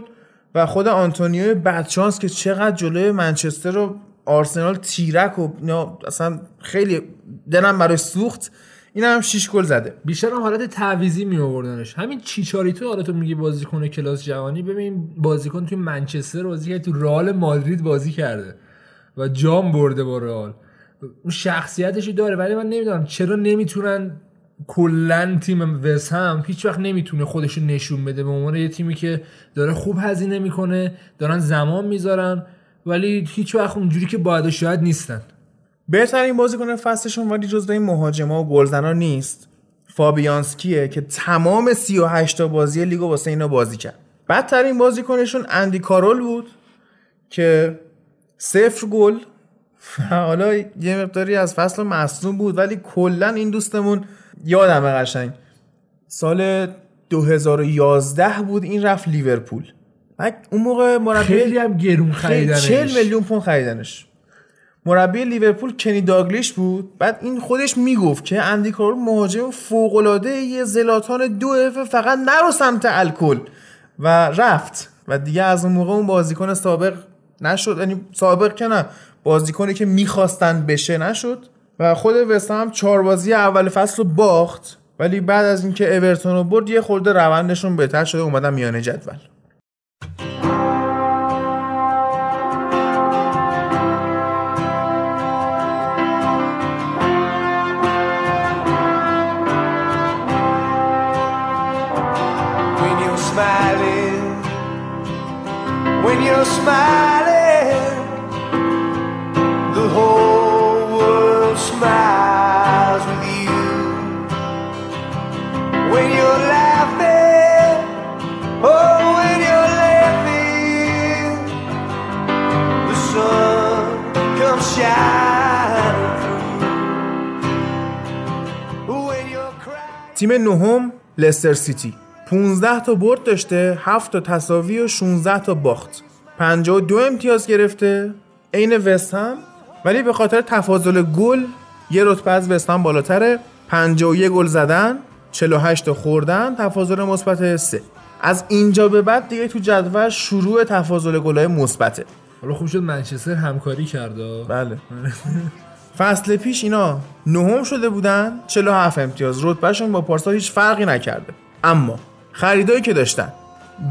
و خود آنتونیو بدشانس که چقدر جلوی منچستر و آرسنال تیرک و اصلا خیلی دلم براش سوخت. این هم 6 گل زده. بیشتر هم حالت تعویزی می آوردنش. همین چیچاریتو حالا تو میگی بازیکن کلاس جوانی ببین بازیکن توی منچستر بازی کرده تو رئال مادرید بازی کرده و جام برده با رئال. اون شخصیتشو داره ولی من نمی‌دونم چرا نمی‌تونن کلا تیم وست هم هیچ وقت نمی‌تونه خودشو نشون بده. به عنوان یه تیمی که داره خوب هزینه می‌کنه دارن زمان می‌ذارن ولی هیچ وقت اونجوری که باید شاید نیستن. بهترین بازیکن فصلشون ولی جزو این مهاجما و گلزنا نیست. فابیانسکیه که تمام 38 تا بازی لیگو واسه اینا بازی کرد. بدترین بازیکنشون اندی کارول بود که صفر گل. حالا یه مقداری از فصل مصنوع بود ولی کلا این دوستمون یادمه قشنگ. سال 2011 بود این رفت لیورپول. اون موقع مربی خیلی هم گرون خریدنش. 40 میلیون پوند خریدنش. مربی لیورپول کنی داگلیش بود؟ بعد این خودش می‌گفت که اندی کارول مهاجم فوق العاده یه زلاتان دو اف فقط نرو سمت الکل. و رفت. و دیگه از اون موقع اون بازیکن سابق نشد. یعنی سابق که نه بازیکنی که می‌خواستن بشه نشد. و خود وست هم چهار بازی اول فصل رو باخت. ولی بعد از اینکه اورتون رو برد یه خورده روندشون بهتر شده اومدن میانه جدول. You're smiling, the whole world smiles with you. When you're laughing, oh, when you're laughing, the sun comes shining through. When you're crying. تیم نهم لستر سیتی 15 تا برد داشته 7 تا تساوی و 16 تا باخت 52 امتیاز گرفته عین وست هم. ولی به خاطر تفاضل گل یه رتبه از وست هم بالاتره. 51 گل زدن 48 تا خوردن تفاضل مثبت 3 از اینجا به بعد دیگه تو جدول شروع تفاضل گلای مثبته. حالا خوب شد منچستر همکاری کرده بله. فصل پیش اینا نهم شده بودن 47 امتیاز. رتبهشون با پارسال هیچ فرقی نکرده. اما خریدایی که داشتن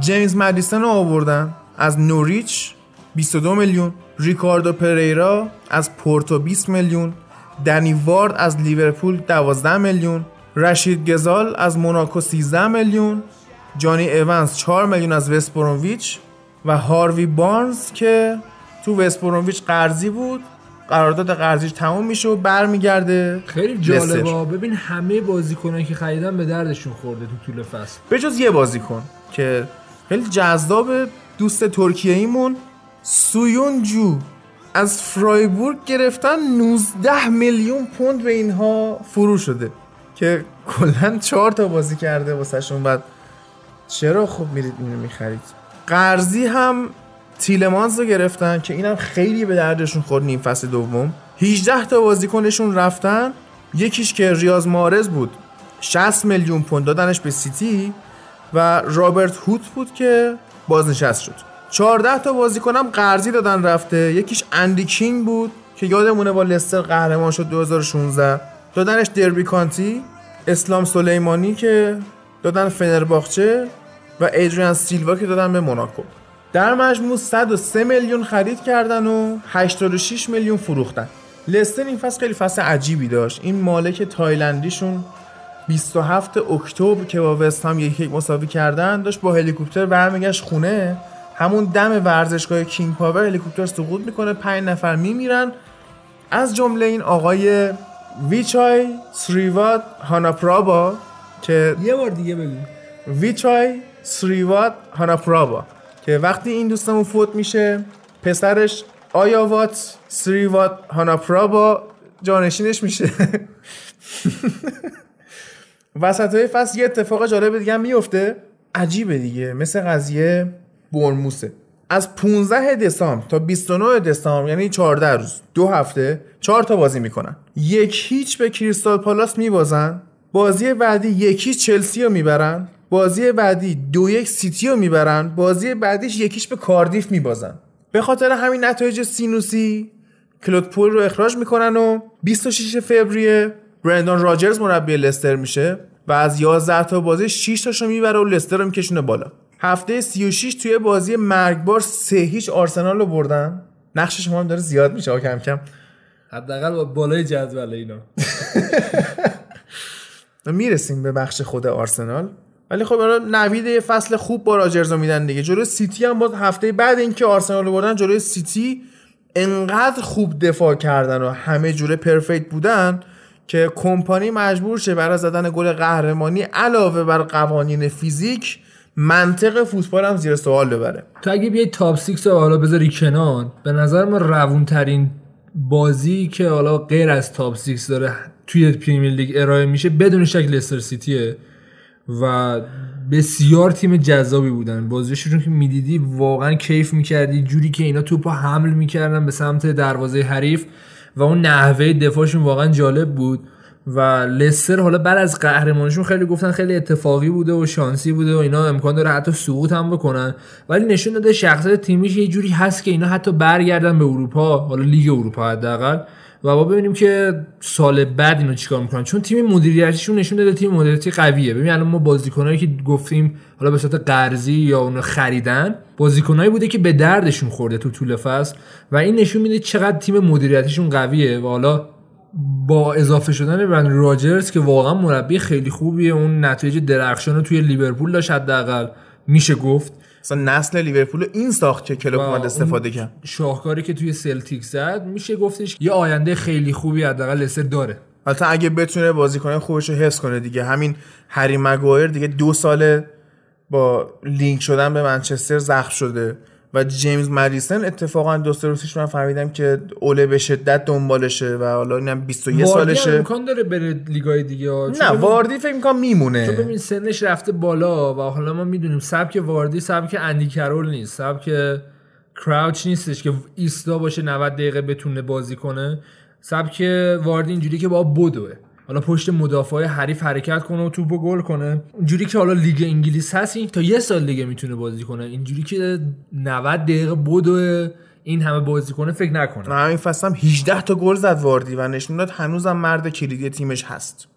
جیمز مدیسن رو آوردن. از نوریچ 22 میلیون ریکاردو پریرا از پورتو 20 میلیون دنی وارد از لیورپول 12 میلیون رشید گزال از موناکو 13 میلیون جانی ایونز 4 میلیون از وست برونویچ و هاروی بارنز که تو وست برونویچ قرضی بود. قرارداد قرضیش تموم میشه و برمیگرده. خیلی جالبه. ببین همه بازیکنان که خریدن به دردشون خورده تو طول فصل. به جز یه بازیکن که خیلی جذاب دوست ترکیه ایمون سویون جو از فرایبورگ گرفتن 19 میلیون پوند به اینها فرو شده که کلا چهار تا بازی کرده واسهشون. بعد چرا خب میرید اینو می‌خرید؟ قرضی هم تیلمانز رو گرفتن که اینم خیلی به دردشون خورد نیم فصل دوم. 18 تا بازیکنشون رفتن. یکیش که ریاض مارز بود. 60 میلیون پوند دادنش به سیتی و رابرت هوت بود که بازنشست شد. 14 تا بازیکنم قرضی دادن رفته. یکیش اندی کینگ بود که یادمونه با لستر قهرمان شد 2016 دادنش دربی کانتی اسلام سلیمانی که دادن فنرباخچه و ایدریان سیلوا که دادن به موناکو. در مجموع 103 میلیون خرید کردن و 86 میلیون فروختن. لستر این فصل خیلی فصل عجیبی داشت. این مالک تایلندیشون 27 اکتبر که با وست هم یک یک مساوی کردن داشت با هلیکوپتر برمیگشت خونه. همون دم ورزشگاه کینگ پاور هلیکوپتر سقوط می‌کنه پنج نفر میمیرن. از جمله این آقای ویچای سریواد هاناپرابا که یه بار دیگه بگو. ویچای سریواد هاناپرابا که وقتی این دوستمون فوت میشه پسرش آیاوات سریواد هاناپرابا جانشینش میشه. وسط های فصل یه اتفاق جالب دیگه هم میفته. عجیبه دیگه. مثل قضیه برموسه. از 15 دسامبر تا 29 دسامبر یعنی 14 روز دو هفته چهار تا بازی می‌کنن. یک هیچ به کریستال پالاس میبازن. بازی بعدی یک هیچ چلسی رو می‌برن. بازی بعدی دو یک سیتی رو می‌برن. بازی بعدیش یکیش به کاردیف میبازن. به خاطر همین نتایج سینوسی کلود پوئل رو اخراج می‌کنن و 26 فوریه برندان راجرز مربی لستر میشه و از 11 تا بازی 6 تاشو می‌بره و لستر رو میکشونه بالا. هفته 36 توی بازی مرگبار 3 هیچ آرسنال رو بردن. نقش شما هم داره زیاد میشه کم کم. حداقل با بالای جدول اینا. می‌رسیم به بخش خود آرسنال. ولی خب حالا نوید یه فصل خوب با راجرز میدن دیگه. جلوی سیتی هم باز هفته بعد اینکه آرسنال رو بردن جلوی سیتی انقدر خوب دفاع کردن و همه جوره perfect بودن که کمپانی مجبور شه برای زدن گل قهرمانی علاوه بر قوانین فیزیک منطق فوتبال هم زیر سوال ببره. تو اگه بیای top 6 رو حالا بذاری کنار به نظر من روون ترین بازی که حالا غیر از top 6 داره توی پریمیر لیگ ارائه میشه بدون شک لستر سیتیه و بسیار تیم جذابی بودن. بازیشون که می‌دیدی واقعا کیف می‌کردی جوری که اینا توپو حمل می‌کردن به سمت دروازه حریف. و اون نحوه دفاعشون واقعا جالب بود. و لستر حالا بعد از قهرمانیشون خیلی گفتن خیلی اتفاقی بوده و شانسی بوده و اینا امکان داره حتی سقوط هم بکنن. ولی نشون داده شخصیت تیمیش یه جوری هست که اینا حتی برگردن به اروپا حالا لیگ اروپا حداقل. و با ببینیم که سال بعد اینو چیکار می‌کنن. چون تیم مدیریتیشون نشون داده تیم مدیریتی قویه. ببین الان ما بازیکنایی که گفتیم حالا به صورت قرضی یا اونو خریدن بازیکنایی بوده که به دردشون خورده تو طول فصل و این نشون میده چقدر تیم مدیریتیشون قویه و حالا با اضافه شدن برند راجرز که واقعا مربی خیلی خوبیه. اون نتایج درخشان رو توی لیورپول داشت حداقل. میشه گفت اصلا نسل لیورپول این ساخت که کلوب و اومد استفاده کرد. شاهکاری که توی سلتیک زد میشه گفتش یه آینده خیلی خوبی حداقل لستر داره. حتی اگه بتونه بازیکن خوبش رو حفظ کنه دیگه. همین هری مگوایر دیگه دو ساله با لینک شدن به منچستر زخم شده. و جیمز مدیسن اتفاقا دو سه من فهمیدم که اوله به شدت دنبالشه و حالا اینم 21 واردی هم سالشه. امکان داره بره لیگای دیگه. چون نه ببین- واردی فکر می‌کنم چون میمونه ببین سنش رفته بالا و حالا ما می‌دونیم سبک واردی سبک اندی کرول نیست سبک کراوچ نیستش که ایستا باشه 90 دقیقه بتونه بازی کنه. سبک واردی اینجوری که با بدوه حالا پشت مدافع حریف حرکت کنه و توپو گل کنه. اینجوری که حالا لیگ انگلیس هست این تا یه سال دیگه می‌تونه بازی کنه. اینجوری که 90 دقیقه بدوه این همه بازی کنه فکر نکنه و همین فصل هم 18 تا گل زد واردی و نشون داد هنوزم مرد کلیدی تیمش هست.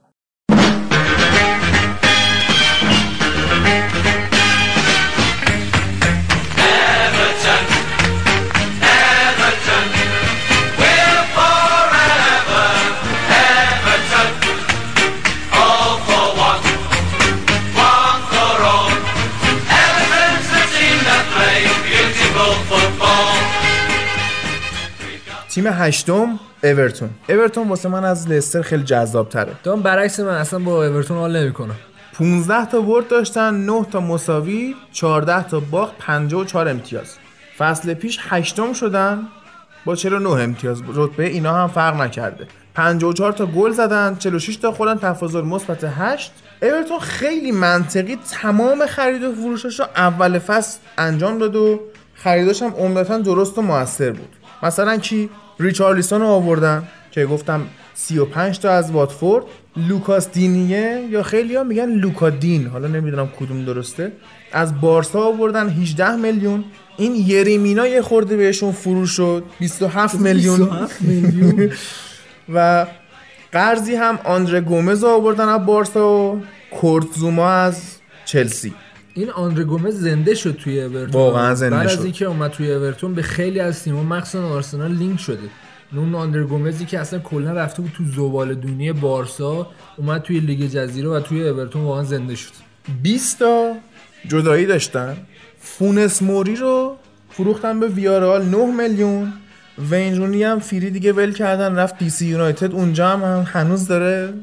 تیم هشتم اورتون. اورتون واسه من از لستر خیلی جذاب تره دام برعکس من اصلا با اورتون حال نمی‌کنم. 15 تا برد داشتن 9 تا مساوی 14 تا باخت 54 امتیاز. فصل پیش هشتم شدن با 49 امتیاز. رتبه اینا هم فرق نکرده. 54 تا گل زدن 46 تا خوردن تفاضل مثبت 8 اورتون خیلی منطقی تمام خرید و فروشش رو اول فصل انجام داد و خریداش هم عمدتا درست و موثر بود. مثلا کی ریچارلیسون رو آوردن که گفتم 35 تا از واتفورد لوکاس دینیه یا خیلی ها میگن لوکا دین حالا نمی‌دونم کدوم درسته. از بارسا آوردن 18 میلیون. این یریمینا یه خورده بهشون فروش شد 27 میلیون. و قرضی هم آندره گومز آوردن از بارسا و کورت زوما از چلسی. این آندره گومز زنده شد توی اورتون. واقعا زنده بعد شد. از اینکه اومد توی اورتون به خیلی از تیم‌ها مخصوصا آرسنال لینک شده. اون آندره گومزی که اصلا کلا رفته بود تو زبال دونی بارسا اومد توی لیگ جزیره و توی اورتون واقعا زنده شد. 20 تا جدایی داشتن. فونس موری رو فروختن به ویارال 9 میلیون. وین رونی هم free دیگه ول کردن رفت دی سی یونایتد. اونجا هم هنوز داره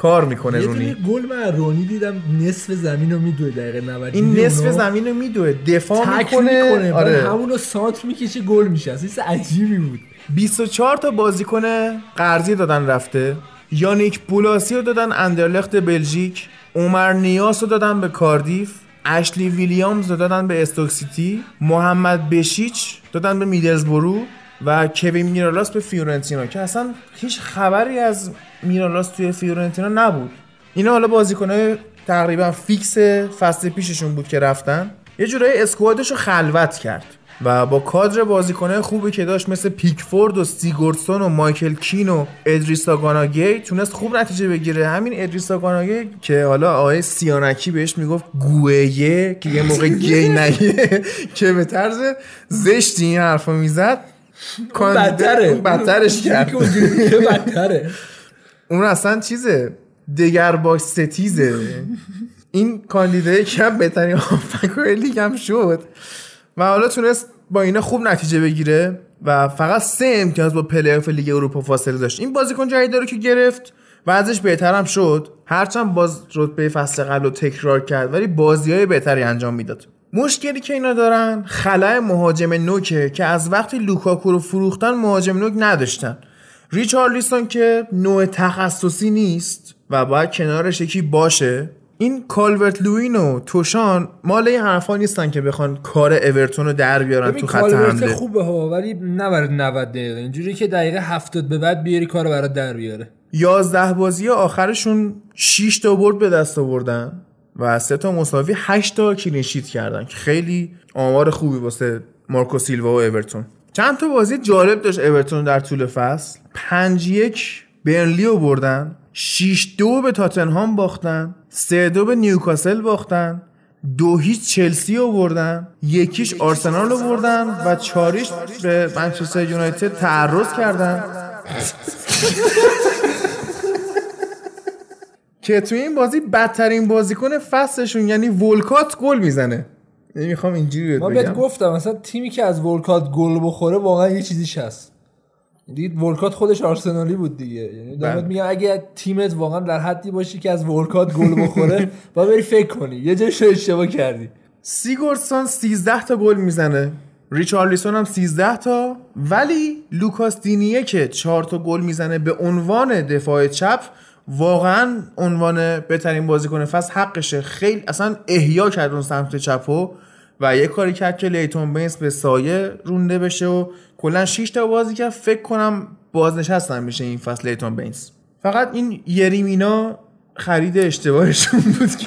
کار می‌کنه یه رونی. دونه گل من رونی دیدم نصف زمین رو میدوه دقیقه 90 این نصف؟ زمین رو میدوه. دفاع می‌کنه. می‌کنه آره آره. همونو سانتر می‌کشه گل میشه. اصلا عجیبی بود. 24 تا بازیکن قرضی دادن رفته. یانیک بولاسی رو دادن اندرلخت بلژیک. عمر نیاس رو دادن به کاردیف. اشلی ویلیامز رو دادن به استوک سیتی. محمد بشیچ دادن به میدلزبرو و کوین میرالاس به فیورنتینا که اصلا هیچ خبری از میرالاس توی فیورنتینا نبود. اینا حالا بازیکنهای تقریبا فیکس فصل پیششون بود که رفتن. یه جورایی اسکوادش رو خلوت کرد و با کادر بازیکنه خوبی که داشت مثل پیکفورد و سیگورسون و مایکل کین و ادریسا گاناگی تونست خوب نتیجه بگیره. همین ادریسا گاناگی که حالا آقای سیانکی بهش می‌گفت گویه که یه موقع گی نگه که به طرز زشتی این حرفا می‌زد. بدتره. بدترش کرد. بدتره. اون اصلا چیزه؟ دگر باش ستیزه. این کاندیدای که هم بهترین هافبک لیگ هم شد. و حالا تونست با اینا خوب نتیجه بگیره و فقط سه امتیاز با پلی‌آف لیگ اروپا فاصله داشت. این بازیکن جدید رو که گرفت و ازش بهتر شد. هرچند باز رتبه فصل قبل رو تکرار کرد ولی بازی های بهتری انجام می‌داد. مشکلی که اینا دارن خلای مهاجم نوکه که از وقتی لوکاکو رو فروختن مهاجم نوک نداشتن. ریچارلیسون که نوع تخصصی نیست و باید کنارش یکی باشه این کالورت لوین و توشان مال این حرفا نیستن که بخوان کار اورتون رو در بیارن تو خط حمله. خوبه ها ولی نه برای 90 دقیقه. اینجوری که دقیقه 70 به بعد بیاری کار برای در بیاره. 11 بازی آخرشون 6 تا برد به دست آوردن و سه تا مساوی 8 تا کلین شیت کردن که خیلی آمار خوبی واسه مارکو سیلوا و اورتون. چند تا بازی جالب داشت اورتون در طول فصل. 5 1 برنلی رو بردن. 6 2 به تاتنهام باختن. 3 2 به نیوکاسل باختن. دو هیچ چلسی رو بردن. یکیش آرسنال رو بردن و چاریش به منچستر یونایتد تعرض کردن. که توی این بازی بدترین بازیکن فصلشون یعنی ولکات گل می‌زنه. یعنی می‌خوام اینجوری ما بهت بگم. گفتم مثلا تیمی که از ولکات گل بخوره واقعا یه چیزیش هست. دید ولکات خودش آرسنالی بود دیگه. یعنی دارم بله. میگم اگه تیمت واقعا در حدی باشی که از ولکات گل بخوره باید بری فکر کنی. یه جایش رو اشتباه کردی. سیگورسون 13 تا گل می‌زنه. ریچارلیسون هم 13 تا. ولی لوکاس دینیه که 4 تا گل می‌زنه به عنوان دفاع چپ واقعا عنوان بهترین بازیکن فصل حقشه. خیلی اصلا احیا کرد اون سمت چپو و یه کاری کرد که لیتون بینس به سایه رونده بشه و کلا 6 تا بازی کرد فکر کنم بازنشستن میشه این فصل لیتون بینس فقط این یریمینا خرید اشتباهشون بود که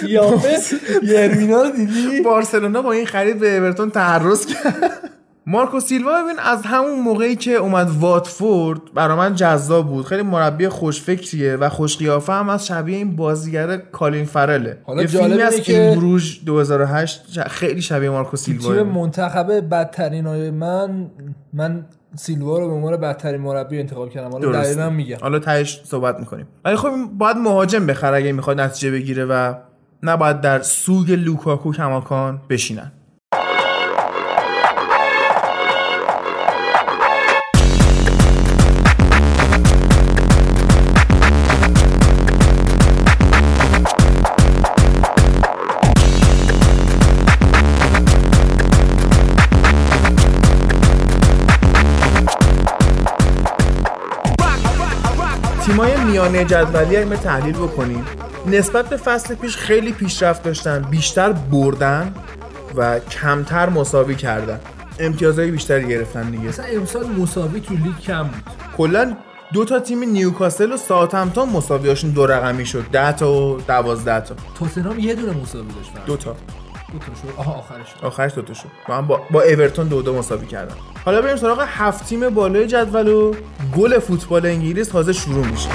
قیافه. یرمینا رو دیدی؟ بارسلونا با این خرید به اورتون تعرض کرد. مارکو سیلوا ببین از همون موقعی که اومد واتفورد برا من جذاب بود. خیلی مربی خوشفکریه و خوش قیافه هم از شبیه این بازیگر کالین فرله. حالا یه جالب فیلمی از که- این بروژ 2008 ش- خیلی شبیه مارکو تیم سیلوا. منتخب بدترین های من من سیلوا رو به عنوان بدترین مربی انتخاب کردم. حالا. دقیقا میگم. حالا تهش صحبت می‌کنیم. ولی خب باید مهاجم بخره اگه می‌خواد نتیجه بگیره و نباید در سوگ لوکاکو کماکان بشینن. تیمای میانه جدولی اگه تحلیل بکنیم. نسبت به فصل پیش خیلی پیشرفت داشتن بیشتر بردن و کمتر مساوی کردن. امتیازهای بیشتری گرفتن دیگه. مثلا امسال مساوی تو لیگ کم بود. کلا دو تا تیم نیوکاسل و ساوثهمپتون مساویاشون دو رقمی شد. 10 تا و 12 تا. توتنهام یه دونه مساوی داشت دو تا. آها آخرش آخرش دو تا شد. هم با, با اورتون دو دو مساوی کردن حالا بریم سراغ هفت تیم بالای جدول و گل فوتبال انگلیس تازه شروع میشه.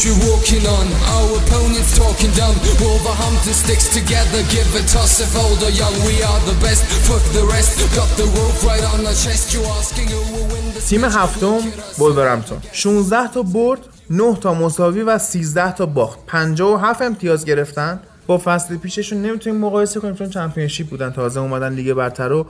Pitch you're walking on. Our opponents talking down. Wolverhampton sticks together. Give a toss if old or young. We are the best. Fuck the rest. Got the wolf right on the chest. You asking who will win the تیم هفتم ولورهمپتون 16 تا برد 9 تا مساوی و 13 تا باخت 57 امتیاز گرفتن با فصل پیششون نمی‌تونیم مقایسه کنیم چون چمپیونشیپ بودن تازه اومدن لیگ برتر رو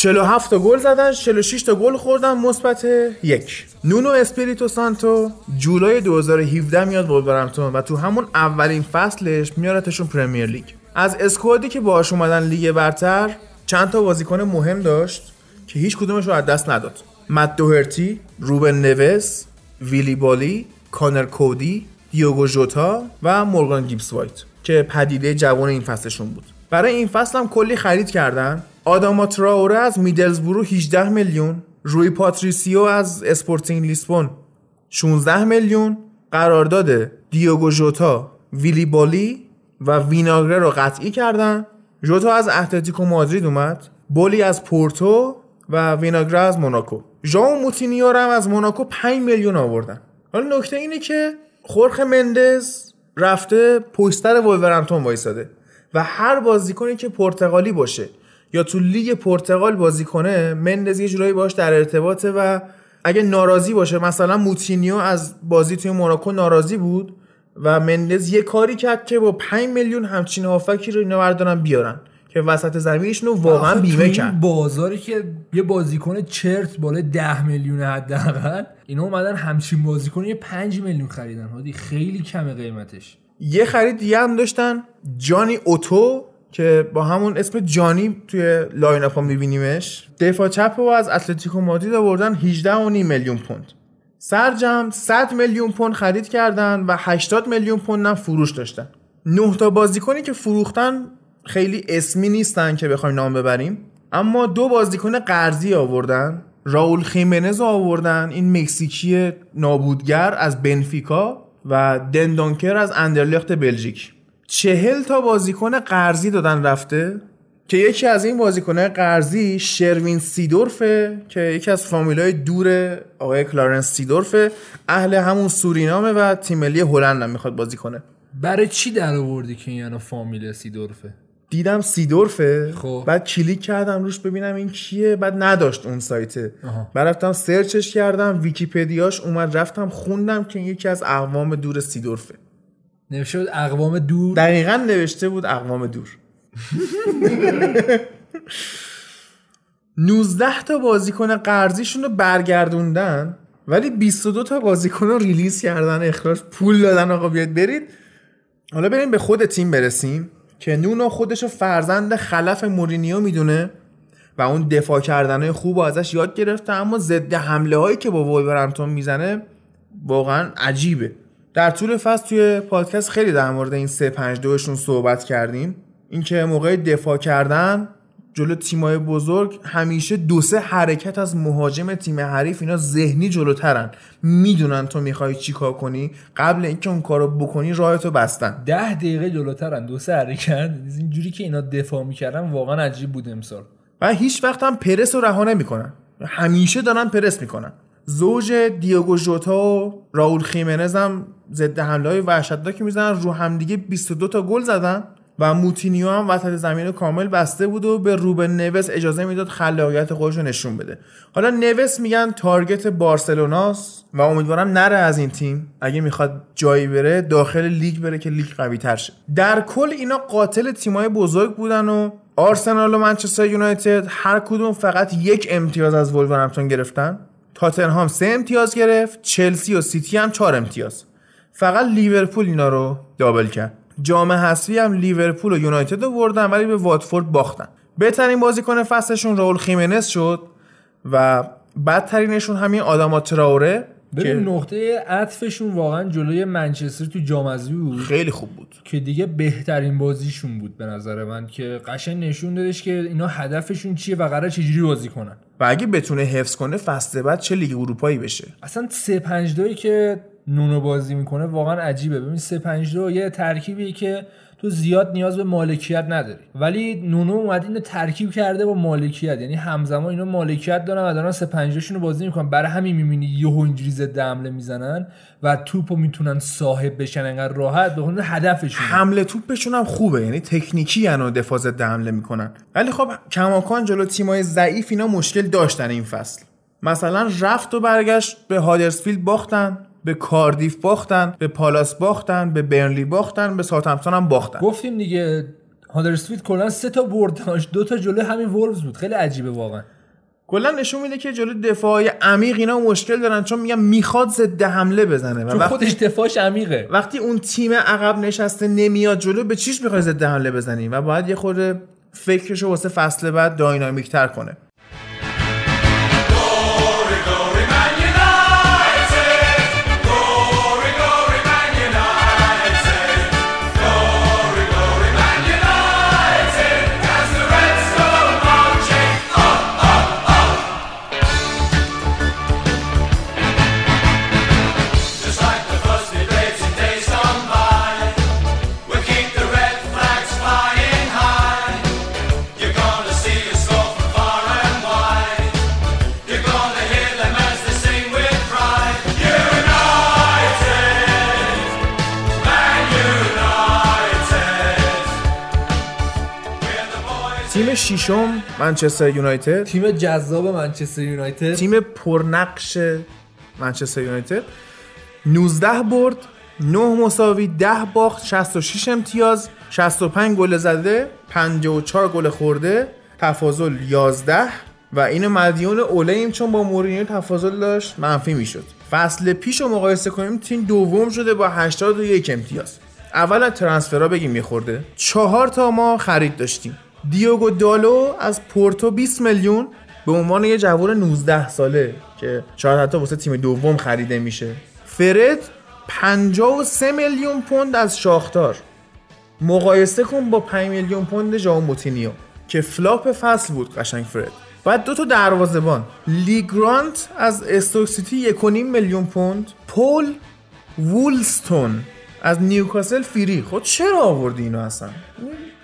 47 تا گل زدن 46 تا گل خوردن مثبت یک. نونو اسپریتو سانتو جولای 2017 میاد ولورهمپتون و تو همون اولین فصلش میارتشون پرمیر لیگ. از اسکوادی که باهاش اومدن لیگ برتر چند تا بازیکن مهم داشت که هیچ کدومش رو از دست نداد. مت دوهرتی، روبن نوس، ویلی بالی، کانر کودی، دیوگو ژوتا و مورگان گیبس وایت که پدیده جوان این فصلشون بود. برای این فصل هم کلی خرید کردن. آداما تراوره از میدلزبرو 18 میلیون روی پاتریسیو از اسپورتینگ لیسبون 16 میلیون قرارداد دیوگو ژوتا ویلی بالی و ویناگره رو قطعی کردن. ژوتا از اتلتیکو مادرید اومد بولی از پورتو و ویناگره از موناکو. ژائو موتینیو هم از موناکو 5 میلیون آوردن. حالا نکته اینه که خورخه مندز رفته پشت ولورهمپتون وایساده و هر بازیکنی که پرتغالی باشه یا تو لیگ پرتغال بازی کنه مندز یه جورایی باش در ارتباطه و اگه ناراضی باشه مثلا موتینیو از بازی توی موناکو ناراضی بود و مندز یه کاری کرد که با 5 میلیون همچین هافبکی رو اینا بردارن بیارن که وسط زمینشون رو واقعا بیمه کرد. بازاری که یه بازیکن چرت بالای 10 میلیون حداقل اینا اومدن همچین بازیکن یه 5 میلیون خریدن. هادی خیلی کمه قیمتش. یه خرید دیگه هم داشتن جانی اوتو که با همون اسم جانی توی line up میبینیمش دفاع چپ رو از اتلتیکو مادرید آوردن 18 و نیم میلیون پوند. سرجم 100 میلیون پوند خرید کردن و 80 میلیون پوند هم فروش داشتن. نه تا بازیکنی که فروختن خیلی اسمی نیستن که بخوایم نام ببریم. اما دو بازیکن قرضی آوردن راول خیمنز آوردن این مکزیکی نابودگر از بنفیکا و دندونکر از اندرلخت بلژیک. چهل تا بازیکن قرضی دادن رفته. که یکی از این بازیکنهای قرضی شروین سیدورفه که یکی از فامیلای دور آقای کلارنس سیدورفه اهل همون سورینامه و تیم ملی هلند هم می‌خواد بازی کنه. برای چی در آوردی که این یعنی فامیل سیدورفه؟ دیدم سیدورفه خب. بعد کلیک کردم روش ببینم این کیه بعد نداشت اون سایته آها. بعد رفتم سرچش کردم ویکیپدیاش اومد رفتم خوندم که یکی از اقوام دور سیدورفه. نوشته بود اقوام دور. دقیقا نوشته بود اقوام دور. 19 تا بازیکن قرضیشون رو برگردوندن ولی 22 تا بازیکن رو release کردن اخراج پول دادن آقا بیاید برید. حالا بریم به خود تیم برسیم که نونو خودشو فرزند خلف مورینیو می‌دونه و اون دفاع کردنهای خوب رو ازش یاد گرفته اما ضد حمله هایی که با وولورهمپتون می‌زنه واقعا عجیبه. در طول فصل توی پادکست خیلی در مورد این 352 شون صحبت کردیم. اینکه موقع دفاع کردن جلو تیمای بزرگ همیشه دو سه حرکت از مهاجم تیم حریف اینا ذهنی جلوترن. می‌دونن تو می‌خوای چیکار کنی؟ قبل اینکه اون کارو بکنی راهتو بستن. ده دقیقه جلوترن دو سه حرکت. اینجوری که اینا دفاع می‌کردن واقعا عجیب بود امسال. و هیچ وقت هم پرس رو رها نمی‌کنن. همیشه دارن پرس می‌کنن. زوج دیوگو ژوتا و راول خیمنز هم ضد حمله های وحشتناکی می‌زنن. رو همدیگه 22 تا گل زدن و موتینیو هم وسط زمین کامل بسته بود و به روبن نوس اجازه می‌داد خلاقیت خودش رو نشون بده. حالا نوس میگن target بارسلوناست و امیدوارم نره از این تیم. اگه می‌خواد جایی بره داخل لیگ بره که لیگ قوی تر شه. در کل اینا قاتل تیمای بزرگ بودن و آرسنال و منچستر یونایتد هر کدوم فقط یک امتیاز از ولورهمپتون گرفتن. تاتنهام سه امتیاز گرفت چلسی و سیتی هم چهار امتیاز. فقط لیورپول اینا رو دابل کرد. جام حذفی هم لیورپول و یونایتد رو بردن ولی به واتفورد باختن. بهترین بازیکن فصلشون راول خیمنز شد و بدترینشون همین آداما تراوره. ببین که نقطه عطفشون واقعا جلوی منچستر تو جام بود. خیلی خوب بود. که دیگه بهترین بازیشون بود به نظر من که قشنگ نشون دادش که اینا هدفشون چیه و قرار چجوری بازی کنن. و اگه بتونه حفظ کنه فصل بعد چه لیگ اروپایی بشه؟ اصلا 3 5 2 که نونو بازی می‌کنه واقعا عجیبه. ببین 3 5 2 یه ترکیبی که تو زیاد نیاز به مالکیت نداری. ولی نونو اومد اینو ترکیب کرده با مالکیت. یعنی همزمان اینا مالکیت دارن و دارن سه پنجاشون رو بازی می‌کنن. برای همین می‌بینی یهو اینجوری ضد حمله می‌زنن و توپو می‌تونن صاحب بشن. انقدر راحت. به هدفشون. حمله توپشون هم خوبه. یعنی تکنیکی و دفاع ضد حمله می‌کنن. ولی خب کماکان جلو تیمای ضعیف اینا مشکل داشتن این فصل. مثلا رفت و برگشت به هادرسفیلد باختن. به کاردیف باختن به پالاس باختن به برنلی باختن به ساوثهمپتون هم باختن. گفتیم دیگه هادرسفیلد کلا سه تا برد داشت دو تا جلو همین وولفز بود. خیلی عجیبه واقعا. کلا نشون میده که جلو دفاعی عمیق اینا مشکل دارن چون میگم می‌خواد ضد حمله بزنه و وقتی خودش دفاعش عمیقه. وقتی اون تیم عقب نشسته نمیاد جلو به چیش می‌خوای ضد حمله بزنی؟ و باید یه خورده فکرشو واسه فصل بعد داینامیک تر کنه. ششم منچستر یونایتد. تیم جذاب منچستر یونایتد. تیم پرنقش منچستر یونایتد. 19 برد 9 مساوی 10 باخت 66 امتیاز 65 گل زده 54 گل خورده تفاضل 11 و اینو مدیون اولیم چون با مورینیو تفاضل داشت منفی می‌شد. فصل پیش رو مقایسه کنیم تیم دوم شده با 81 امتیاز. اول از transfer ها بگیم میخورده چهار تا ما خرید داشتیم. دیوگو دالو از پورتو 20 میلیون به عنوان یه جوان 19 ساله که شاید حتی واسه تیم دوم خریده میشه. فرد 53 میلیون پوند از شاختار. مقایسه کن با 5 میلیون پوند ژائو موتینیو که flop فصل بود قشنگ فرد. بعد دو تا دروازه‌بان. لی گرانت از استوک سیتی 1.5 میلیون پوند. پول وولستون از نیوکاسل free خود چرا آوردی اینو اصلا؟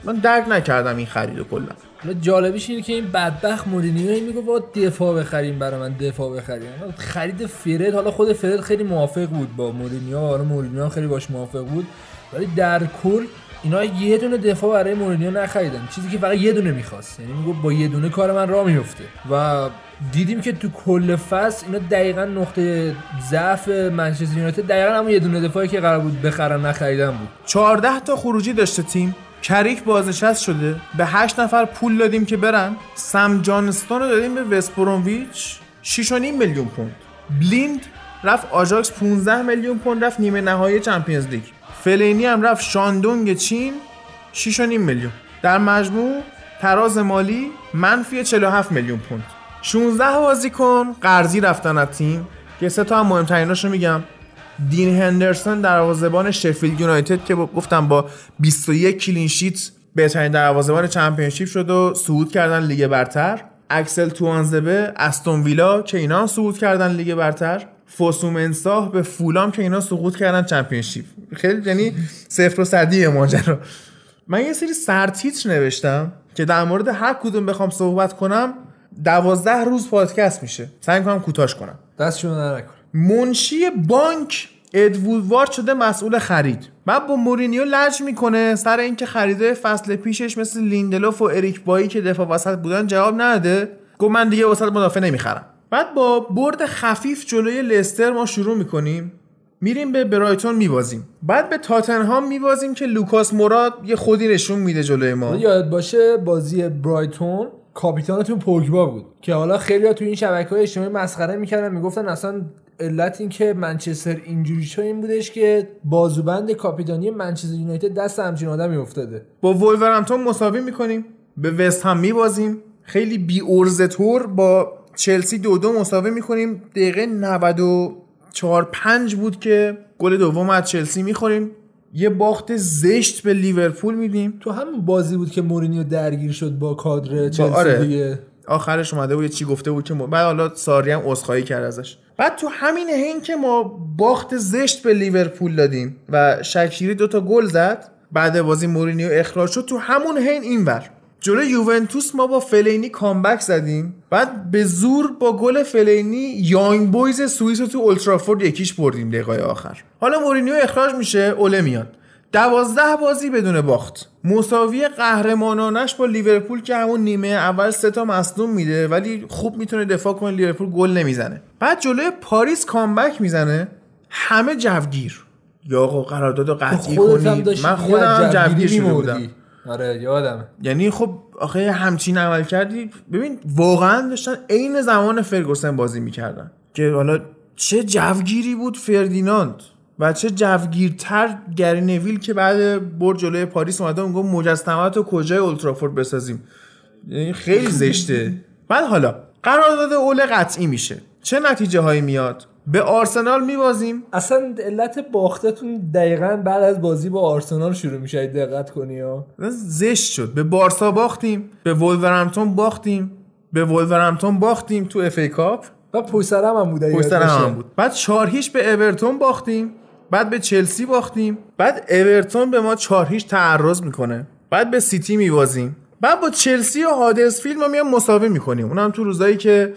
من درک نکردم این خریدو کلا حالا جالبیش اینه که این بدبخت مورینیو میگه با دفاع بخریم برای من دفاع بخریم. خرید فرد حالا خود فرد خیلی موافق بود با مورینیو حالا مورینیو خیلی باش موافق بود. ولی در کل اینا یه دونه دفاع برای مورینیو نخریدن. چیزی که فقط یه دونه می‌خواست. یعنی میگه با یه دونه کار من راه میفته و دیدیم که تو کل فصل اینا دقیقا نقطه ضعف منچستر یونایتد دقیقا همون یه دونه دفاعی که قرار بود بخرن نخریدن بود. 14 تا خروجی داشته تیم. کریک بازنشست شده. به 8 نفر پول دادیم که برن. سم جانستون رو دادیم به وستبرومویچ. 6.5 میلیون پوند. بلیند رفت آژاکس 15 میلیون پوند رفت نیمه نهایی Champions League. فلینی هم رفت شاندونگ چین 6.5 میلیون. در مجموع تراز مالی منفی 47 میلیون پوند. 16 بازیکن قرضی رفتن از تیم. که سه تا هم مهمتریناشو میگم. دین هندرسون دروازه‌بان شفیلد یونایتد که گفتم با 21 clean sheet بهترین دروازه‌بان Championship شد و صعود کردن لیگ برتر. اکسل توانزبه استون ویلا که اینا صعود کردن لیگ برتر. فوسومنساه به فولام که اینا سقوط کردن Championship. خیلی یعنی صفر و صدی ماجرا. من یه سری سرتیتر نوشتم که در مورد هر کدوم بخوام صحبت کنم. دوازده روز پادکست میشه. سعی کنم کوتاش کنم. دستشون نکن منشی بانک اد وودوارد شده مسئول خرید. بعد با مورینیو لج می‌کنه. سر اینکه خریدای فصل پیشش مثل لیندلوف و اریک بایی که دفاع وسط بودن جواب نده. گفت من دیگه وسط مدافع نمی‌خرم. بعد با برد خفیف جلوی لستر ما شروع می‌کنیم. میریم به برایتون میبازیم. بعد به تاتنهام میبازیم که لوکاس مورا یه خودی نشون میده جلوی ما. یاد باشه بازی برایتون کاپیتانتون پوگبا بود. که حالا خیلی تو این شبکه های اجتماعی مسخره می‌کردن می‌گفتن اصلا علت این که منچستر اینجوری شد این بودش که بازوبند کاپیتانی منچستر یونایتد دست همچین آدمی افتاده. با وولورهمپتون مساوی می‌کنیم به وست هم میبازیم. خیلی بی ارزه طور با چلسی دو دو مساوی می‌کنیم. دقیقه 94 5 بود که گل دوم از چلسی می‌خوریم. یه باخت زشت به لیورپول میدیم. تو همون بازی بود که مورینیو درگیر شد با کادر چلسی آره. دیگه. آخرش اومده بود چی گفته بود که. بعد حالا ساری هم عذرخواهی کرد ازش. بعد تو همین حین که ما باخت زشت به لیورپول دادیم و شکیری دوتا گل زد بعد بازی مورینیو اخراج شد تو همون حین اینور. جلو یوونتوس ما با فلینی comeback زدیم بعد به زور با گل فلینی یانگ بویز سوئیس رو تو اولدترافورد یک هیچ بردیم دقیقه آخر. حالا مورینیو اخراج میشه اوله میاد. دوازده بازی بدون باخت. مساوی قهرمانانش با لیورپول که همون نیمه اول سه تا مصدوم میده ولی خوب می‌تونه دفاع کنه لیورپول گل نمی‌زنه. بعد جلوی پاریس کامبک می‌زنه. همه جوگیر. یا آقا قرارداد قطعی هم کنید داشتی من خودم هم جوگیر شده. بودم. آره یادمه. یعنی خب آخه همچین عمل کردی. ببین واقعا داشتن عین زمان فرگوسن بازی می‌کردن. که حالا چه جوگیری بود فردیناند؟ و چه جوگیرتر گری نویل که بعد برد جلوی پاریس اومده اون گفت مجسمه تو کجای اولترافورد بسازیم؟ یعنی خیلی زشته. بعد حالا قرارداد اول قطعی میشه. چه نتیجه هایی میاد؟ به آرسنال میبازیم. اصلا علت باختتون دقیقا بعد از بازی با آرسنال شروع میشه دقت کنی ها. زشت شد. به بارسا باختیم. به ولورهمپتون باختیم. به ولورهمپتون باختیم تو FA Cup. و پشت سرم هم بود باشه. هم بود. بعد چهار هیچ به اورتون باختیم. بعد به چلسی باختیم. بعد اورتون به ما چهار هیچ تعرض می‌کنه. بعد به سیتی میبازیم. بعد با چلسی و هادرسفیلد ما میام مساوی می‌کنیم. اونم تو روزایی که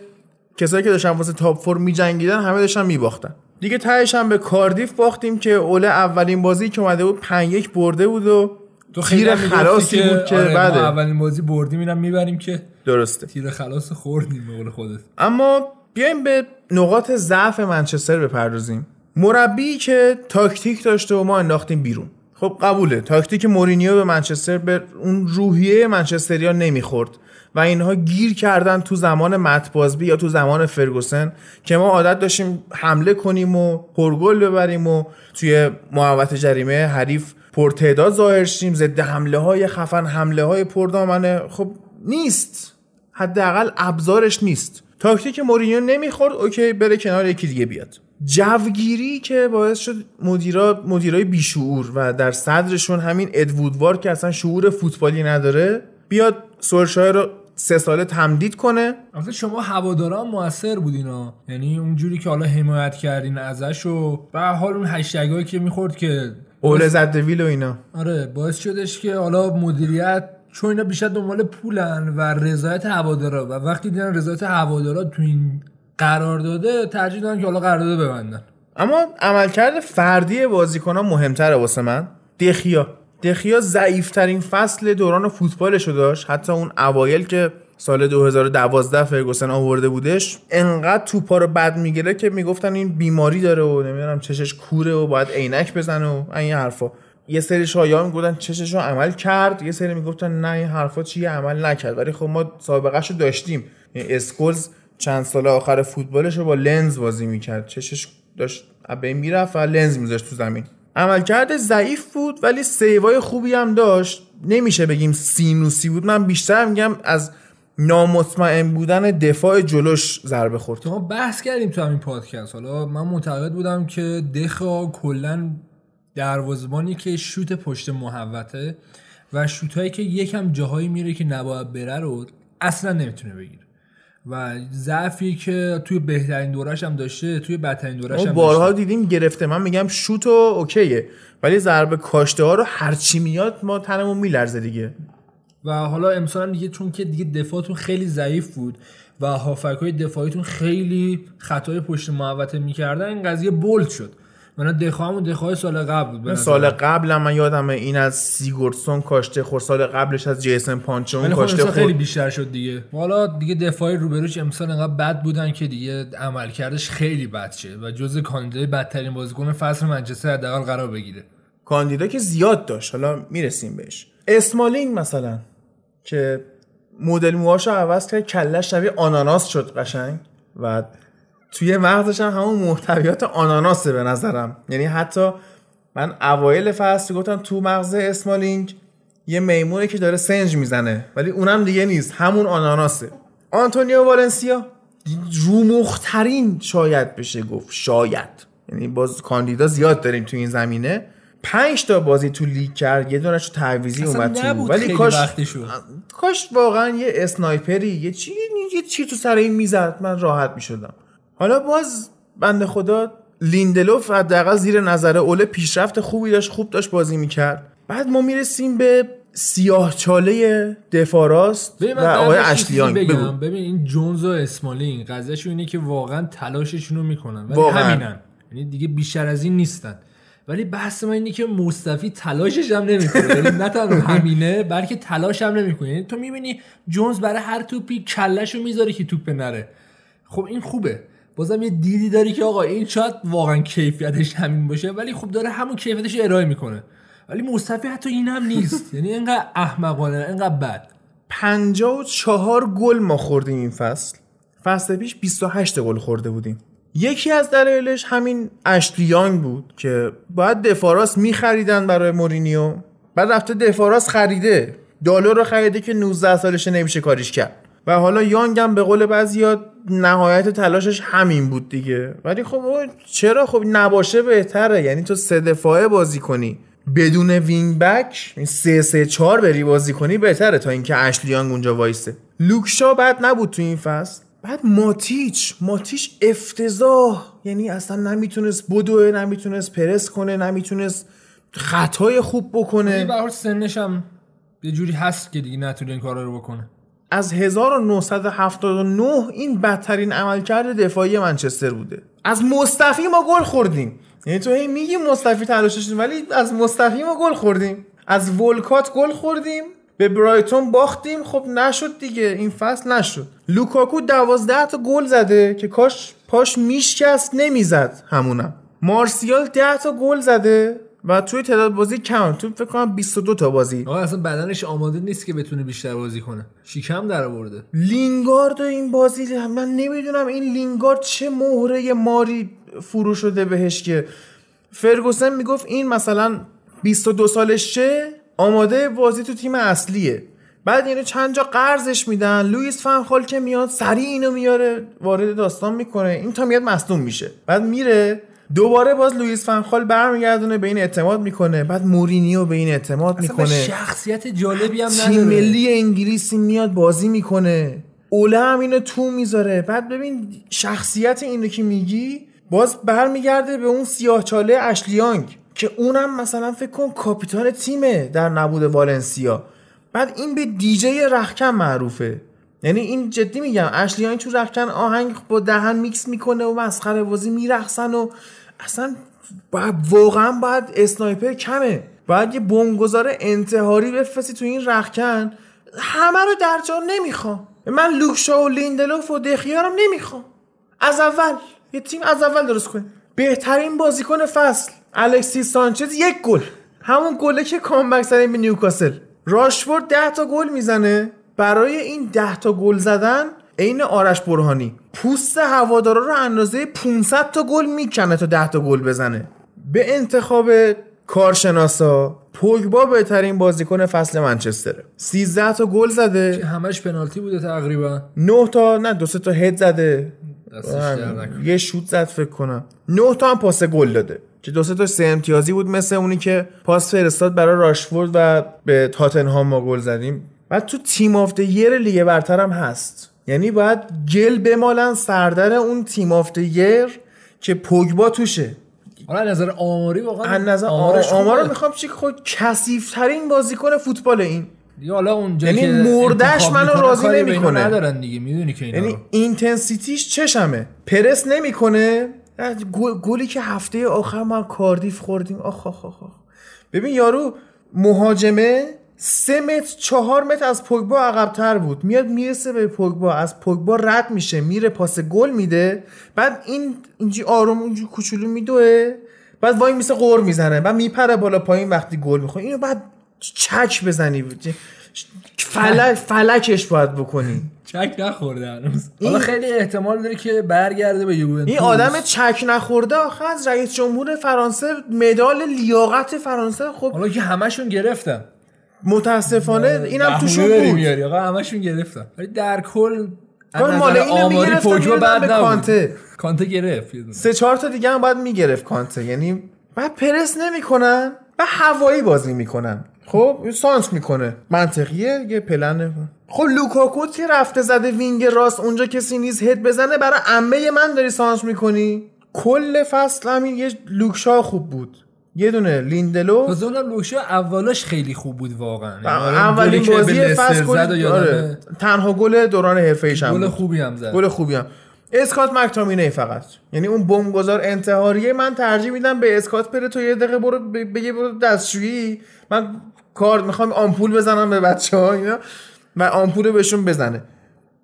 کسایی که داشتن واسه top four میجنگیدن همه داشتن میباختن. دیگه تهش هم به کاردیف باختیم که اوله اولین بازی که اومده بود 5 1 برده بود و تو خیلی خلاصی بود که آره، ما بعده اولین بازی بردیم اینم می‌بریم که درسته. تیر خلاص خوردیم به قول خودت. اما بیایم به نقاط ضعف منچستر بپردازیم. مربی که تاکتیک داشته و ما انداختیم بیرون. خب قبوله. تاکتیک مورینیو به منچستر به اون روحیه منچستریا نمی‌خورد و اینها گیر کردن تو زمان مت بازبی یا تو زمان فرگوسن که ما عادت داشتیم حمله کنیم و پرگل ببریم و توی محوطه جریمه حریف پرتعداد ظاهر شیم ضد حمله های خفن حمله های پردامنه. خب نیست. حداقل ابزارش نیست. تاکتیک مورینیو نمی‌خورد okay بره کنار یکی دیگه بیاد. جوگیری که باعث شد مدیرا مدیرای بیشعور و در صدرشون همین اد وودوارد که اصلا شعور فوتبالی نداره بیاد سولشایر رو سه ساله تمدید کنه. البته شما هوادارا هم موثر بودین ها. یعنی اونجوری که حالا حمایت کردین ازش و به حال اون هشتگایی که می‌خورد که اول زدویل و اینا. آره باعث شدش که حالا مدیریت چون اینا بیشتر دنبال پولن و رضایت هوادارا و وقتی دیدن رضایت هوادارا تو این قرار داده ترجیح دادن که حالا قرارداد ببندن. اما عملکرد فردی بازیکنان مهمتره واسه من. دخیا. دخیا ضعیفترین فصل دوران فوتبالش رو داشت. حتی اون اوایل که سال 2012 فرگوسن آورده بودش انقدر توپا رو بد می‌گیره که می‌گفتن این بیماری داره و نمی‌دونم چشش کوره و باید عینک بزنه و این حرفا. یه سری شایعه می‌گفتن چشش رو عمل کرد یه سری می‌گفتن نه این حرفا چیه؟ عمل نکرد. ولی خب ما سابقهش رو داشتیم. یعنی اسکولز چند سال آخر فوتبالش رو با لنز بازی می‌کرد. چشش داشت به این می‌رفت و لنز میذاشت تو زمین. عملکرد ضعیف بود ولی save ای خوبی هم داشت. نمیشه بگیم سینوسی بود. من بیشتر میگم از نامطمئن بودن دفاع جلوش ضربه خورد. ما بحث کردیم تو همین پادکست. حالا من معتقد بودم که دخا کلا دروازبانی که شوت پشت محوطه و شوتایی که یکم جاهایی میره که نباید بره رو اصلا نمی‌تونه بگیره. و ضعفی که توی بهترین دورش هم داشته توی بدترین دورش هم بارها داشته. دیدیم گرفته. من میگم شوت و اوکیه. ولی ضربه کاشته ها رو هرچی میاد ما تنمون میلرزه دیگه. و حالا امسال هم دیگه چون که دیگه دفاعتون خیلی ضعیف بود و هافک های دفاعیتون خیلی خطای پشت محوطه می‌کردن این قضیه بولد شد. من دخواه همون دخواه سال قبل بود سال. قبل من یادمه این از سیگورسون کاشته خور سال قبلش از جیسن پانچون خب کاشته امسال خیلی بیشتر شد دیگه. حالا دیگه دفاعی روبروش امسال انقدر بد بودن که دیگه عملکردش خیلی بد شه و جزء کاندیدای بدترین بازیکن فصل منچستر حداقل قرار بگیره. کاندیدا که زیاد داشت. حالا می‌رسیم بهش. اسمالینگ مثلا که مدل موهاشو عوض کرد کلش شبیه آناناس شد قشنگ. و توی مغزش هم همون محتویات آناناسه به نظرم. یعنی حتی من اوایل فصل گفتم تو مغز اسمالینگ یه میمونه که داره سنج می‌زنه ولی اونم دیگه نیست همون آناناسه. آنتونیو والنسیا رومخترین شاید بشه گفت شاید. یعنی باز کاندیدا زیاد داریم تو این زمینه. پنج تا بازی تو لیگ کرد یه دونش تعویزی اومد تو ولی کاش وقتشو. کاش واقعا یه اسنایپری یه چی یه چی تو سر این می‌زد من راحت می‌شدم. حالا باز بنده خدا لیندلوف حداقل زیر نظر اوله پیشرفت خوبی داشت خوب داشت بازی می‌کرد. بعد ما می‌رسیم به سیاه چاله دفاراست و من آقای اشلیانگ. بگم. ببین این جونز و اسمالینگ قضیهشون اینه که واقعا تلاششون رو می‌کنن. ولی واقعاً. همینن. یعنی دیگه بیشتر از این نیستن. ولی بحث ما اینه که مصطفی تلاشش هم نمی‌کنه. یعنی نه تنها همینه بلکه تلاش هم نمی‌کنه. یعنی تو می‌بینی جونز برای هر توپی کلش رو می‌ذاره که توپ نره خب این خوبه. بازم یه دیدی داری که آقا این شاید واقعا کیفیتش همین باشه ولی خب داره همون کیفیتش رو ارائه می‌کنه. ولی مصطفی حتی این هم نیست. یعنی اینقدر احمقانه اینقدر بد. 54 گل ما خوردیم این فصل. فصل پیش 28 گل خورده بودیم. یکی از دلایلش همین اشلیانگ بود که باید دفاراس میخریدن برای مورینیو. بعد رفته دفاراس خریده. دالر رو خریده که 19 سالشه نمیشه کاریش کرد. و حالا یانگ هم به قول بعضیا نهایت تلاشش همین بود دیگه. ولی خب چرا خب نباشه بهتره؟ یعنی تو سه دفاعه بازی کنی. بدون وینگ بک این 3 3 4 بری بازی کنی بهتره تا اینکه اشلیانگ اونجا وایسه. لوکشا بد نبود تو این فصل. بعد ماتیچ ماتیچ افتضاح. یعنی اصلا نمی‌تونست بدوه نمی‌تونست پرس کنه نمی‌تونست خطای خوب بکنه. به سنش هم یه جوری هست که دیگه نتونه این کارا رو بکنه. از 1979 این بدترین عملکرد دفاعی منچستر بوده. از مصطفی ما گل خوردیم. یعنی تو هی میگی مصطفی تلاشش ولی از مصطفی ما گل خوردیم. از ولکات گل خوردیم به برایتون باختیم. خب نشد دیگه این فصل نشد. لوکاکو دوازده تا گل زده که کاش پاش میشکست نمی‌زد همونم. مارسیال 10 تا گل زده. و توی تعداد بازی کم. تو فکر کنم 22 تا بازی. آقا اصلا بدنش آماده نیست که بتونه بیشتر بازی کنه. شیکم در آورده. لینگارد این بازی من نمی‌دونم این لینگارد چه مهره ماری فرو شده بهش که فرگوسن می‌گفت این مثلا 22 سالش چه؟ آماده بازی تو تیم اصلیه. بعد یعنی چند جا قرضش میدن. لوئیس فنخال که میاد سریع اینو میاره وارد داستان می‌کنه. این تا میاد مصدوم میشه. بعد میره دوباره باز لوئیس فنخال برمیگردونه به این اعتماد می‌کنه. بعد مورینیو به این اعتماد اصلا می‌کنه. شخصیت جالبی هم تیم نداره. ملی انگلیسی میاد بازی می‌کنه. اوله هم اینو تو می‌ذاره. بعد ببین شخصیت اینو که میگی باز برمیگرده به اون سیاه چاله اشلی یانگ که اونم مثلا فکر کن کاپیتان تیمه در نبود والنسیا. بعد این به دیجی رخکن معروفه. یعنی این جدی میگم اشلی یانگ تو رخکن آهنگ با دهن میکس می‌کنه و مسخره بازی میرقصن و اصلا باید واقعا باید sniper کمه. باید یه بمبگذار انتحاری بفرستی تو این رخکن همه رو در جا نمی‌خوام. من لوک شا و لیندلوف و دخیارم نمی‌خوام. از اول یه تیم از اول درست کنه بهترین بازیکن فصل الکسی سانچز یک گل. همون گله که comeback زدیم به نیوکاسل. راشفورد ده تا گل می‌زنه. برای این ده تا گل زدن عین آرش برهانی. پوست هوادارا رو اندازه 500 تا گل می‌کنه تا 10 تا گل بزنه. به انتخاب کارشناسا پوگبا بهترین بازیکن فصل منچستره. 13 تا گل زده. همش پنالتی بوده تقریبا. 9 تا نه دو تا هد زده. یه شوت زد فکر کنم. 9 تا هم پاس گل داده. که دو سه تا سه امتیازی بود مثل اونی که پاس فرستاد برای راشفورد و به تاتنهام ما گل زدیم. بعد تو Team of the Year لیگ برتر هم هست. یعنی باید گل بمالن سردر اون Team of Year که پوگبا توشه حالا نظر آماری واقعا از نظر آمارش آمار رو خوبه. می‌خوام چی خود کثیف ترین بازیکن فوتبال این دیگه حالا اونجا یعنی مردش منو راضی نمی‌کنه. ندارن دیگه می‌دونی که اینا یعنی. intensity ش چشمه پرس نمی‌کنه گل- گلی که هفته آخر ما کاردیف خوردیم آخ آخ آخ. ببین یارو مهاجمه سه متر چهار متر از پوگبا عقبتر بود. میاد می‌رسه به پوگبا. از پوگبا رد میشه میره پاس گل میده. بعد این اینجی آروم اونجی کوچولو میدوه. بعد وای میسه قور می‌زنه. بعد میپره بالا پایین وقتی گل می‌خوره. اینو بعد چک بزنی. فلک فلکش باید بکنی. چک نخورده هنوز. حالا خیلی احتمال داره که برگرده به یوونتوس. این آدم چک نخورده آخه از رئیس جمهور فرانسه مدال لیاقت فرانسه. خب حالا که همشون گرفتن. متاسفانه اینم بهونه توشون بود. میاری. آقا همشون گرفتن. ولی در کل کار مال اینو به نبود. کانته. کانته گرفت. سه چهار تا دیگه هم باید می‌گرفت کانته. یعنی بعد پرس نمی‌کنن و هوایی بازی می‌کنن. خب سانتر می‌کنه. منطقیه یه پلن خب لوکاکو که رفته زده wing راست؟ اونجا کسی نیست هد بزنه؟ برای عمه من داری سانتر می‌کنی؟ کل فصل همین یه لوک شاو خوب بود. یه دونه لیندلوف. تازه اونم لوک شاو اولاش خیلی خوب بود واقعا. یعنی اولین بازی فصل. آره. تنها گل دوران حرفه‌ایش هم گل. خوبی هم زد. گل خوبی هم. اسکات مکتامینی فقط. یعنی اون بمبگذار انتحاریه من ترجیح میدم به اسکات بره تو یه دقیقه برو بگه برو دستشویی. من کار می‌خوام آمپول بزنم به بچه ها اینا. و آمپول بهشون بزنه.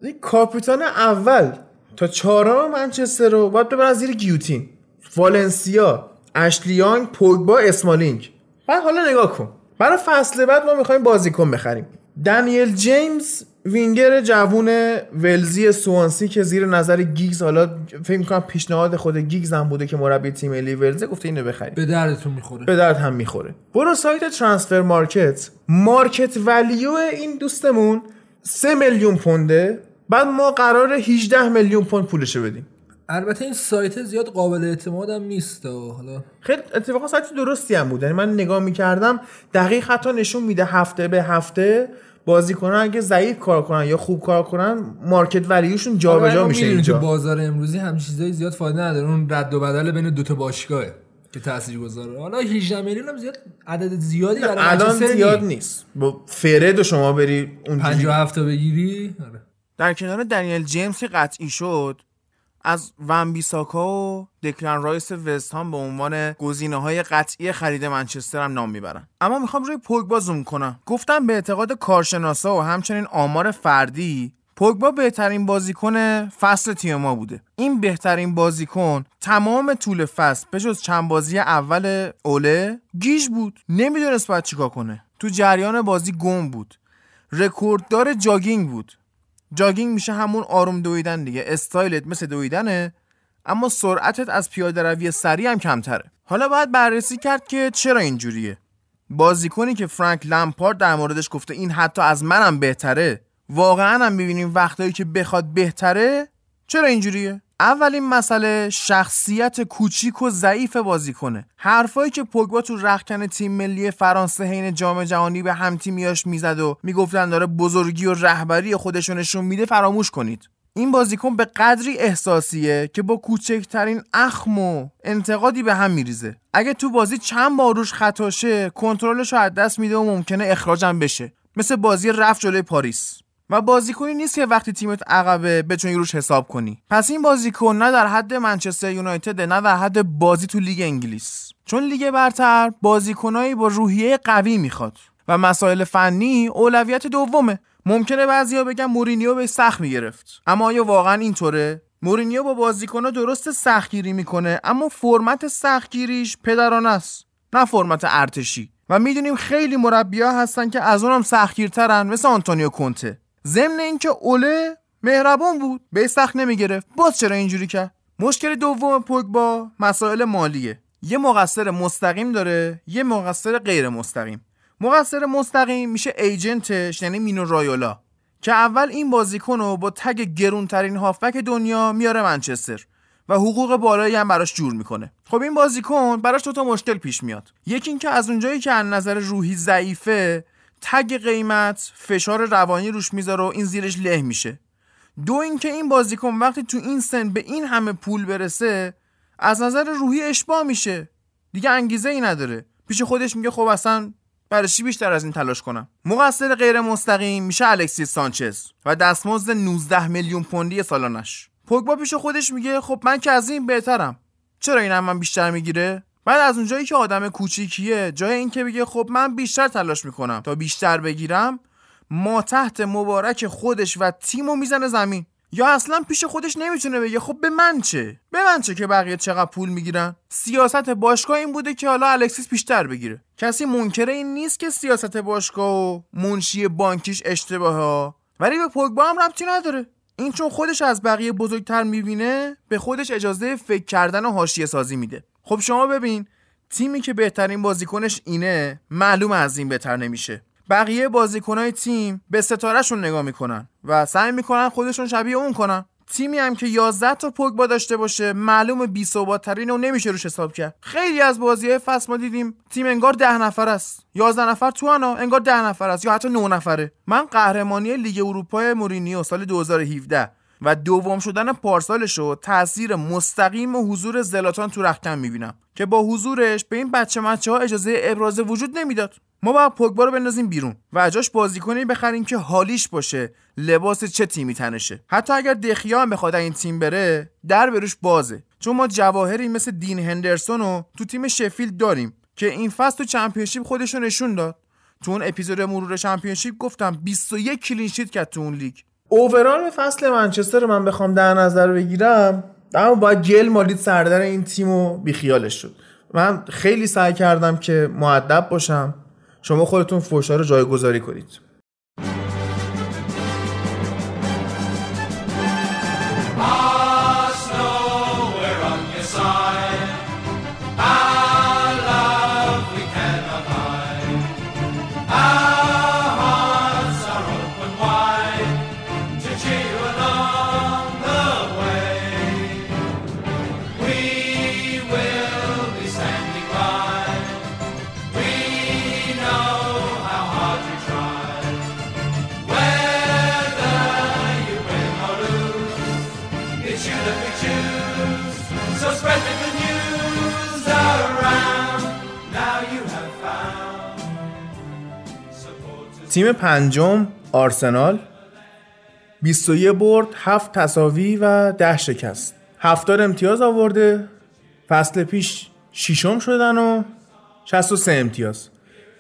این کاپیتان اول تا چهارم منچستر رو باید ببرن زیر گیوتین. والنسیا. اشلیانگ پوگبا اسمالینگ. بعد حالا نگاه کن. برای فصل بعد ما می‌خوایم بازیکن بخریم. دنیل جیمز وینگر جوون ولزی سوانسی که زیر نظر گیگز حالا فکر می‌کنم پیشنهاد خود گیگز هم بوده که مربی تیم ملی ولزه گفته اینو بخریم. به دردتون می‌خوره. به درد هم می‌خوره. برو سایت ترانسفر مارکت. market value این دوستمون 3 میلیون پونده. بعد ما قرار 18 میلیون پوند پولشو بدیم. البته این سایت زیاد قابل اعتماد هم نیست و حالا خیلی اتفاقا سایت درستی هم بود. یعنی من نگاه می‌کردم دقیق حتی نشون میده هفته به هفته بازیکنان اگه ضعیف کار کنن یا خوب کار کنن مارکت ولیوشون جابجا میشه اینجا. بازار امروزی هم چیزای زیاد فایده نداره. اون رد و بدل بین دو تا باشگاهه که تاثیر گذاره حالا 18 میلیون هم زیاد عدد زیادی برای الان زیاد نی. نیست. با فرد و شما بری اون 57 تا بگیری؟ آره. در کنار دنیل جیمز که قطعی شد از ون بیساکا و دکلن رایس وست هم به عنوان گزینه های قطعی خرید منچستر هم نام می‌برن. اما می‌خوام روی پوگبا زوم کنم. گفتم به اعتقاد کارشناسا و همچنین آمار فردی پوگبا بهترین بازیکن فصل تیم ما بوده. این بهترین بازیکن تمام طول فصل به جز چند بازی اول اوله گیج بود. نمی‌دونست باید چیکار کنه. تو جریان بازی گم بود. رکورددار jogging بود. jogging میشه همون آروم دویدن دیگه. استایلت مثل دویدنه اما سرعتت از پیاده روی سریع هم کمتره. حالا باید بررسی کرد که چرا اینجوریه. بازیکنی که فرانک لمپارد در موردش گفته این حتی از منم بهتره واقعا هم می‌بینیم وقتایی که بخواد بهتره چرا اینجوریه؟ اولین مسئله شخصیت کوچیک و ضعیف بازیکنه. حرفایی که پوگبا تو رخکن تیم ملی فرانسه حین جام جهانی به هم تیمیاش می‌زد و می‌گفتن داره بزرگی و رهبری خودشو نشون میده فراموش کنید. این بازیکن به قدری احساسیه که با کوچکترین اخم و انتقادی به هم میریزه. اگه تو بازی چند بار روش خطا شه کنترلش رو از دست میده و ممکنه اخراجم بشه. مثل بازی رفت جلوی پاریس. و بازیکنی نیست که وقتی تیمت عقبه بتونی روش حساب کنی. پس این بازیکن نه در حد منچستر یونایتد نه در حد بازی تو لیگ انگلیس. چون لیگ برتر بازیکنایی با روحیه قوی می‌خواد و مسائل فنی اولویت دومه. ممکنه بعضیا بگن مورینیو بهش سخت می‌گرفت. اما آیا واقعا اینطوره؟ مورینیو با بازیکنها درست سختگیری می‌کنه اما فرمت سختگیریش پدرانه است نه فرمت ارتشی. و می‌دونیم خیلی مربیا هستن که از اونم سختگیرترن مثل آنتونیو کونته. ضمن اینکه اوله مهربان بود به سخت نمی‌گرفت. باز چرا اینجوری کرد؟ مشکل دوم پوگبا مسائل مالیه. یه مقصر مستقیم داره یه مقصر غیر مستقیم. مقصر مستقیم میشه ایجنتش یعنی مینو رایولا که اول این بازیکن رو با تگ گرونترین هافبک دنیا میاره منچستر و حقوق بالایی هم براش جور می‌کنه. خب این بازیکن براش دوتا مشکل پیش میاد. یکی اینکه از اونجایی که از نظر روحی ضعیفه تگ قیمت فشار روانی روش می‌ذاره و این زیرش له میشه. دو اینکه این بازیکن وقتی تو این سن به این همه پول برسه از نظر روحی اشباع میشه. دیگه انگیزه ای نداره. پیش خودش میگه خب اصلا برای چی بیشتر از این تلاش کنم؟ مقصر غیر مستقیم میشه الکسیس سانچز و دستمزد 19 میلیون پوندی سالانش. پوگبا پیش خودش میگه خب من که از این بهترم. چرا این هم من بیشتر می‌گیره؟ بعد از اونجایی که آدم کوچیکیه جای اینکه بگه خب من بیشتر تلاش می‌کنم تا بیشتر بگیرم ما تحت مبارک خودش و تیمو می‌زنه زمین. یا اصلا پیش خودش نمی‌تونه بگه خب به من چه؟ به من چه که بقیه چقدر پول می‌گیرن؟ سیاست باشگاه این بوده که حالا الکسیس بیشتر بگیره. کسی منکر این نیست که سیاست باشگاه و منشی بانکیش اشتباهه. ولی به پوگبا هم ربطی نداره. این چون خودش از بقیه بزرگتر می‌بینه به خودش اجازه فکر کردن و حاشیه سازی میده. خب شما ببین تیمی که بهترین بازیکنش اینه معلوم از این بهتر نمیشه. بقیه بازیکنهای تیم به ستارهشون نگاه می‌کنن و سعی می‌کنن خودشون شبیه اون کنن. تیمی هم که 11 تا پوگبا داشته باشه معلوم بی ترین و نمیشه روش حساب کرد. خیلی از بازی فصل ما دیدیم تیم انگار 10 نفر است. 11 نفر تو انا انگار 10 نفر است یا حتی 9 نفره. من قهرمانی لیگ اروپا مورینیو سال 2017 و دوم شدن پارسالش رو تاثیر مستقیم و حضور زلاتان تو رختکن می‌بینم که با حضورش به این بچه مچه ها اجازه ابراز وجود نمی‌داد. ما باید پوگبا رو بندازیم بیرون و جاش بازیکنی بخریم که حالیش باشه. لباس چه تیمی تنشه؟ حتی اگر دخیا هم بخواد این تیم بره در بروش بازه. چون ما جواهری مثل دین هندرسون رو تو تیم شفیلد داریم که این فصل تو چمپیونشیپ خودش رو نشون داد. تو اون اپیزود مرور چمپیونشیپ گفتم 21 کلین شیت کرد تو اون لیگ. اوورال فصل منچستر رو من بخوام در نظر بگیرم اما باید گل مالید سردر این تیم و بیخیالش شد. من خیلی سعی کردم که معدب باشم. شما خودتون فوشا رو جایگذاری کنید. تیم پنجم آرسنال. 21 برد 7 تساوی و 10 شکست. 70 امتیاز آورده. فصل پیش ششم شدن و 63 امتیاز.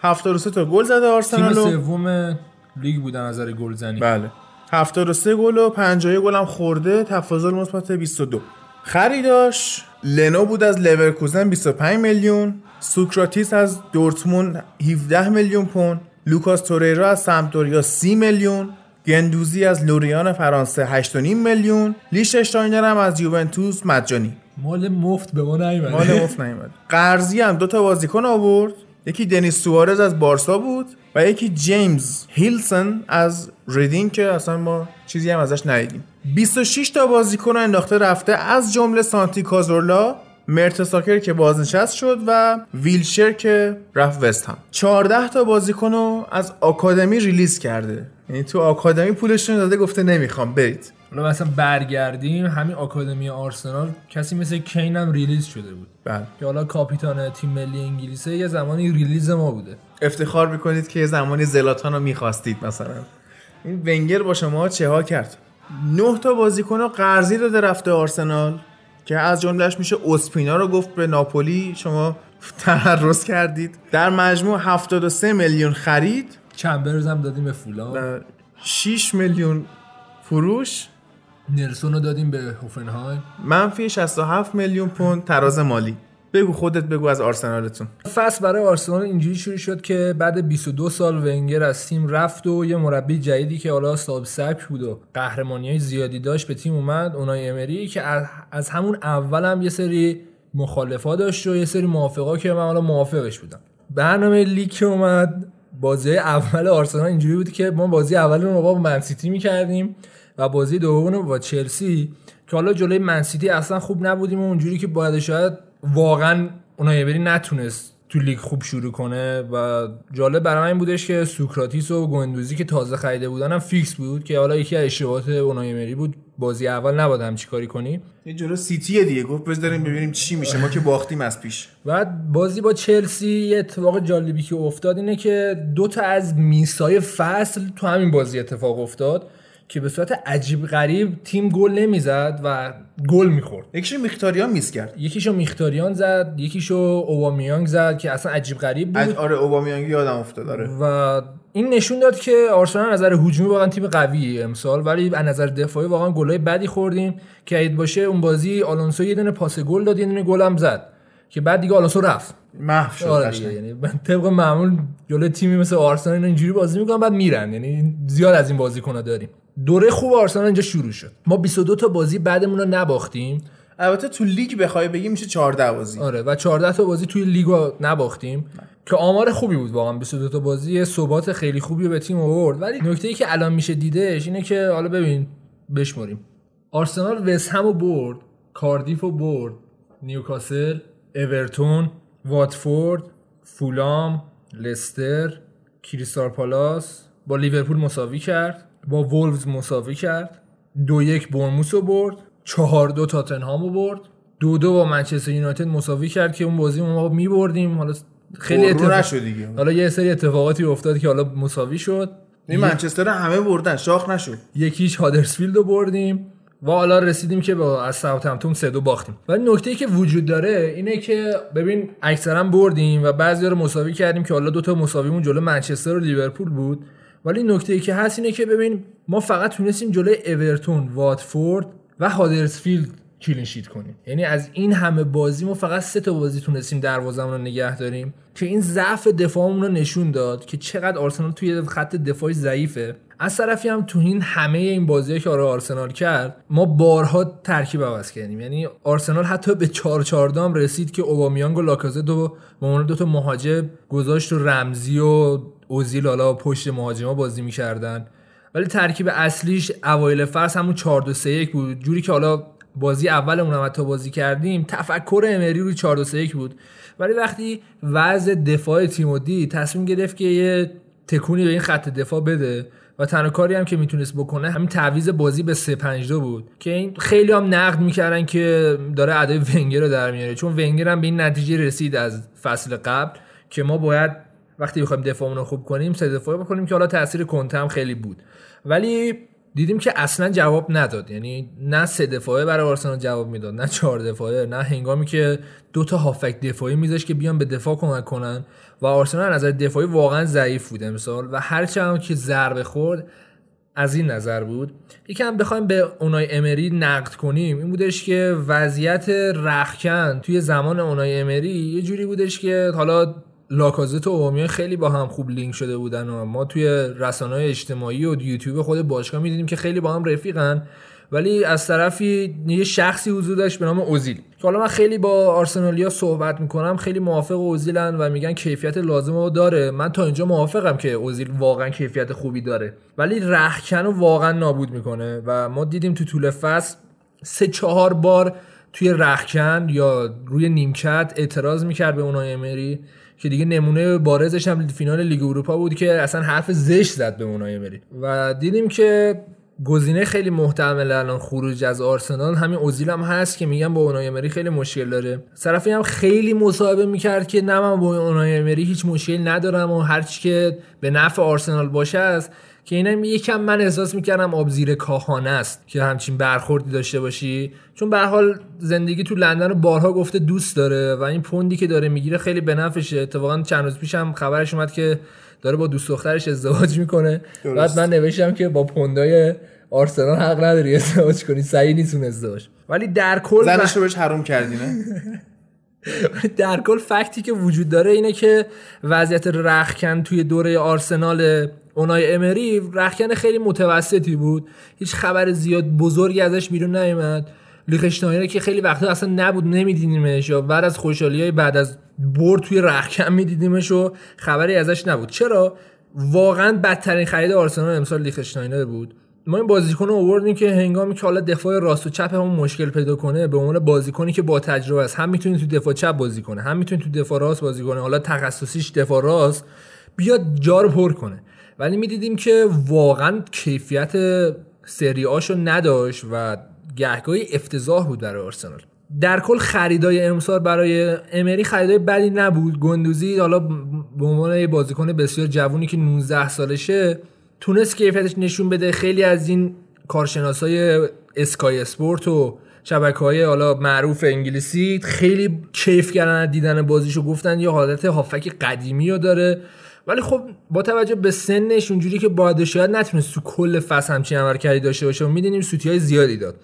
73 تا گل زده تیم آرسنال و سوم لیگ بود از نظر گلزنی. بله. 73 گل و 50 گل هم خورده. تفاضل مثبت 22 خریداش لنو بود از لورکوزن 25 میلیون. سوکراتیس از دورتموند 17 میلیون پوند. لوکاس توریرا از سمپدوریا 30 میلیون گندوزی از لوریان فرانسه 8.5 میلیون لیشتاینر هم از یوونتوس مجانی. مال مفت به ما نیومده. مال مفت نیومد قرضی هم دو تا بازیکن آورد. یکی دنیس سوارز از بارسا بود و یکی جیمز هیلسون از ریدینگ که اصلا ما چیزی هم ازش ندیدیم. 26 تا بازیکن انداخته رفته از جمله سانتی کازورلا. مرتساکر که بازنشست شد و ویلشر که رفت وست هم. 14 تا بازیکن رو از آکادمی release کرده. یعنی تو آکادمی پولشون داده گفته نمی‌خوام برید. حالا مثلا برگردیم همین آکادمی آرسنال کسی مثل کین هم release شده بود. بله. که حالا کاپیتان تیم ملی انگلیسه یه زمانی release ما بوده. افتخار می‌کنید که یه زمانی زلاتان رو می‌خواستید مثلا. این ونگر با شما چه ها کرد؟ نه تا بازیکن رو قرضی داده رفته آرسنال. که از جملهش میشه اسپینا رو گفت به ناپولی شما تعرض کردید. در مجموع 73 میلیون خرید. چمبرز هم دادیم به فولام و 6 میلیون فروش. نلسون رو دادیم به هوفنهایم. منفی 67 میلیون پوند تراز مالی. بگو خودت بگو از آرسنالتون. فصل برای آرسنال اینجوری شروع شد که بعد 22 سال ونگر از تیم رفت و یه مربی جدیدی که حالا صاحب سبک بود و قهرمانی های زیادی داشت به تیم اومد اونای امری که از- همون اول هم یه سری مخالفا داشت و یه سری موافقا که من حالا موافقش بودم. برنامه لیگ که اومد بازی اول آرسنال اینجوری بود که ما بازی اول رو با منسیتی می‌کردیم و بازی دوم با چلسی که حالا جلوی منسیتی اصلا خوب نبودیم و اونجوری که باید شاید واقعا اونای امری نتونست تو لیگ خوب شروع کنه و جالب برای من این بودش که سوکراتیس و گوندوزی که تازه خریده بودن هم فیکس بود که حالا یکی از اشتباهات اونای امری بود. بازی اول نباید همچی کاری کنی. یه جلو سیتی دیگه. گفت بذاریم ببینیم چی میشه. ما که باختیم از پیش. بعد بازی با چلسی یه اتفاق جالبی که افتاد اینه که دو تا از miss ای فصل تو همین بازی اتفاق افتاد. که به صورت عجیب غریب تیم گل نمی‌زد و گل می‌خورد. یکیش میختاریان میس کرد. یکیشو میختاریان زد یکیشو اوبامیانگ زد که اصلا عجیب غریب بود. آره اوبامیانگی یادم افتاد آره. و این نشون داد که آرسنال از نظر هجومی واقعا تیم قویه امسال ولی از نظر دفاعی واقعا گلای بدی خوردیم که اگه باشه اون بازی آلونسو یه دونه پاس گل داد یه دونه گل هم زد که بعد دیگه آلونسو رفت. محو شد آره یعنی طبق معمول جلوی تیمی مثل آرسنال اینجوری بازی می‌کنن بعد میرن. یعنی زیاد از این بازیکن‌ها داریم. دوره خوب آرسنال اینجا شروع شد. ما 22 تا بازی بعدمون رو نباختیم. البته تو لیگ بخوای بگی میشه 14 بازی. آره و 14 تا بازی توی لیگ نباختیم. که آمار خوبی بود واقعا 22 تا بازی. ثبات خیلی خوبی رو به تیم آورد. ولی نکته ای که الان میشه دیدش اینه که حالا ببین بشماریم آرسنال وست همو برد کاردیف رو برد. نیوکاسل اورتون واتفورد فولام لستر کریستال پالاس. با لیورپول مساوی کرد. با وولفز مساوی کرد. دو یک برموس رو برد. چهار دو تاتنهام رو برد. دو دو با منچستر یونایتد مساوی کرد که اون بازی ما میبردیم. حالا خیلی اتفاق... دیگه. حالا یه سری اتفاقاتی افتاد که حالا مساوی شد. این منچستر همه بردن. شاخ نشد. یکیش هادرسفیلد رو بردیم. و حالا رسیدیم که با از ساوثهمپتون سه دو باختیم. ولی نکته ای که وجود داره اینه که ببین اکثرا بردیم و بعضی رو مساوی کردیم که حالا دو تا مساویمون جلو منچستر و لیورپول بود. ولی نکته ای که هست اینه که ببین ما فقط تونستیم جلوی اورتون واتفورد و هادرسفیلد کلین شیت کنیم. یعنی از این همه بازی ما فقط سه تا بازی تونستیم دروازمون رو نگه داریم که این ضعف دفاعمون رو نشون داد که چقدر آرسنال توی خط دفاعی ضعیفه. از طرفی هم تو این همه این بازی که آره آرسنال کرد ما بارها ترکیب عوض کردیم. یعنی آرسنال حتی به 4 4 هم رسید که اوبامیانگ و لاکازت رو به عنوان دو تا مهاجم گذاشت و رمزی و اوزیل حالا پشت مهاجما بازی می‌کردن. ولی ترکیب اصلیش اوایل فصل همون 4 2 3 1 بود. جوری که حالا بازی اولمون هم حتی بازی کردیم تفکر امری روی 4 2 3 1 بود. ولی وقتی وضع دفاع تیم و دید تصمیم گرفت که یه تکونی به این خط دفاع بده و تنها کاری هم که می‌تونست بکنه همین تعویض بازی به 3 5 2 بود. که این خیلی هم نقد می‌کردن که داره ادای ونگر رو در میاره. چون ونگر هم به این نتیجه رسید از فصل قبل که ما باید وقتی بخوایم دفاعمون رو خوب کنیم سه دفاعه بکنیم که حالا تاثیر کنته هم خیلی بود. ولی دیدیم که اصلا جواب نداد. یعنی نه سه دفاعه برای آرسنال جواب می‌داد نه چهار دفاعه نه هنگامی که دو تا هافک دفاعی میذاش که بیان به دفاع کمک کنن. و آرسنال از نظر دفاعی واقعا ضعیف بود امسال. و هرچند که ضربه خورد از این نظر بود. یکم بخوایم به اونای امری نقد کنیم این بودش که وضعیت رخکن توی زمان اونای امری یه جوری بودش که حالا لاکازت و اومیان خیلی با هم خوب لینک شده بودن و ما توی رسانه اجتماعی و یوتیوب خود باشگاه می‌دیدیم که خیلی با هم رفیقن. ولی از طرفی یه شخصی حضور داشت به نام اوزیل. که حالا من خیلی با آرسنالیا صحبت می‌کنم خیلی موافق اوزیلن و میگن کیفیت لازم رو داره. من تا اینجا موافقم که اوزیل واقعا کیفیت خوبی داره. ولی رخکن رو واقعا نابود می‌کنه و ما دیدیم تو طول فصل سه چهار بار توی رخکن یا روی نیمکت اعتراض می‌کرد به اونای امری. که دیگه نمونه بارزش هم فینال لیگ اروپا بود که اصلا حرف زشت زد به اونای امری و دیدیم که گزینه خیلی محتمل الان خروج از آرسنال. همین اوزیل هم هست که میگن با اونای امری خیلی مشکل داره. طرفی هم خیلی مصاحبه می‌کرد که نه من با اونای امری هیچ مشکل ندارم و هرچی که به نفع آرسنال باشه است. که اینم یکم من احساس می‌کردم آب زیر کاهانه است که همچین برخوردی داشته باشی. چون به حال زندگی تو لندن رو بارها گفته دوست داره و این پوندی که داره می‌گیره خیلی به نفعشه. اتفاقا چند روز پیش هم خبرش اومد که داره با دوست دخترش ازدواج می‌کنه. بعد من نوشتم که با پوندای آرسنال حق نداری ازدواج کنی. صحیح نیست اون ازدواج. ولی در کل زنش رو بهش حروم کردی نه؟ در کل فکتی که وجود داره اینه که وضعیت رخکن توی دوره آرسنال اونای امری رخکن خیلی متوسطی بود. هیچ خبر زیاد بزرگی ازش بیرون نیومد. لیخشتاینر که خیلی وقتا اصلا نبود نمیدیدیمش یا بعد از خوشحالی های بعد از برد توی رخکن میدیدیمش و خبری ازش نبود. چرا؟ واقعا بدترین خرید آرسنال امسال لیخشتاینر بود. ما این بازیکن رو آوردیم که هنگامی که حالا دفاع راست و چپ همون مشکل پیدا کنه به عنوان بازیکنی که با تجربه است هم می‌تونه تو دفاع چپ بازی کنه هم می‌تونه تو دفاع راست بازی کنه حالا تخصصیش دفاع راست بیاد جا رو پر کنه. ولی می‌دیدیم که واقعا کیفیت سری آشو نداشت و گهگاهی افتضاح بود برای آرسنال. در کل خریدای امسال برای امری خریدای بدی نبود. گندوزی حالا به عنوان یه بازیکن بسیار جوونی که 19 سالشه تونست کیفیتش نشون بده. خیلی از این کارشناسای اسکای اسپورت و شبکه های حالا معروف انگلیسی خیلی کیف کردن دیدن بازیشو گفتن یه حالت هافک قدیمی رو داره. ولی خب با توجه به سنش اونجوری که باید شاید نتونست تو کل فصل همچین عملکردی داشته باشه. و می‌دونیم سوتی های زیادی داد.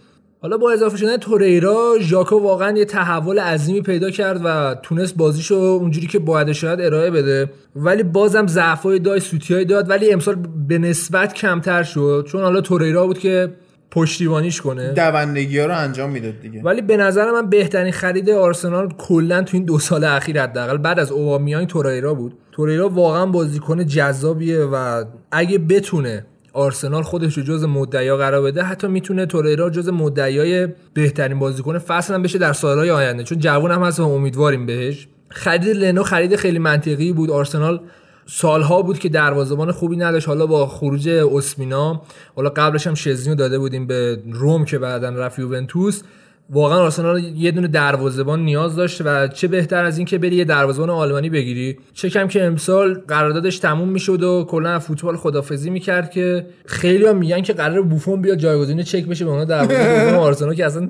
حالا با اضافه شدن توریرا ژاکو واقعا یه تحول عظیمی پیدا کرد و تونست بازیشو اونجوری که باید شاید ارائه بده. ولی بازم ضعفای داشت سوتیای داد. ولی امسال به نسبت کمتر شد. چون حالا توریرا بود که پشتیبانیش کنه. دوندگی ها رو انجام می‌داد دیگه. ولی به نظر من بهترین خرید آرسنال کلا تو این دو سال اخیر حداقل بعد از اوبامیانگ توریرا بود. توریرا واقعا بازیکن جذابیه و اگه بتونه آرسنال خودش رو جز مدعیا قرار بده حتی می‌تونه توریرا جز مدعیای بهترین بازیکن فصل هم بشه در سالهای آینده. چون جوون هم هست و امیدواریم بهش. خرید لنو خرید خیلی منطقی بود. آرسنال سالها بود که دروازه‌بان خوبی نداشت. حالا با خروج اسمینا حالا قبلش هم شزنیو داده بودیم به روم که بعدا رفت یوونتوس. واقعا آرسنال یه دونه دروازه‌بان نیاز داشت و چه بهتر از این که بری یه دروازه‌بان آلمانی بگیری. چه کم که امسال قراردادش تموم می‌شد و کلا از فوتبال خدافزی می‌کرد که خیلی هم میگن که قرار بوفون بیاد جایگزین چک بشه به اونها دروازه دوم آرسنال که اصلا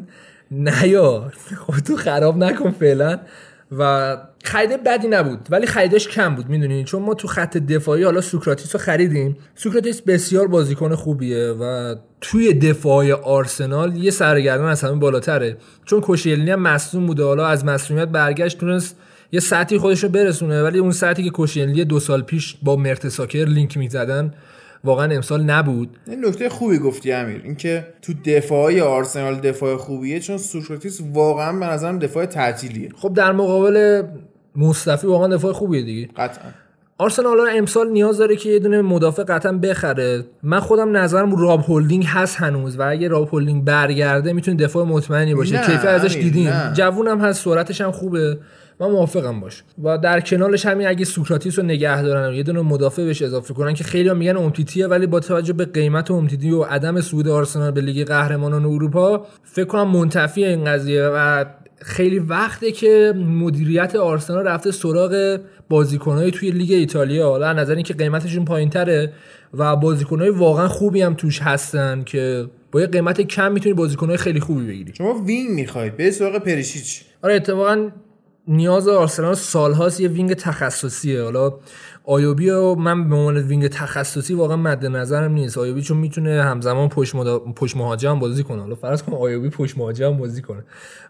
نیا خب تو خراب نکن فعلا. و خرید بدی نبود ولی خریدش کم بود می‌دونی؟ چون ما تو خط دفاعی حالا سوکراتیس رو خریدیم. سوکراتیس بسیار بازیکن خوبیه و توی دفاع آرسنال یه سر و گردن از همه بالاتره. چون کوشیلنی هم مصدوم بوده حالا از مصدومیت برگشت تونست یه سطحی خودش رو برسونه ولی اون سطحی که کوشیلنی دو سال پیش با مرتساکر لینک می‌زدن واقعا امسال نبود. این نکته خوبی گفتی امیر اینکه تو دفاعی آرسنال دفاع خوبیه چون سوکراتیس واقعا به نظرم دفاع تعطیلیه. خب در مقابل مصطفی واقعا دفاع خوبیه دیگه. قطعا. آرسنال الان امسال نیاز داره که یه دونه مدافع قطعا بخره. من خودم نظرم راب هولدینگ هست هنوز و اگه راب هولدینگ برگرده می‌تونه دفاع مطمئنی باشه. نه، کیفیت ازش دیدیم. نه. جوون هم هست سرعتش هم خوبه. من موافقم باش. و در کنارش همین اگه سوکراتیس رو نگه دارن و یه دونه مدافع بهش اضافه کنن که خیلی میگن امتیتیه ولی با توجه به قیمت امتیتی و عدم صعود آرسنال به لیگ قهرمانان اروپا فکر کنم منتفی این قضیه و خیلی وقته که مدیریت آرسنال رفته سراغ بازیکنهای توی لیگ ایتالیا. حالا نظر اینکه قیمتشون پایینتره و بازیکنهای واقعا خوبی هم توش هستن که با یه قیمت کم می‌تونی بازیکنهای خیلی خوبی بگیری. شما wing می‌خواید به سراغ پریشیچ. آره اتفاقا نیاز آرسنال سالهاست یه wing تخصصیه. حالا ایووبی و من به عنوان wing تخصصی واقعا مد نظرم نیست. ایووبی چون می‌تونه همزمان پشت, مدا... مهاجم بازی کنه. حالا فرض کن ایووبی پشت مهاجم بازی کنه.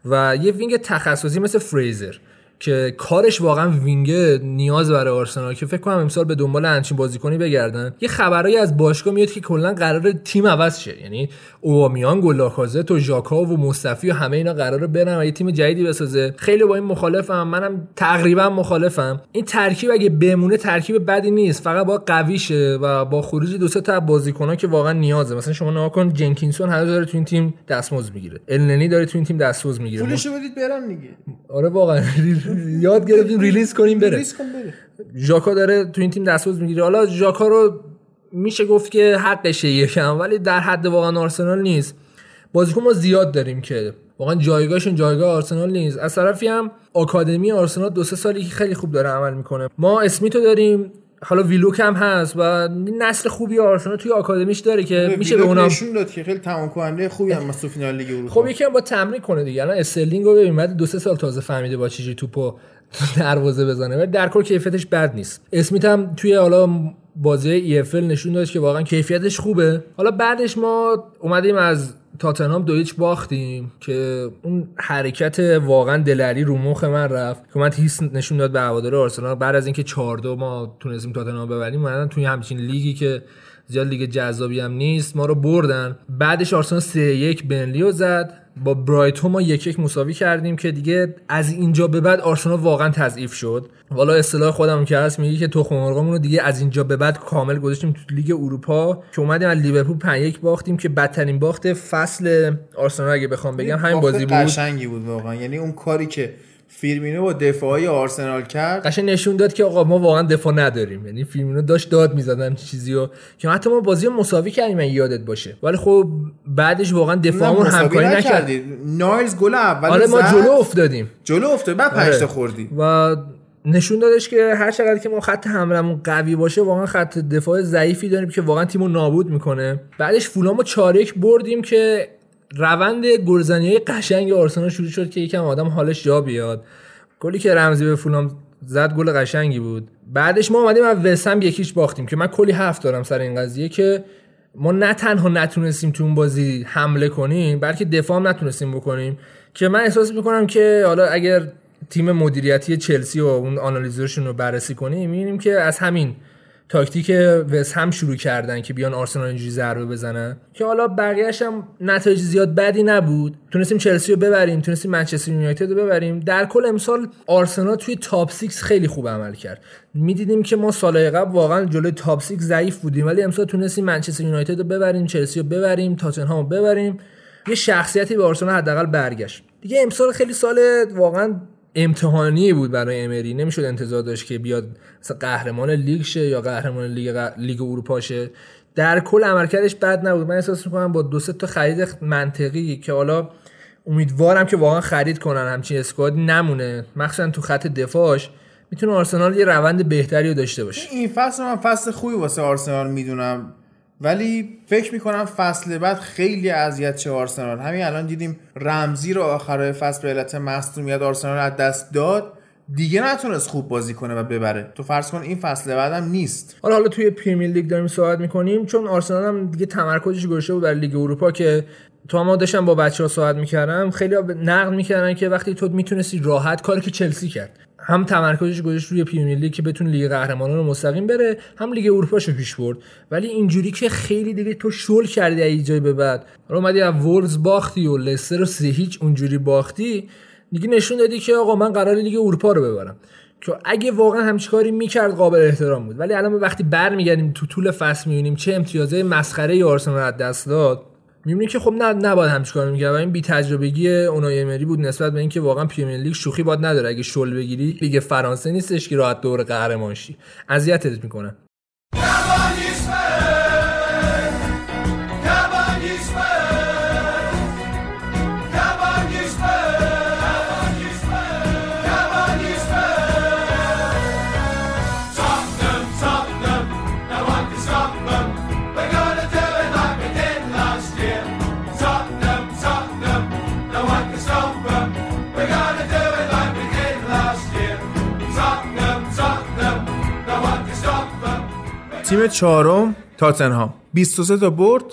و یه wing تخصصی مثل فریزر. که کارش واقعا wing نیاز برای آرسنال که فکر کنم امسال به دنبال همچین بازیکنی بگردن. یه خبرایی از باشگاه میاد که کلا قرار تیم عوض شه. یعنی اوبامیانگ لاکازت و ژاکا و مصطفی و همه اینا قراره برن و یه تیم جدیدی بسازه. خیلی با این مخالفم. منم تقریبا مخالفم. این ترکیب اگه بمونه ترکیب بدی نیست. فقط باید قوی شه و با خروج دو سه تا بازیکن‌ها که واقعا نیازه. مثلا شما نگاه کن جنکینسون هنوز داره تو این تیم دستمزد می‌گیره. الننی داره تو این تیم دستمزد می‌گیره. پولشو بدید برن دیگه. آره واقعا. یاد گرفتیم ریلیز کنیم بره. ریسک کن بره. ژاکا داره تو این تیم دستمزد می‌گیره. حالا ژاکا رو میشه گفت که حقشه یکم ولی در حد واقعا آرسنال نیست. بازیکن ما زیاد داریم که واقعا جایگاهشون جایگاه آرسنال نیست. از طرفی هم آکادمی آرسنال دو سه سالی که خیلی خوب داره عمل می‌کنه. ما اسمیتو داریم. حالا ویلوک هم هست و نسل خوبی آرسنال توی آکادمیش داره که میشه به اونا نشون داد که خیلی تمام کننده خوبی هم تو فینال لیگ اروپا. خب یکی هم با تمرین کنه دیگه. الان استرلینگ رو ببین بعد دو سه سال تازه فهمیده با چیزی توپو دروازه بزنه. ولی در کل کیفیتش بد نیست. اسمیت هم توی حالا بازی اف نشون داد که واقعا کیفیتش خوبه. حالا بعدش ما اومدیم از تاتنهام دو هیچ باختیم که اون حرکت واقعا دلری رو مخ من رفت که من هیس نشون داد به هوادار آرسنال. بعد از اینکه 4 2 ما تونستیم تاتنهام ببریم اومدن توی همچین لیگی که زیاد لیگ جذابی هم نیست ما رو بردن. بعدش آرسنال 3 1 برنلی رو زد. با برایتون ما یک یک مساوی کردیم که دیگه از اینجا به بعد آرسنال واقعا تضعیف شد. والا اصطلاح خودم که هست میگه که تخم مرغمون رو دیگه از اینجا به بعد کامل گذاشتیم تو لیگ اروپا که اومدیم از لیورپول 5 1 باختیم که بدترین باخت فصل آرسنال اگه بخوام بگم همین بازی بود. قشنگی بود واقعا. یعنی اون کاری که فیرمینو با دفاعی آرسنال کرد. قشنگ نشون داد که آقا ما واقعا دفاع نداریم. یعنی فیرمینو داشت داد می‌زدن چیزی رو که حتی ما بازی مساوی کردیم اگه یادت باشه. ولی خب بعدش واقعا دفاعمون همکاری نکرد. نایلز گل اول آره ما. جلو افتادیم. جلو افتاد بعد آره. پنج تا خوردی و نشون دادش که هر چقدر که ما خط حملمون قوی باشه واقعا خط دفاع ضعیفی داریم که واقعا تیمو نابود می‌کنه. بعدش فولامو چارک بردیم که روند گلزنی های قشنگ آرسنال شروع شد که یکم آدم حالش جا بیاد. گلی که رمزی به فولام زد گل قشنگی بود. بعدش ما اومدیم از وسم یکیش باختیم که من کلی حرف دارم سر این قضیه که ما نه تنها نتونستیم تو اون بازی حمله کنیم بلکه دفاع هم نتونستیم بکنیم. که من احساس می‌کنم که حالا اگر تیم مدیریتی چلسی و اون آنالیزورشون رو بررسی کنیم می‌بینیم که از همین تاکتیک وست هم شروع کردن که بیان آرسنال اینجوری ضربه بزنن که حالا بقیه‌اش هم نتایج زیاد بدی نبود. تونستیم چلسی رو ببریم تونستیم منچستر یونایتد رو ببریم. در کل امسال آرسنال توی تاپ 6 خیلی خوب عمل کرد. می‌دیدیم که ما سالهای قبل واقعا جلوی top 6 ضعیف بودیم. ولی امسال تونستیم منچستر یونایتد رو ببریم چلسی رو ببریم تاتنهام رو ببریم. یه شخصیتی به آرسنال حداقل برگشت. دیگه امسال خیلی سال واقعا امتحانی بود برای امری. نمی‌شد انتظار داشت که بیاد مثلا قهرمان لیگ شه یا قهرمان لیگ لیگ اروپا شه. در کل عملکردش بد نبود. من احساس می‌کنم با دو سه تا خرید منطقی که حالا امیدوارم که واقعا خرید کنن همچین squad نمونه. مخصوصا تو خط دفاعش می‌تونه آرسنال یه روند بهتری رو داشته باشه. این فصل من فصل خوبی واسه آرسنال می‌دونم. ولی فکر می‌کنم فصل بعد خیلی اذیت چه آرسنال. همین الان دیدیم رمزی رو آخرای فصل به علت مصدومیت آرسنال از دست داد. دیگه نتونست خوب بازی کنه و ببره. تو فرض کن این فصل بعدم نیست. حالا حالا توی پریمیر لیگ داریم صحبت می‌کنیم چون آرسنال هم دیگه تمرکزش گذاشته بود بر لیگ اروپا که تو هم داشتم با بچه ها صحبت می‌کردم. خیلی نقد می‌کردن که وقتی تو می‌تونستی راحت کاری که چلسی کرد. هم تمرکزش گذاشت روی پریمیر لیگ که بتونه لیگ قهرمانان رو مستقیم بره هم لیگ اروپا رو پیش برد. ولی اینجوری که خیلی دیگه تو شل کردی از جای به بعد. اومدی از وولز باختی و لستر رو سه هیچ اونجوری باختی دیگه نشون دادی که آقا من قرار لیگ اروپا رو ببرم. که اگه واقعا همچین کاری می‌کرد قابل احترام بود. ولی الان وقتی برمیگردیم تو طول فصل می‌بینیم چه امتیازهای مسخره ای آرسنال دست داد. می‌بینیم که خب نه نباید همچین کاری می‌کرد و این بی تجربگی اونای امری بود نسبت به اینکه واقعا پریمیر لیگ شوخی باد نداره. اگه شل بگیری لیگ فرانسه نیستش که راحت دور قهرمان شی اذیتت می‌کنه. تیم چهارم تاتنهام. 23 تا برد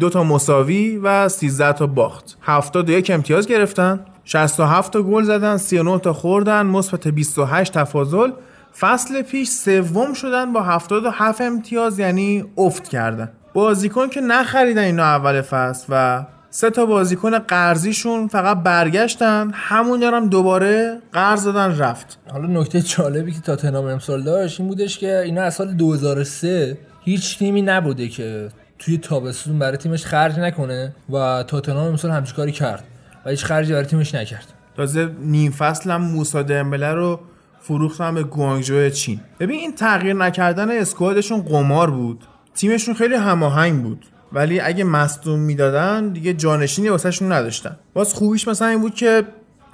دو تا مساوی و 13 تا باخت. 71 امتیاز گرفتن. 67 تا گل زدن 39 تا خوردن. مثبت 28 تفاضل. فصل پیش سوم شدن با 77 امتیاز یعنی افت کردن. بازیکن که نخریدن اینا اول فصل و سه تا بازیکن قرضیشون فقط برگشتن همون هم دوباره قرض دادن رفت. حالا نکته جالبی که تاتنهام امسال داشت این بودش که اینا از سال 2003 هیچ تیمی نبوده که توی تابستون برای تیمش خرج نکنه و تاتنهام امسال همچین کاری کرد و هیچ خرجی برای تیمش نکرد. تازه نیم فصل هم موسا دمبله رو فروختن به گوانگژو چین. ببین این تغییر نکردن اسکوادشون قمار بود. تیمشون خیلی هماهنگ بود. ولی اگه مصدوم می‌دادن دیگه جانشینی واسهشون نداشتن. باز خوبیش مثلا این بود که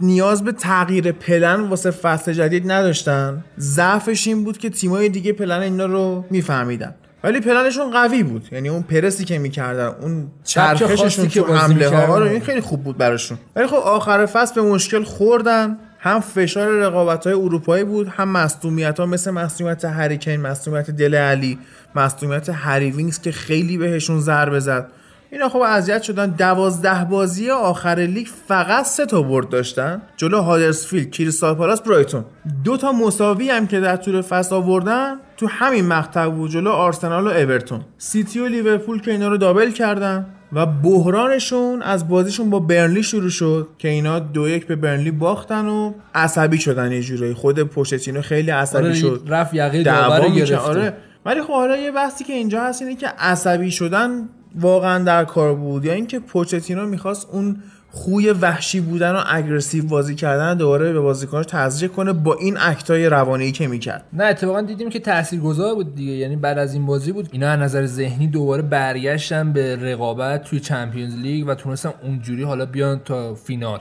نیاز به تغییر پلن واسه فصل جدید نداشتن. ضعفش این بود که تیمای دیگه پلن اینا رو میفهمیدن. ولی پلنشون قوی بود. یعنی اون پرسی که می‌کردن اون چرخششون که تو حمله ها. رو این خیلی خوب بود براشون. ولی خب آخر فصل به مشکل خوردن. هم فشار رقابت های اروپایی بود هم مصدومیت ها مثل مصدومیت هری کین مصدومیت دله علی مصدومیت هری وینگز که خیلی بهشون ضربه زد. اینا خب اذیت شدن. دوازده بازی آخر لیگ فقط سه تا برد داشتن. جلو هادرسفیلد کریستال پالاس برایتون. دو تا مساوی هم که در طول فصل آوردن تو همین مقطع بود. جلو آرسنال و اورتون. سیتی و لیورپول که اینا رو دابل کردن. و بحرانشون از بازیشون با برنلی شروع شد که اینا دو یک به برنلی باختن و عصبی شدن یه جورایی. خود پوشتینو خیلی عصبی آره شد. رفت یقه. گرفته. آره. ولی خب حالا یه بحثی که اینجا هست اینه که عصبی شدن واقعا در کار بود. یا اینکه پوچتینو می‌خواست اون خوی وحشی بودن و aggressive بازی کردن دوباره به بازیکنش تزریق کنه با این act ای روانی که می‌کرد. نه اتفاقا دیدیم که تاثیرگذار بود دیگه. یعنی بعد از این بازی بود اینا از نظر ذهنی دوباره برگشتن به رقابت توی Champions League و تونستن اونجوری حالا بیان تا فینال.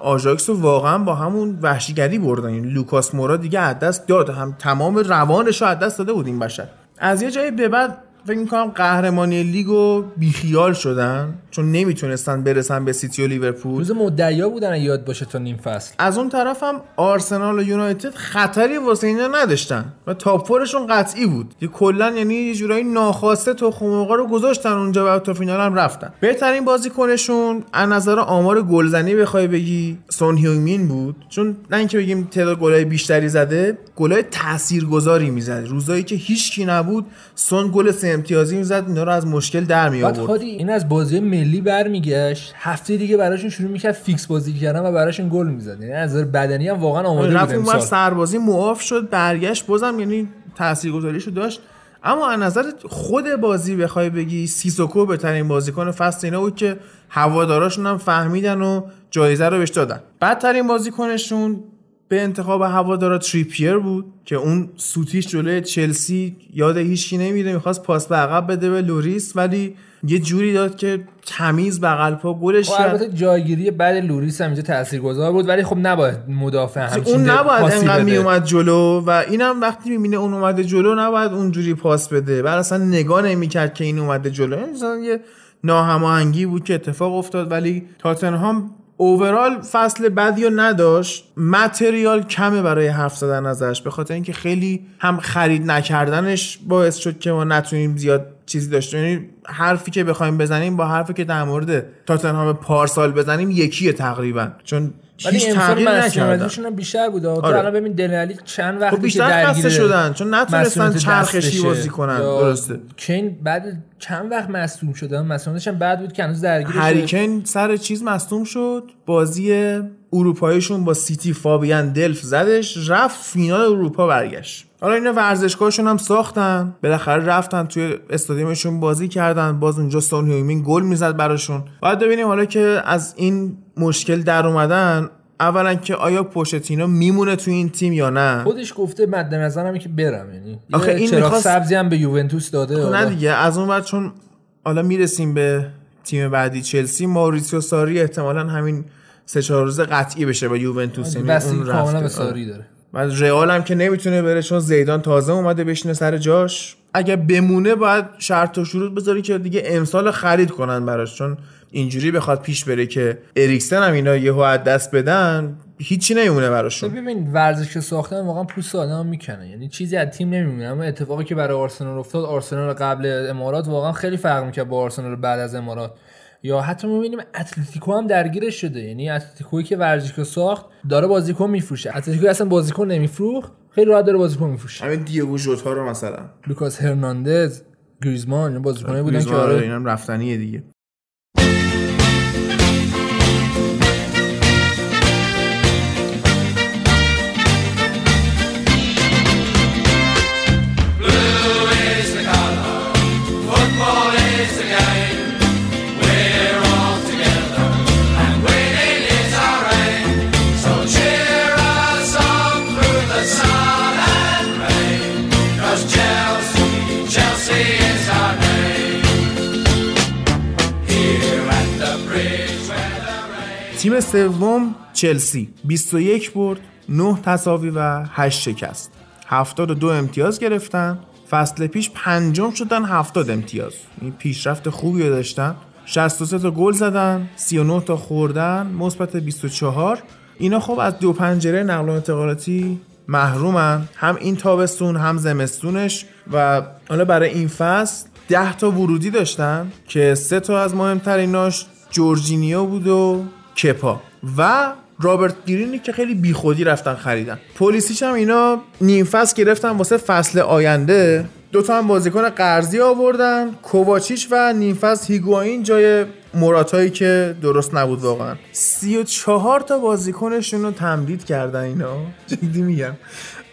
آژاکس رو واقعا با همون وحشیگری بردن. این لوکاس مورا دیگه از دست داد. هم تمام روانش رو از دست داده بود این بشر. از یه جایی به بعد فکر می‌کنم قهرمانی لیگو بیخیال شدن چون نمی‌تونستن برسن به سیتی و لیورپول. جزو مدعیا بودن یاد باشه تا نیم فصل. از اون طرف هم آرسنال و یونایتد خطری واسه اینا نداشتن و top four شون قطعی بود. که کلا یعنی یه جورایی ناخواسته تخم مرغا رو گذاشتن اونجا و تا فینال هم رفتن. بهترین بازیکنشون از نظر آمار گلزنی بخوای بگی سون هیومین بود. چون نه اینکه بگیم تعداد گلای بیشتری زده گلای تاثیرگذاری می‌زد. روزایی که هیچکی نبود سون گل امتیازی می‌زد اینا رو از مشکل در می آورد. این از بازی ملی برمیگشت. هفته دیگه براشون شروع می‌کرد فیکس بازی کردن و براشون گل می‌زد. یعنی از نظر بدنی هم واقعا آماده بود رفت اونور سربازی معاف شد برگشت بازم یعنی تاثیرگذاریشو داشت. اما از نظر خود بازی بخوای بگی سیسوکو بهترین بازیکن فصل اینا بود که هواداراشون هم فهمیدن و جایزه رو بهش دادن. بدترین بازیکنشون به انتخاب هوادارا تریپیر بود که اون سوتیش جلوی چلسی یاد هیچکی نمیره می‌خواست پاس به عقب بده به لوریس ولی یه جوری داد که تمیز بغل پا گلش خب کرد. البته جایگیری بعد لوریس هم اینجا تاثیرگذار بود ولی خب نباید مدافع همچین اون نباید انقدر بده. میومد جلو و اینم وقتی می‌بینه اون اومده جلو نباید اونجوری پاس بده. بعد اصلا نگاه نمی‌کرد که این اومده جلو. مثلا یه ناهماهنگی بود که اتفاق افتاد ولی تاتنهام اوورال فصل بدی رو نداشت. متریال کمه برای حرف زدن ازش به خاطر اینکه خیلی هم خرید نکردنش باعث شد که ما نتونیم زیاد چیزی داشته یعنی حرفی که بخوایم بزنیم با حرفی که در مورد تاتنهام پارسال بزنیم یکیه تقریبا. چون ولی تغییر نکردن. هم بیشتر بود تو آره. الان ببین دلالی چند وقتی خب بیشتر خسته درگیر شدن چون نتونستن چرخشی. بازی کنن. درسته. کین بعد چند وقت مصدوم مسئولیتش هم بعد بود که هنوز درگیر هریکن سر چیز مصدوم شد؟ بازی اروپاییشون با سیتی فابیان دلف زدش رفت فینال اروپا برگشت. حالا اینا ورزشگاهشون هم ساختن. بالاخره رفتن توی استادیومشون بازی کردن. باز اونجا سون هیومین گل می‌زد براشون. باید ببینیم حالا که از این مشکل در اومدن اولا که آیا پوشتینو میمونه تو این تیم یا نه؟ خودش گفته مد نظرم که برم. یعنی آخه این چراغ می‌خواست- سبزی هم به یوونتوس داده. نه دیگه از اون بعد چون حالا می‌رسیم به تیم بعدی چلسی ماوریسیو ساری احتمالا همین سه چهار روز قطعی بشه با یوونتوس یعنی اون کاملا به رفته. ساری داره و رئال هم که نمی‌تونه بره چون زیدان تازه اومده بشینه سر جاش. اگه بمونه باید شرط و شروط بذاری که دیگه امسال خرید کنن براش. چون اینجوری بخواد پیش بره که اریکسن هم اینا یهو از دست بدن هیچی نمیمونه براشون. ببین ورزشگاه ساختن واقعا پوست آدم می‌کنه. یعنی چیزی از تیم نمیمونه. اما اتفاقی که برای آرسنال افتاد آرسنال قبل امارات واقعا خیلی فرق می‌کرد با آرسنال بعد از امارات. یا حتی می‌بینیم اتلتیکو هم درگیرش شده. یعنی اتلتیکویی که ورزشگاه ساخته داره بازیکن میفروشه. اتلتیکو اصلا بازیکن نمیفروخت خیلی راحت داره بازیکن میفروشه. همین دیگو ژوتا رو مثلا. لوکاس هرناندز گریزمان اینا بازیکنایی بودن که آره، آره اینم رفتنیه دیگه. تیم سوم چلسی. 21 برد 9 تساوی و 8 شکست. 72 امتیاز گرفتن. فصل پیش پنجم شدن 70 امتیاز. این پیشرفت خوبی رو داشتن. 63 تا گل زدن 39 تا خوردن مثبت 24 اینا خب از دو پنجره نقل و انتقالاتی محرومن. هم این تابستون هم زمستونش. و حالا برای این فصل 10 تا ورودی داشتن که سه تا از مهمتریناش جورجینیو بود و کپا و رابرت گرینی که خیلی بیخودی رفتن خریدن. پلیسیش هم اینا نیم فصل گرفتن واسه فصل آینده. دوتا هم بازیکن قرضی آوردن. کوواچیچ و نیم هیگواین جای مراتایی که درست نبود واقعا. سی و چهار تا بازیکنشون رو تمدید کردن اینا. جدی میگم.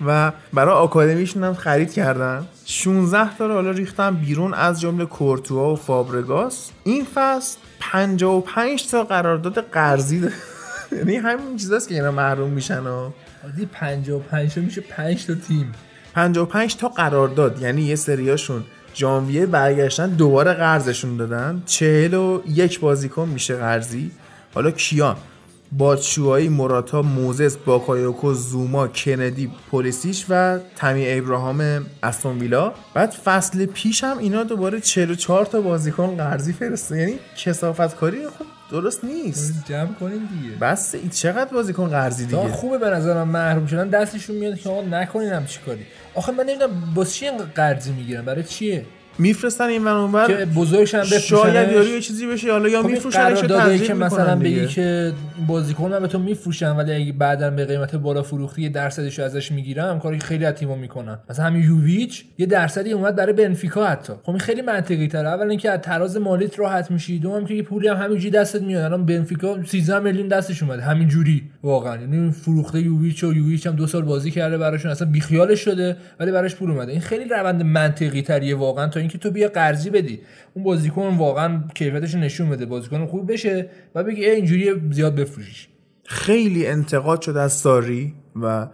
و برای آکادمیشون هم خرید کردن. 16 تا رو حالا ریختن بیرون از جمله کورتوا و فابرگاس. این فصل 55 تا قرارداد قرضی یعنی همین چیزاست که اینا محروم میشن و عادی 55 تا میشه 5 تا تیم. 55 تا قرارداد. یعنی یه سریاشون ژانویه برگشتن دوباره قرضشون دادن. 41 بازیکن میشه قرضی. حالا کیان؟ باتشوایی موراتا موزس باکایوکو زوما کندی پولیسیش و تمی ابراهام استون ویلا. بعد فصل پیش هم اینا دوباره 44 تا بازیکن قرضی فرسته. یعنی کثافت کاری خب درست نیست. جمع کنین دیگه. بس این چقدر بازیکن قرضی دیگه. خوبه به نظرم محروم شدن. دستشون میاد که آقا نکنین همچی کاری آخه من نمی‌دونم باز چی قرضی می‌گیرن. برای چیه؟ میفرستن این ور که اونور بزرگشن بفروشنش. شاید یاری یه چیزی بشه حالا یا خب میفروشنش تنظیم که مثلا می‌کنن بگی که بازیکن من به تو میفروشم ولی اگه بعدا به قیمت بالا فروختی یه درصدش ازش می‌گیرم کاری که خیلی از تیم‌ها می‌کنن. مثلا همین یوویچ یه درصدی اومد برای بنفیکا حتی. خب این خیلی منطقی تره اول اینکه از تراز مالیت راحت میشی. دوم که یه پولی هم همینجوری دستت میاد. الان بنفیکا 13 میلیون دستش اومد همینجوری واقعا. یعنی فروخته یوویچ و یوویچ هم دو سال بازی کرده براشون. اصلا بیخیالش شده ولی براش پول اومده. این خیلی روند منطقی تریه واقعا تا اینکه تو بیا قرضی بدی. اون بازیکن واقعا کیفیتش نشون بده. بازیکن خوب بشه و بگی ای اینجوری زیاد بفروشیش. خیلی انتقاد شد از ساری و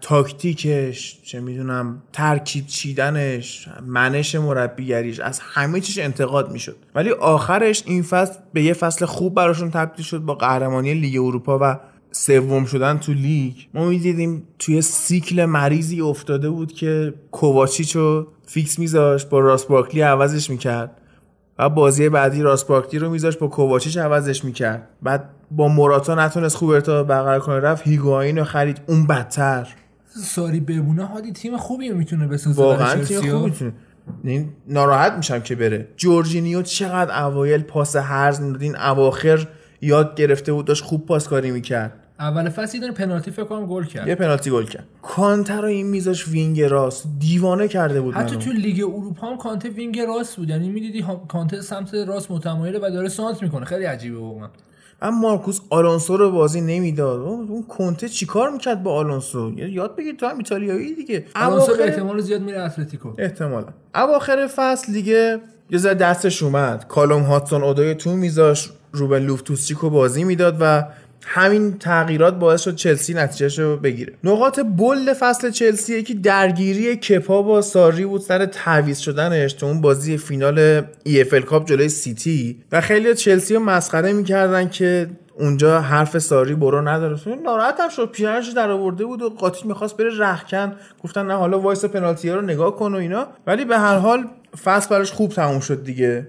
تاکتیکش چه می‌دونم ترکیب چیدنش منش مربیگریش از همه چیش انتقاد می‌شد. ولی آخرش این فصل به یه فصل خوب براشون تبدیل شد با قهرمانی لیگ اروپا و سوم شدن تو لیگ ما می‌دیدیم توی سیکل مریضی افتاده بود که کوواچیچو فیکس میذاشت با راس بارکلی عوضش می‌کرد. و بازی بعدی راس بارکلی رو میذاشت با کوواچیچ عوضش می‌کرد. بعد با موراتا نتونست خوب ارتباط برقرار کنه رفت هیگواین رو خرید. اون بدتر. ساری بمونه هادی تیم خوبی می‌تونه بسازه واقعا تیم چلسی خوب ها. می‌تونه. این ناراحت میشم که بره. جورجینیو چقدر اوایل پاس هرز می‌داد. این اواخر یاد گرفته بود داشت خوب پاسکاری می‌کرد. اول فصل یه پنالتی فکر کنم گل کرد. یه پنالتی گل کرد. کانته رو این میذاش وینگ راست. دیوانه کرده بود حتی منو. تو لیگ اروپا هم کانته وینگ راست بود. یعنی می‌دیدی کانته سمت راست متمایله و داره سانتر می‌کنه. خیلی عجیبه واقعا. من مارکوس آلونسو رو بازی نمی‌داد. اون کنته چیکار می‌کرد با آلونسو؟ یاد بگیر تو هم ایتالیایی دیگه. الانسو به اواخر- احتمال زیاد میره اتلتیکو. احتمالا. اواخر فصل دیگه یه دستش اومد. کالوم هاتسون اودوی تو میذاش. روبن لوفتوسچیکو بازی می‌داد و همین تغییرات باعث شد چلسی نتیجهش رو بگیره. نقاط bold فصل چلسی یکی درگیری کپا با ساری بود سر تعویض شدنش تو اون بازی فینال EFL Cup جلوی سیتی و خیلی چلسی رو مسخره می‌کردن که اونجا حرف ساری برو نداره. ناراحت هم شد پیرنش در آورده بود و قاطی می‌خواست بره رختکن گفتن نه حالا وایس پنالتی رو نگاه کن و اینا. ولی به هر حال فصل براش خوب تموم شد دیگه.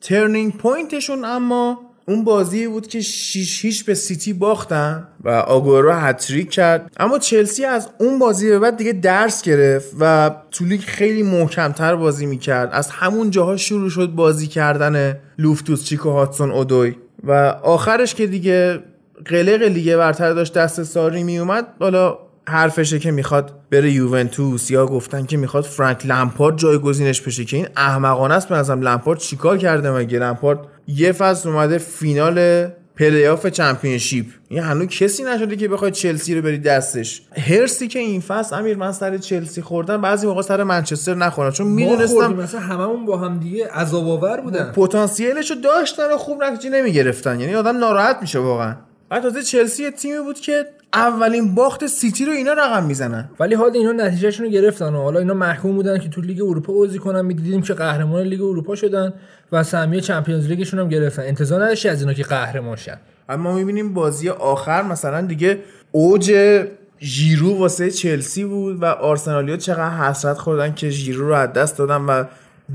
turning point شون اما اون بازی بود که 6 هیچ به سیتی باختن و آگورو هتریک کرد. اما چلسی از اون بازی به بعد دیگه درس گرفت و تو لیگ خیلی محکمتر بازی می‌کرد. از همون جاها شروع شد بازی کردن لوفتوس چیکو هاتسون اودوی. و آخرش که دیگه قلق لیگ برتر داشت دست ساری میومد حالا حرفشه که می‌خواد بره یوونتوس یا گفتن که می‌خواد فرانک لمپارد جایگزینش بشه که این احمقانه است. به نظرم لمپارد چیکار کرده مگه؟ لمپارد یه فصل اومده فینال پلی‌آف Championship. این هنوز کسی نشده که بخواد چلسی رو بدی دستش. حرصی که این فصل امیر من سر چلسی خوردم بعضی موقع سر منچستر نخورم. چون می‌دونستم مثلا هممون با هم دیگه عذاب آور بودن. پتانسیلش رو داشتن و خوب نتیجه نمی‌گرفتن. یعنی آدم ناراحت میشه واقعا. بعد تازه چلسی تیمی بود که اولین باخت سیتی رو اینا رقم می‌زنن. ولی حالا اینا نتیجهشون رو گرفتن و حالا اینا محکوم بودن که تو لیگ اروپا بازی کنن. می‌دیدیم که قهرمان لیگ اروپا شدن و سهمیه Champions League شون هم گرفتن. انتظار نداشتی از اینا که قهرمان شن. اما می‌بینیم بازی آخر مثلا دیگه اوج ژیرو واسه چلسی بود و آرسنالیا چقدر حسرت خوردن که ژیرو رو از دست دادن و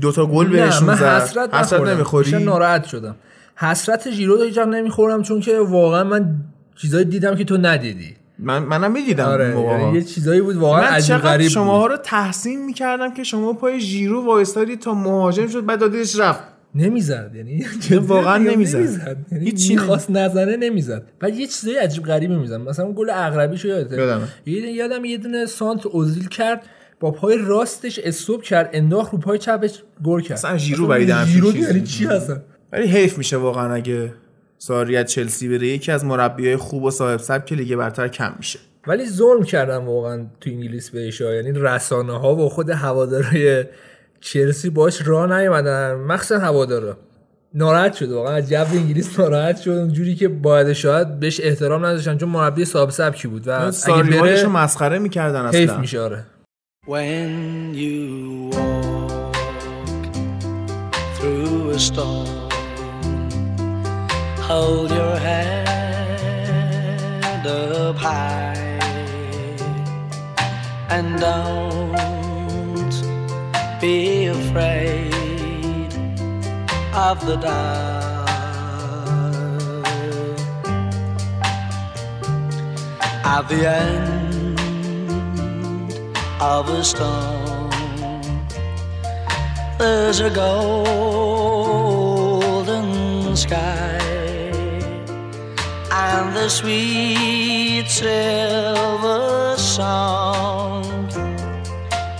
دوتا گل بهشون زد. حسرت, حسرت. نمی‌خوری؟ ناراحت شدم. حسرت ژیرو رو هیچ نمی‌خورم چون که واقعا من چیزایی دیدم که تو ندیدی. من منم می‌دیدم آره یعنی یه چیزایی بود واقعا من عجیب چقدر غریب شماها. رو تحسین می‌کردم که شما پای ژیرو وایستادی تا مهاجم شد بعد دادیش رفت. نمی‌زد یعنی واقعا نمی‌زد. یعنی هیچی می‌خواست نزنه نمی‌زد. بعد یه چیزای عجیب غریبی می‌زد. مثلا گل اقربیشو یادته؟ یادمه. یه- یادم یه دونه سانت اوزیل کرد با پای راستش استوب کرد انداخت رو پای چپش گل کرد. اصلا ژیرو اصلا بعید ژیرو چیزی. یعنی چی هستن ولی حیف میشه واقعا اگه ساری از چلسی بره یکی از مربیای خوب و صاحب سبک لیگ برتر کم میشه. ولی ظلم کردن واقعا تو انگلیس بهش ها. یعنی رسانه ها و خود هوادارهای چلسی باش راه نیومدن. مخصوصا هوادارا. ناراحت شد واقعا از جو انگلیس ناراحت شد. اونجوری که باید شاید بهش احترام نداشتن چون مربی صاحب سبکی بود و اگه بره مسخره می‌کردن حیف اصلا. میشه آره. When you walk through a storm, hold your head up high and don't be afraid of the dark. At the end of a storm. There's a golden sky and the sweet silver song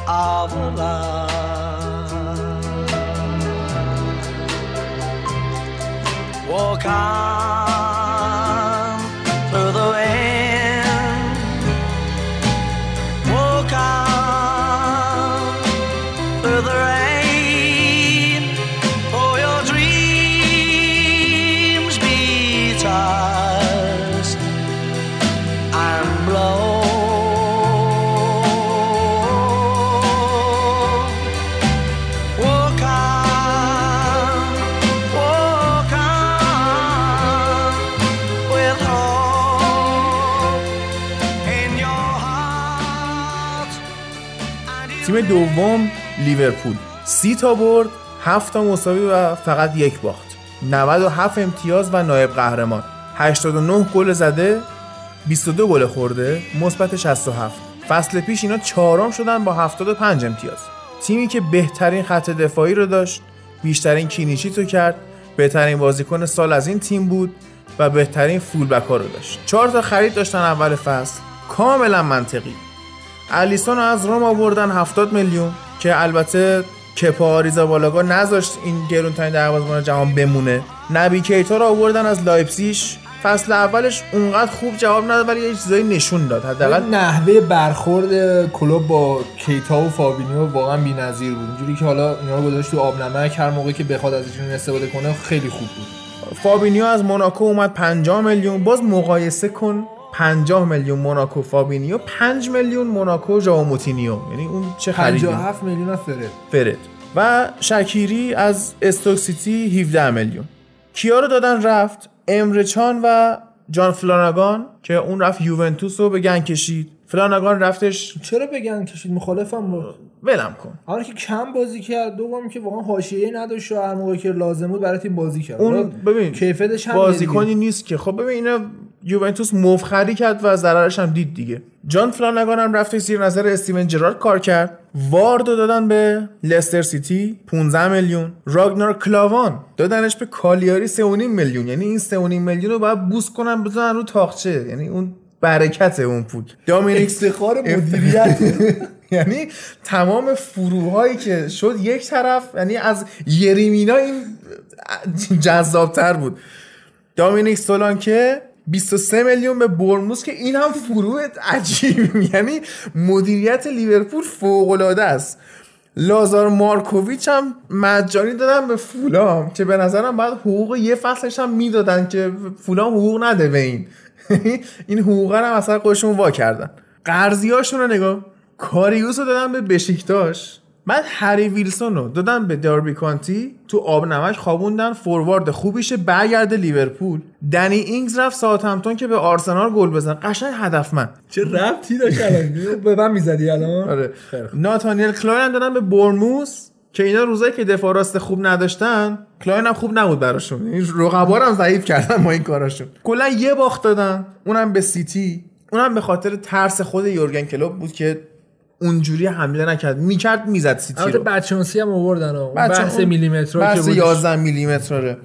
of love. Walk on دوم لیورپول. سی تا برد 7 تا مساوی و فقط یک باخت. 97 امتیاز و نایب قهرمان. 89 گل زده 22 گل خورده مثبت 67 فصل پیش اینا چهارم شدن با 75 امتیاز. تیمی که بهترین خط دفاعی رو داشت بیشترین کینیشیت رو کرد بهترین بازیکن سال از این تیم بود و بهترین فولبک ها رو داشت. چهار تا خرید داشتن اول فصل کاملا منطقی. الیسون رو از روم آوردن 70 میلیون که البته کپا آریزا بالاگا نذاشت این گرونترین دروازه‌بان جهان بمونه. نبی کیتا رو آوردن از لایپسیش فصل اولش اونقدر خوب جواب نداد ولی یه چیزایی نشون داد. حداقل نحوه برخورد کلوب با کیتا و فابینیو واقعا بی‌نظیر بود. اینجوری که حالا اینا رو گذاشت تو آب نمک هر موقعی که بخواد ازشون استفاده کنه خیلی خوب بود. فابینیو از موناکو اومد 50 میلیون. باز مقایسه کن 50 میلیون موناکو فابینیو 5 میلیون موناکو ژائو موتینیو یعنی اون چه خریدی؟ 57 میلیون از فرد. فرد. و شکیری از استوک سیتی 17 میلیون. کیا رو دادن رفت؟ امرچان و جان فلانگان که اون رفت یوونتوس رو به گند کشید. فلانگان رفتش چرا به گند کشید؟ مخالفم. بود ولم کن. اول که کم بازی کرد. دوم که واقعا حاشیه‌ای نداشت و هر موقعی که لازم بود برای تیم بازی کرد. اون حالا ببین کیفیتش هم بازیکنی نیست که. خب ببین اینا یوونتوس مفخری کرد و ضررش هم دید دیگه. جان فلانگان هم رفت زیر نظر استیون جرارد کار کرد. واردو دادن به لستر سیتی 15 میلیون. راگنار کلاوان دادنش به کالیاری 3.5 میلیون. یعنی این 3.5 میلیون رو باید بوس کنن بزنن رو تاخچه. یعنی اون برکت اون پول. دامینیک افتخار مدیریت. یعنی تمام فروهایی که شد یک طرف. یعنی از یریمینا این جذابتر بود. دامینیک سولانکه 23 میلیون به برموس که این هم فروع عجیب. یعنی مدیریت لیورپول فوق العاده است. لازار مارکوویچ هم مجانی دادن به فولام که به نظرم بعد حقوق یه فصلش هم می‌دادن که فولام حقوق نده به این. این حقوق هم اصلا خودشون وا کردن. قرضیاشون رو نگاه کاریوس دادن به بشیکتاش. بعد هری ویلسون رو دادن به داربی کانتی تو آب نمک خوابوندن فوروارد خوبیشه برگرده لیورپول. دنی اینگز رفت ساوثهمپتون که به آرسنال گل بزن. قشنگ هدفمند چه ربطی داشت الان؟ به من می‌زدی الان؟ آره. ناتانیل کلاین هم دادن به بورنموث که اینا روزایی که دفاع راست خوب نداشتن کلاین هم خوب نبود براشون. این رقبا هم ضعیف کردن با این کاراشون. کلا یه باخت دادن اونم به سیتی. اونم به خاطر ترس خود یورگن کلوب بود که اونجوری حمله نکرد. می‌کرد می‌زد سیتی رو. بدشانسی هم آوردن بچه بحث میلیمتر بحث بودش. 11 میلیمتره.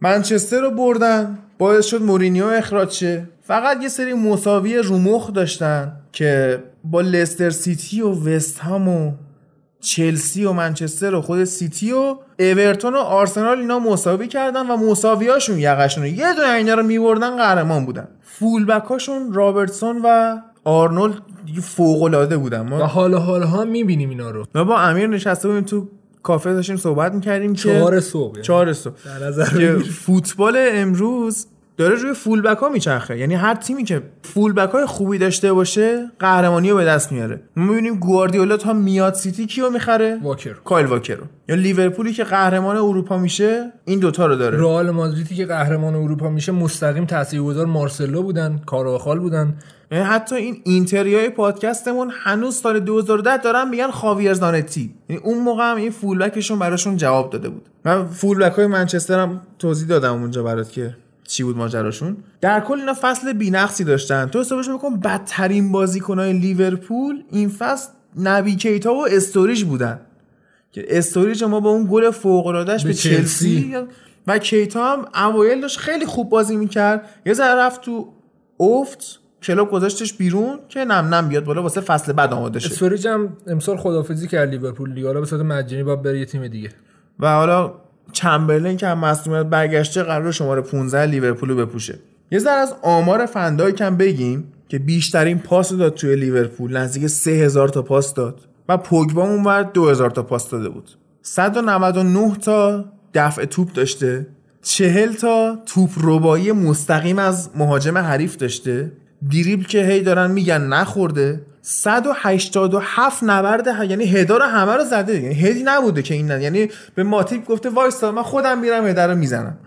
منچستر رو بردن. باعث شد مورینیو اخراج شه. فقط یه سری مساوی رومخ داشتن که با لستر سیتی و وست هم و چلسی و منچستر و خود سیتی و اورتون و آرسنال اینا مساوی کردن و مساویاشون یقشون یه دونه اینا رو میبردن قهرمان بودن. فولبکاشون رابرتسون و آرنولد فوق العاده بودن و ما حالا حالا هم می‌بینیم اینا رو ما با امیر نشسته بودیم تو کافه داشتیم صحبت می‌کردیم که چهار صبح یعنی. چهار صبح در نظر که. فوتبال امروز داره روی فولبک ها میچرخه. یعنی هر تیمی که فولبک های خوبی داشته باشه قهرمانی رو به دست میاره. ما می‌بینیم گواردیولا تا میاد سیتی کیو می‌خره؟ واکر. کایل واکر رو. یا لیورپولی که قهرمان اروپا میشه این دوتا رو داره. رئال مادریدی که قهرمان اروپا میشه مستقیم تاثیرگذار مارسلو بودن کاراخال بودن. یعنی حتی این اینتریای پادکستمون هنوز سال 2010 دارن میگن خاویر زانتی. یعنی اون موقع هم این فولبکشون براشون جواب داده بود. من فولبک های منچستر هم توضیح دادم اونجا برات که چی بود ماجراشون؟ در کل اینا فصل بی‌نقصی داشتن. تو حسابش بکن بدترین بازیکنهای لیورپول این فصل نبی کیتا و استوریج بودن. که استوریج ما با اون گل فوق به, به چلسی, چلسی. و کیتا هم اوایل داشت خیلی خوب بازی می‌کرد. یه ذره رفت تو افت کلوب گذاشتش بیرون که نم نم بیاد بالا واسه فصل بعد آماده شه. استوریج هم امسال خدافظی کرد لیورپول دیگه. حالا به صورت مجانی باید بره یه تیم دیگه. و حالا چمبرلین که هم مصدومیت برگشته قرار شماره 15 لیورپول رو بپوشه. یه ذره از آمار فندای کم بگیم که بیشترین پاس داد توی لیورپول نزدیک 3000 تا پاس داد و پوگبا اونور 2000 تا پاس داده بود. 199 تا دفع توپ داشته 40 تا توپ ربایی مستقیم از مهاجم حریف داشته. دریبل که هی دارن میگن نخورده. 187 نبرد ه- یعنی هدا رو همه رو زده یعنی هدی نبوده که این نه. یعنی به ماتیپ گفته وایستا من خودم میرم هدا رو می‌زنم.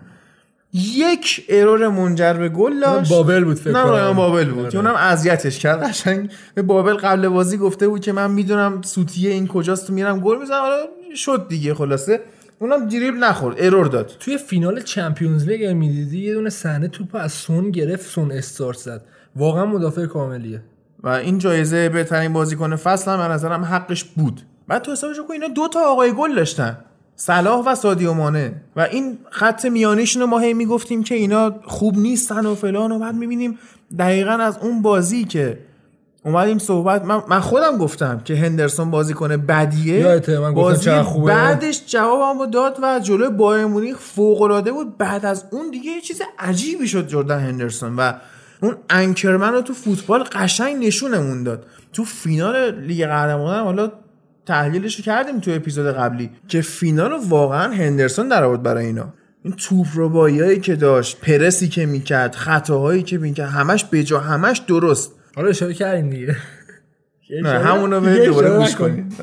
یک error منجر به گل داشت. بابل بود فکر نه کنم. رایان بابل بود. آره. که اونم اذیتش کرد قشنگ. به بابل قبل بازی گفته بود که من می‌دونم سوتیه این کجاست تو میرم گل می‌زنم. حالا شد دیگه خلاصه. اونم دریبل نخورد error داد. توی فینال Champions League می‌دیدی یه دونه صحنه توپ از سون گرفت سون استارت زد. واقعا مدافع کاملیه. و این جایزه بهترین بازیکن فصل هم به نظرم حقش بود. بعد تو حسابش کن اینا دو تا آقای گل داشتن. صلاح و سادیو مانه. و این خط میانیشون رو ما هی می‌گفتیم که اینا خوب نیستن و فلان و بعد می‌بینیم دقیقا از اون بازی که اومدیم صحبت من, من خودم گفتم که هندرسون بازیکن بدیه. یادته من بازی خوبه. بعدش جوابمو داد و جلوی بایر مونیخ فوق العاده بود. بعد از اون دیگه یه چیز عجیبی شد جردن هندرسون. و اون انکرمن رو تو فوتبال قشنگ نشونمون داد. تو فینال لیگ قهرمانان حالا تحلیلش رو کردیم تو اپیزود قبلی که فینال رو واقعا هندرسون در آورد برای اینا. این توپ رو که داشت پرسی که می‌کرد خطاهایی که می‌کرد همش بجا همش درست. حالا اشاره کردیم دیگه. نه همونو به دیگه دوباره گوش. کنید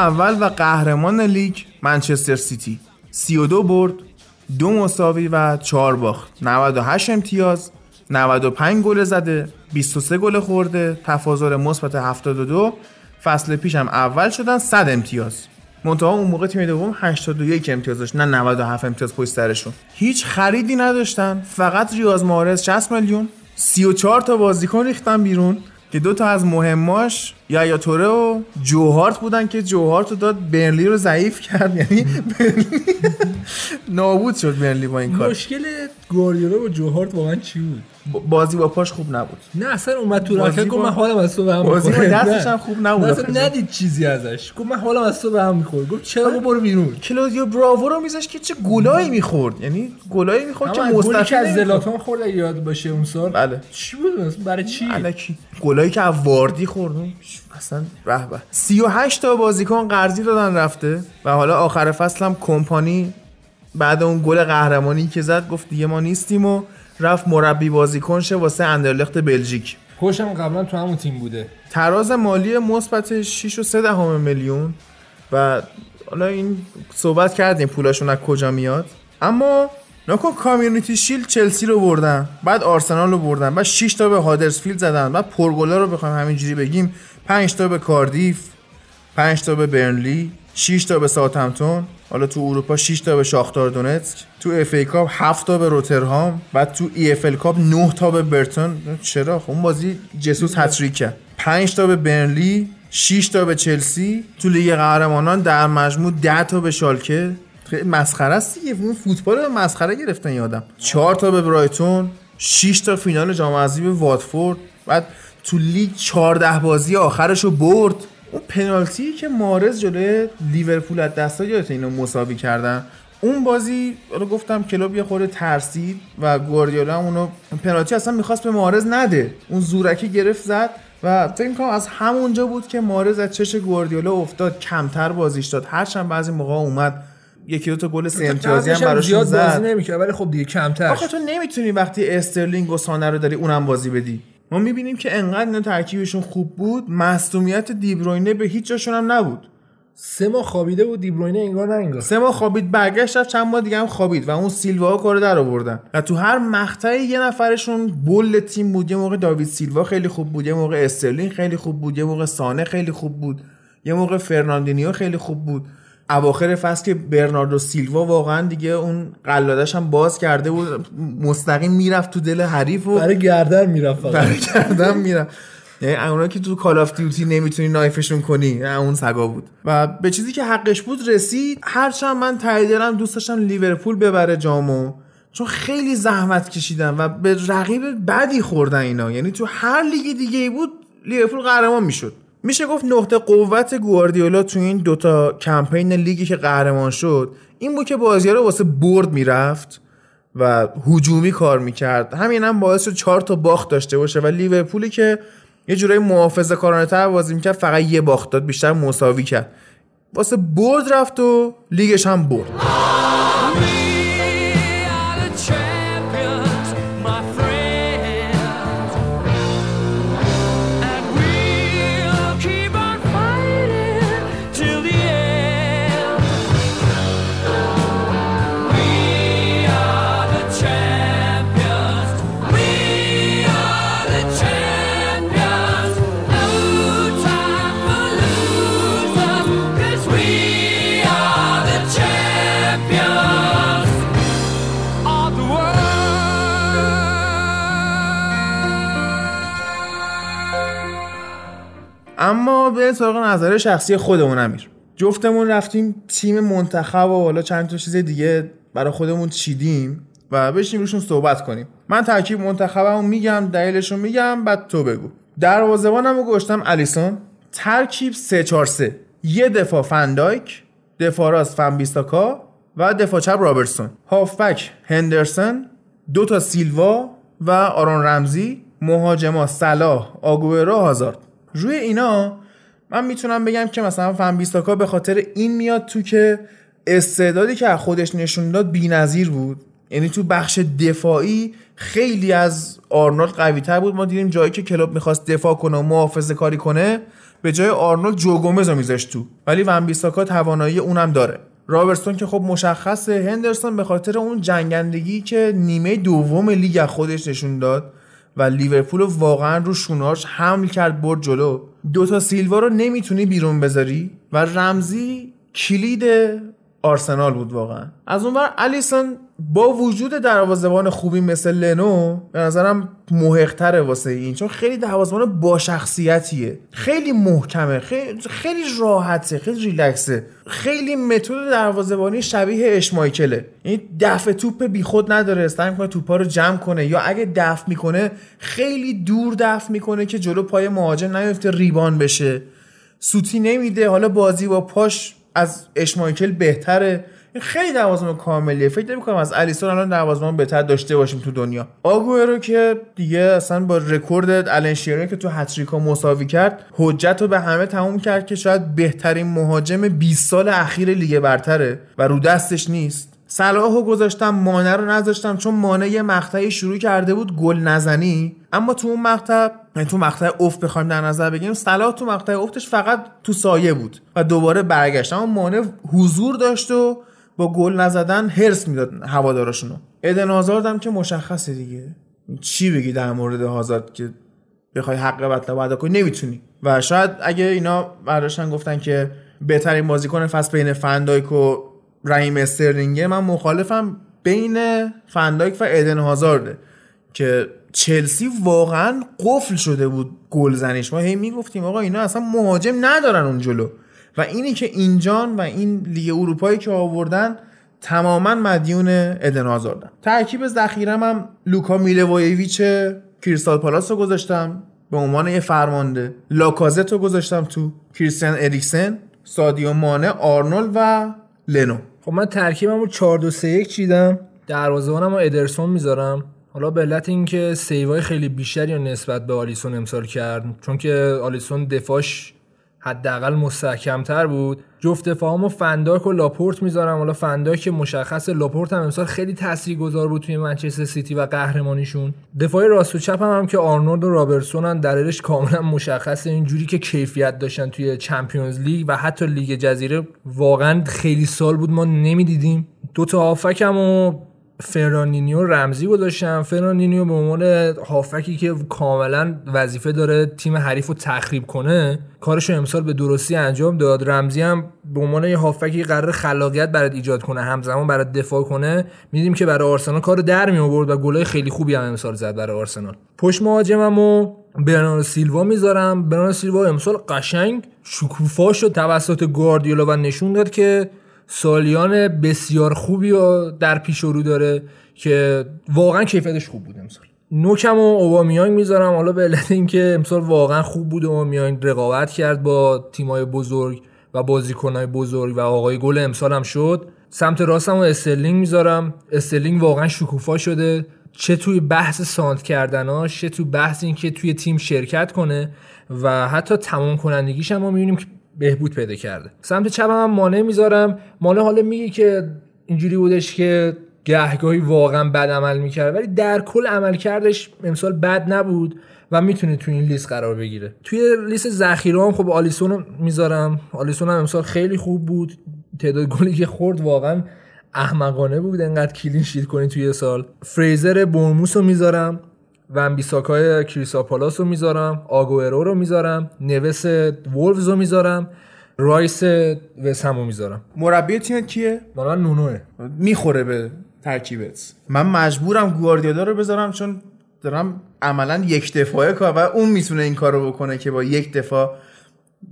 اول و قهرمان لیگ منچستر سیتی. 32 برد دو مساوی و 4 باخت. 98 امتیاز 95 گل زده 23 گل خورده. تفاضل مثبت 72 فصل پیش هم اول شدن 100 امتیاز. منتها اون موقع تیم دوم 81 امتیاز داشت نه 97 امتیاز پشت سرشون. هیچ خریدی نداشتن فقط ریاض مارز 60 میلیون. 34 تا بازیکن ریختن بیرون. که دو تا از مهماش یا یا توره و جوهارت بودن که جوهارت رو داد برنلی رو ضعیف کرد یعنی برنلی نابود شد برنلی با این کار. مشکل گواردیولا و جوهارت واقعا چی بود؟ بازی با پاش خوب نبود. نه اصلا اومد تو رخت گفت من حالم از تو به هم بازی با. دستش. هم خوب نبود. اصلا ندید چیزی ازش. گفت من حالم از تو به هم می‌خوره گفت چرا گفت برو بیرون؟ کلودیو براوو رو میذاش که چه گلایی می‌خورد. یعنی گلایی می‌خورد که گلی که مستقیم از. زلاتان خورد یاد باشه اون سال. بله. چی بود؟ برای چی؟ الکی. گلایی که از واردی خورد. اصلا به به 38 تا بازیکن قرضی دادن رفته و حالا آخر فصل هم کمپانی بعد اون گل قهرمانی که زد گفت دیگه ما نیستیم و رفت مربی بازیکن شه واسه اندرلخت بلژیک. خوشم قبلا تو همون تیم بوده. تراز مالی مثبت 6 و 3 دهم میلیون و حالا این صحبت کردیم پولاشون از کجا میاد. اما نکن کامیونیتی شیل چلسی رو بردن بعد آرسنال رو بردن بعد 6 تا به هادرسفیلد زدن بعد پرگولا رو بخوایم همینجوری بگیم 5 تا به کاردیف. 5 تا به برنلی 6 تا به ساوثهمپتون حالا تو اروپا 6 تا به شاختار دونتسک تو FA Cup 7 تا به روترهام بعد تو EFL Cup 9 تا به برتون. چرا؟ خب اون بازی جسوس هتریک کرد 5 تا به برنلی 6 تا به چلسی تو لیگ قهرمانان در مجموع 10 تا به شالکه. خیلی مسخره است دیگه. اون فوتبال رو مسخره گرفتن یادم 4 تا به برایتون 6 تا فینال جام حذفی به واتفورد. بعد تو لیگ 14 بازی آخرش رو برد. اون پنالتی که مارز جلوی لیورپول از دست داد یادت اینو مساوی کردن؟ اون بازی رو گفتم کلوب یه خورده ترسید و گواردیولا اونو پنالتی اصلا می‌خواست به مارز نده. اون زورکی گرفت زد و فکر می‌کنم از همونجا بود که مارز از چش گواردیولا افتاد کمتر بازیش داد. هرچند بعضی موقع اومد یکی دو تا گل سه امتیازی هم براشون زیاد بازی زد. نمی‌کرد ولی خب دیگه کمتر. آخه تو نمی‌تونی وقتی استرلینگ و سانه رو داری اونم بازی بدی. ما می‌بینیم که انقدر اینا ترکیبشون خوب بود مصدومیت دیبروینه به هیچ جاشون هم نبود. سه ماه خوابیده بود دیبروینه انگار نه انگار. سه ماه خوابید برگشت رفت چند ماه دیگه هم خوابید و اون سیلوا کارو در آوردن. و تو هر مقطعی یه نفرشون گل تیم بود یه موقع داوید سیلوا خیلی خوب بود یه موقع استرلینگ خیلی خوب بود یه موقع سانه خیلی خوب بود یه موقع فرناندینیو خیلی خوب بود. اواخر فصل که برناردو سیلوا واقعا دیگه اون قلادش هم باز کرده بود مستقیم می‌رفت تو دل حریف و برای گردن می‌رفت فقط. برگردم میرم یعنی اونایی که تو Call of Duty نمی‌تونی knife شون کنی اون سگا بود. و به چیزی که حقش بود رسید هرچند من دلم دوست داشتم لیورپول ببره جامو چون خیلی زحمت کشیدن و به رقیب بدی خوردن اینا. یعنی تو هر لیگ دیگه ای بود لیورپول قهرمان می‌شد. میشه گفت نقطه قوت گواردیولا تو این دوتا کمپین لیگی که قهرمان شد این بود که بازی رو واسه برد می‌رفت و هجومی کار می‌کرد. همین هم باعث شد چهار تا باخت داشته باشه و لیورپولی که یه جورایی محافظه کارانه تر بازی می‌کرد فقط یه باخت داد بیشتر مساوی کرد. واسه برد رفت و لیگش هم برد. اما به سراغ نظر شخصی خودمون امیر. جفتمون رفتیم تیم منتخب و حالا چند تا چیز دیگه برای خودمون چیدیم و بشیم روشون صحبت کنیم. من ترکیب منتخبمو میگم دلیلشو میگم بعد تو بگو. دروازه‌بانم رو گشتم الیسون. ترکیب 3 4 3 یه دفاع فندایک دفاع راست فنبیستاکا و دفاع چپ رابرتسون. هافبک هندرسون دو تا سیلوا و آرون رمزی مهاجما صلاح آگوئرو هازارد. روی اینا من می‌تونم بگم که مثلا ون بیساکا به خاطر این میاد تو که استعدادی که خودش نشون داد بی‌نظیر بود. یعنی تو بخش دفاعی خیلی از آرنولد قوی تر بود. ما دیدیم جایی که کلوب می‌خواست دفاع کنه و محافظه کاری کنه به جای آرنولد جو گومز رو میذاشت تو. ولی ون بیساکا توانایی اونم داره. رابرتسون که خب مشخصه هندرسون به خاطر اون جنگندگی که نیمه دوم لیگ خودش نشون داد و لیورپول رو واقعا رو شوناش حمل کرد برد جلو. دوتا سیلوا رو نمی‌تونی بیرون بذاری و رمزی کلید آرسنال بود واقعا. از اونور الیسون با وجود دروازه‌بان خوبی مثل لنو به نظرم محقتره واسه این چون خیلی دروازه‌بان با شخصیتیه. خیلی محکمه خیلی, خیلی راحته خیلی ریلکسه. خیلی متد دروازه‌بانی شبیه اشمایکله این دفع توپ بیخود نداره سعی می‌کنه توپا رو جمع کنه. یا اگه دفع می‌کنه خیلی دور دفع می‌کنه که جلو پای مهاجم نیفته ریبان بشه. سوتی نمیده حالا بازی با پاش از اشمایکل بهتره. این خیلی دروازه‌بان کاملیه. فکر نمی‌کنم از الیسون الان دروازه‌بان بهتر داشته باشیم تو دنیا. آگوئرو که دیگه اصلا با رکورد شیرر که تو هتریکا مساوی کرد حجت رو به همه تموم کرد که شاید بهترین مهاجم 20 سال اخیر لیگ برتره و رو دستش نیست. صلاح رو گذاشتم مانع رو نذاشتم چون مانع یه مقطعی شروع کرده بود گل نزنی. اما تو اون مقطع یعنی تو مقطع افت بخوایم در نظر بگیریم صلاح تو مقطع افتش فقط تو سایه بود و دوباره برگشت. اما مانع حضور داشت و با گل نزدن هرس می‌داد هواداراشونو. ادن هازارد هم که مشخصه دیگه. چی بگی در مورد هازارد که بخوای حق بطلا بعد کنی؟ نمی‌تونی. و شاید اگه اینا برداشتن گفتن که بهترین بازیکن فصل بین فندایک و رحیم استرلینگه من مخالفم بین فن‌دایک و ادن هازارده که چلسی واقعا قفل شده بود گل زنیش. ما هی می‌گفتیم آقا اینا اصلا مهاجم ندارن اون جلو. و اینی که اینجان و این لیگ اروپایی که آوردن تماما مدیون ادن هازاردن ترکیب ذخیرم هم لوکا میلیوویچ کریستال پالاس رو گذاشتم. به عنوان یه فرمانده. لاکازت رو گذاشتم تو کریستیان اریکسن سادیو مانه آرنولد و لنو. خب من ترکیبم رو 4 2 3 1 چیدم. دروازه‌بانم رو ادرسون می‌ذارم. حالا به علت اینکه save ای خیلی بیشتری نسبت به آلیسون امسال کرد چون که آلیسون دفاعش حداقل مستحکمتر بود. جفت دفاعمو فن‌دایک و لاپورت می‌ذارم. حالا فن‌دایک مشخص لاپورت هم امسال خیلی تاثیرگذار بود توی منچستر سیتی و قهرمانیشون. دفاع راست و چپ هم, هم که آرنولد و رابرتسون هم دلیلش کاملا مشخصه. اینجوری که کیفیت داشتن توی Champions League و حتی لیگ جزیره واقعا خیلی سال بود. ما نمی‌دیدیم. دو تا هافکم و فرانینیو رمزی گذاشتم فرانینیو به عنوان هافکی که کاملا وظیفه داره تیم حریف رو تخریب کنه کارش رو امسال به درستی انجام داد. رمزی هم به عنوان یه هافکی قرار خلاقیت برات ایجاد کنه همزمان برات دفاع کنه. میدیم که برای آرسنال کار در می آورد و گلای خیلی خوبی هم امسال زد برای آرسنال. پشت مهاجمم و برناردو سیلوا می‌ذارم. برناردو سیلوا امسال قشنگ شکوفا شد توسط گواردیولا و نشون داد که سالیان بسیار خوبی رو در پیش رو داره که واقعا کیفیتش خوب بود امسال. نوکم و اوبامیانگ می‌ذارم. حالا به علت اینکه امسال واقعا خوب بود. اوبامیانگ رقابت کرد با تیمای بزرگ و بازیکنهای بزرگ و آقای گل امسال هم شد. سمت راستم و استرلینگ می‌ذارم. استرلینگ واقعا شکوفا شده. چه توی بحث سانتر کردناش چه توی بحث اینکه توی تیم شرکت کنه و حتی تمام کنندگیش هم ما می‌بینیم که بهبود پیدا کرده. سمت چپم هم مانع می‌ذارم. مانع حالا میگه که اینجوری بودش که گهگاهی واقعا بد عمل می‌کرد. ولی در کل عمل کردش امسال بد نبود و می‌تونه توی این لیست قرار بگیره. توی لیست ذخیره هم خب آلیسون رو می‌ذارم. آلیسون هم امسال خیلی خوب بود. تعداد گلی که خورد واقعا احمقانه بود. انقدر کلین شیت کنی توی سال. فریزر برموس رو می‌ذارم. ون بیساکای کریساپالاس رو می‌ذارم آگوئرو رو می‌ذارم نوس وولفز رو می‌ذارم رایس وسهم رو می‌ذارم. مربی تیمت کیه؟ من نونوه. می‌خوره به ترکیبت. من مجبورم گواردیولا رو بذارم چون دارم عملا یک دفاعه کار و اون می‌تونه این کارو بکنه که با یک دفاع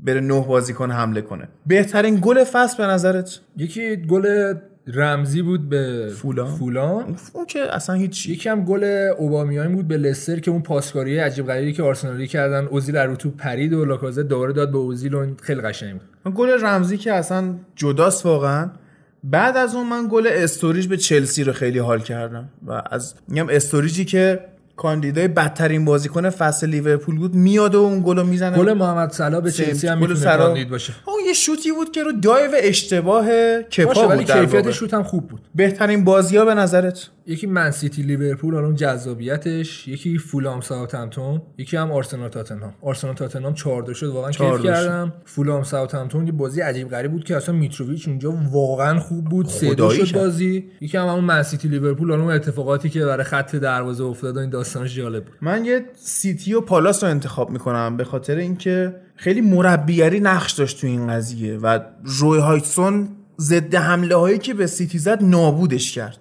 بره نه بازیکن حمله کنه. بهترین گل فصل به نظرت؟ یکی گل رمزی بود به فولان. فولان. اون که اصلا هیچ یکی هم گل اوبامیان بود به لستر که اون پاسکاری عجیب غریبی که آرسنالی کردن اوزیل رو تو پرید و لاکازه دوباره داد به اوزیل و خیلی قشنگ بود. گل رمزی که اصلا جداست واقعا. بعد از اون من گل استوریج به چلسی رو خیلی حال کردم و از میگم استوریجی که کاندیدای بدترین بازیکن فصل لیورپول بود میاد و اون گل رو می‌زنه. گل محمد صلاح به چلسی هم می‌تونه سرا- کاندید باشه. اون یه شوتی بود که رو dive اشتباه کپا باشه ولی کیفیت. شوت هم خوب بود. بهترین بازی ها به نظرت؟ یکی من سیتی لیورپول حالا اون جذابیتش یکی فولام ساوثهمپتون یکی هم آرسنال تاتنهام. آرسنال تاتنهام 4 2 شد واقعا کیف 4-2 شد. کردم. فولام ساوثهمپتون یه بازی عجیب غریب بود که اصلا میتروویچ اونجا واقعا خوب بود. 3 2 خدایی شد کرد. بازی. یکی هم همون من سیتی لیورپول حالا اون اتفاقاتی که برای خط دروازه افتاد این داستانش جالب بود. من یه سیتی و پالاس رو انتخاب می‌کنم به خاطر اینکه خیلی مربیگری نقش داشت تو این قضیه و روی هاجسون ضد حمله هایی که به سیتی زد نابودش کرد.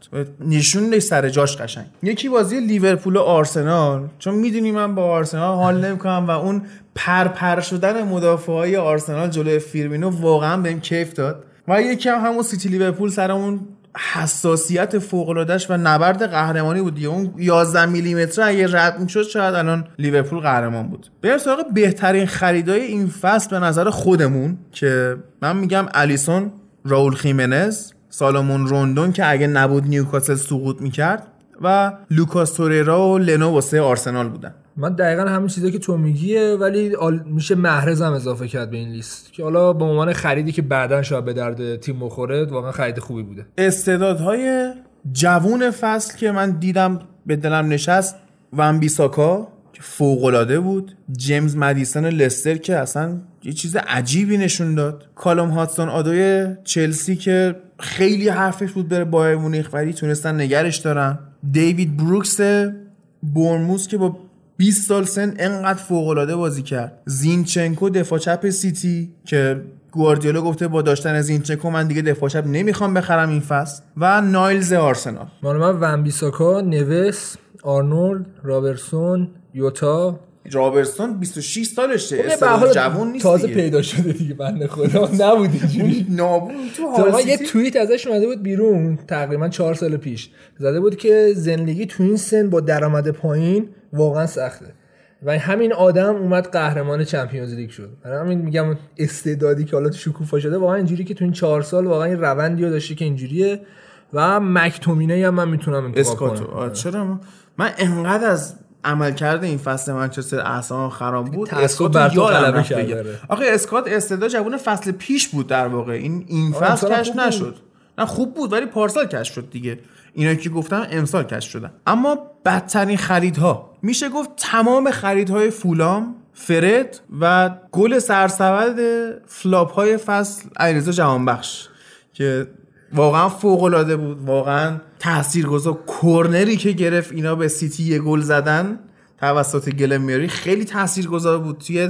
نشون سر جاش قشنگ. یکی بازی لیورپول و آرسنال. چون می‌دونی من با آرسنال حال نمی‌کنم و اون پرپر شدن مدافع های آرسنال جلوی فیرمینو واقعا بهم کیف داد. و یکی هم همون سیتی لیورپول سر اون حساسیت فوق و نبرد قهرمانی بود دیگه. اون 11 میلیمتر اگه رد می‌شد شاید الان لیورپول قهرمان بود. بریم سراغ بهترین خریدای این فصل به نظر خودمون که من میگم آلیسون رائول خیمنز سالومون روندون که اگه نبود نیوکاسل سقوط می‌کرد و لوکاس توریرا و لنو واسه آرسنال بودن. من دقیقا همین چیزایی که تو میگیه ولی میشه محرز هم اضافه کرد به این لیست که حالا به عنوان خریدی که بعدا شاید به درد تیم بخوره واقعا خرید خوبی بوده. استعدادهای جوون فصل که من دیدم به دلم نشست ون بیساکا که فوقالعاده بود جیمز مدیسون لستر که اصلا یه چیز عجیبی نشون داد. کالوم هاتسون آدوی چلسی که خیلی حرفش بود بره بایر مونیخ ولی تونستن نگرش دارن. دیوید بروکس برموس که با 20 سال سن انقدر فوقالعاده بازی کرد. زینچنکو دفاع چپ سیتی که گواردیولا گفته با داشتن زینچنکو من دیگه دفاع چپ نمی‌خوام بخرم این فصل. و نایلز آرسنال. مال من ون بیساکا نوس آرنولد رابرسون یوتا. رابرسون 26 سالشه. خب حال جوون نیست تازه دیگه. پیدا شده دیگه بنده خدا. نبود اینجوری. نابود. تو حال یه توییت ازش اومده بود بیرون تقریبا چهار سال پیش. زده بود که زندگی تو این سن با درآمد پایین واقعا سخته. و همین آدم اومد قهرمان چمپیونز لیگ شد. برای همین میگم استعدادی که حالا شکوفا شده واقعا اینجوری که تو این چهار سال واقعا این روندی رو داشته که اینجوریه و مکتومینه هم من می‌تونم انتخاب اسکاتو. کنم. چرا؟ ما- من انقدر از عملکرد این فصل منچستر اعصابم خراب بود تعصب اسکاتو بر تو. آخه اسکات استعداد جوون فصل پیش بود در واقع. این این فصل خوب نشد. نه خوب بود ولی پارسال کشف شد دیگه. اینا که گفتم امسال کشف شدن. اما بدترین خریدها. میشه گفت تمام خریدهای فولام فرد و گل سرسبد flop های فصل علیرضا جهانبخش که واقعا فوق العاده بود واقعا تاثیرگذار کرنری که گرفت اینا به سیتی یه گل زدن توسط گلن ماری خیلی تاثیرگذار بود توی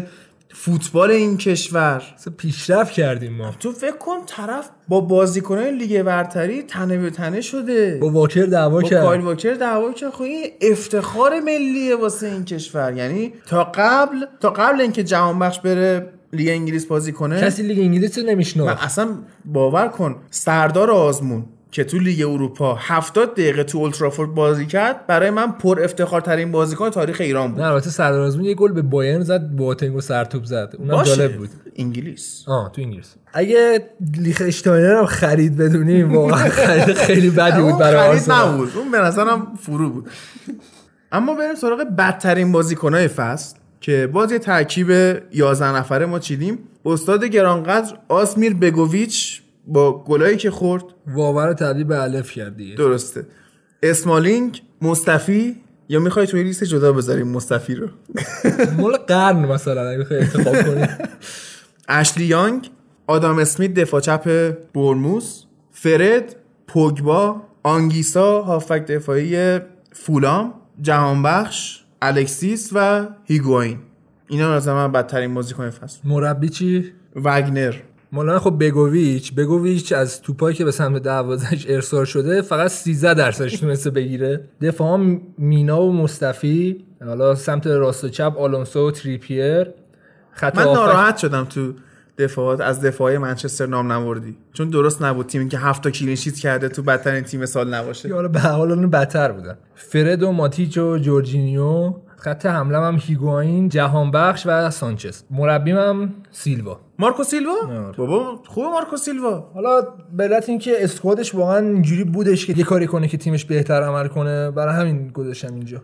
فوتبال این کشور. اصلا پیشرفت کردیم ما. تو فکر کن طرف با بازیکنان لیگ برتری تنه به تنه شده. با واکر دعوا با کرد. کایل واکر دعوا کرد. خب این افتخار ملیه واسه این کشور. یعنی تا قبل تا قبل اینکه جهان بخش بره لیگ انگلیس بازی کنه کسی لیگ انگلیس رو من نمیشناخت اصلا باور کن. سردار آزمون. که تو لیگ اروپا 70 دقیقه تو اولدترافورد بازی کرد برای من پر افتخار ترین بازیکن تاریخ ایران بود. نه البته سردار آزمون یه گل به بایرن زد بواتنگو سرتوب زد. اونم جالب بود. انگلیس. آه تو انگلیس. اگه لیخشتاینر رو خرید بدونیم واقعا خرید خیلی بدی بود برای خرید آرسنال. نبود. اون به نظرم فرو بود. اما بریم سراغ بدترین بازیکنهای فصل که باز یه ترکیب 11 نفره ما چیدیم. استاد گرانقدر آسمیر بگوویچ با گلایی که خورد. واور تبدیل به الف کرد دیگه درسته. اسمالینگ مصطفی یا می‌خوای توی لیست جدا بذاریم مصطفی رو؟ مال قرن مثلا اگه بخوای انتخاب کنی. اشلی یانگ آدام اسمیت دفاع چپ برموس فرد پوگبا آنگیسا هافک دفاعی فولام جهانبخش الکسیس و هیگواین. اینا از من بدترین بازیکن فصل. مربی چی؟ وگنر. مولانا خب بگوویچ. بگوویچ از توپایی که به سمت دروازش ارسال شده فقط 13 درصدش تونسته بگیره. دفاع مینا و مصطفی حالا سمت راست و چپ آلونسو و تریپیر. خط من هافک- ناراحت شدم تو دفاعات از دفاع منچستر نام نوردی. چون درست نبود تیمی که هفت تا کلین شیت کرده تو بدترین تیم سال نباشه. حالا به حال اون بدتر بودن. فرد و ماتیچ و جورجینیو. خط حمله هم هیگواین جهانبخش و سانچز. مربیم هم سیلوا. مارکو سیلوا؟ آره. بابا خوبه مارکو سیلوا. حالا به علت اینکه اسکوادش واقعا اینجوری بودش که یه کاری کنه که تیمش بهتر عمل کنه برای همین گذاشتم اینجا.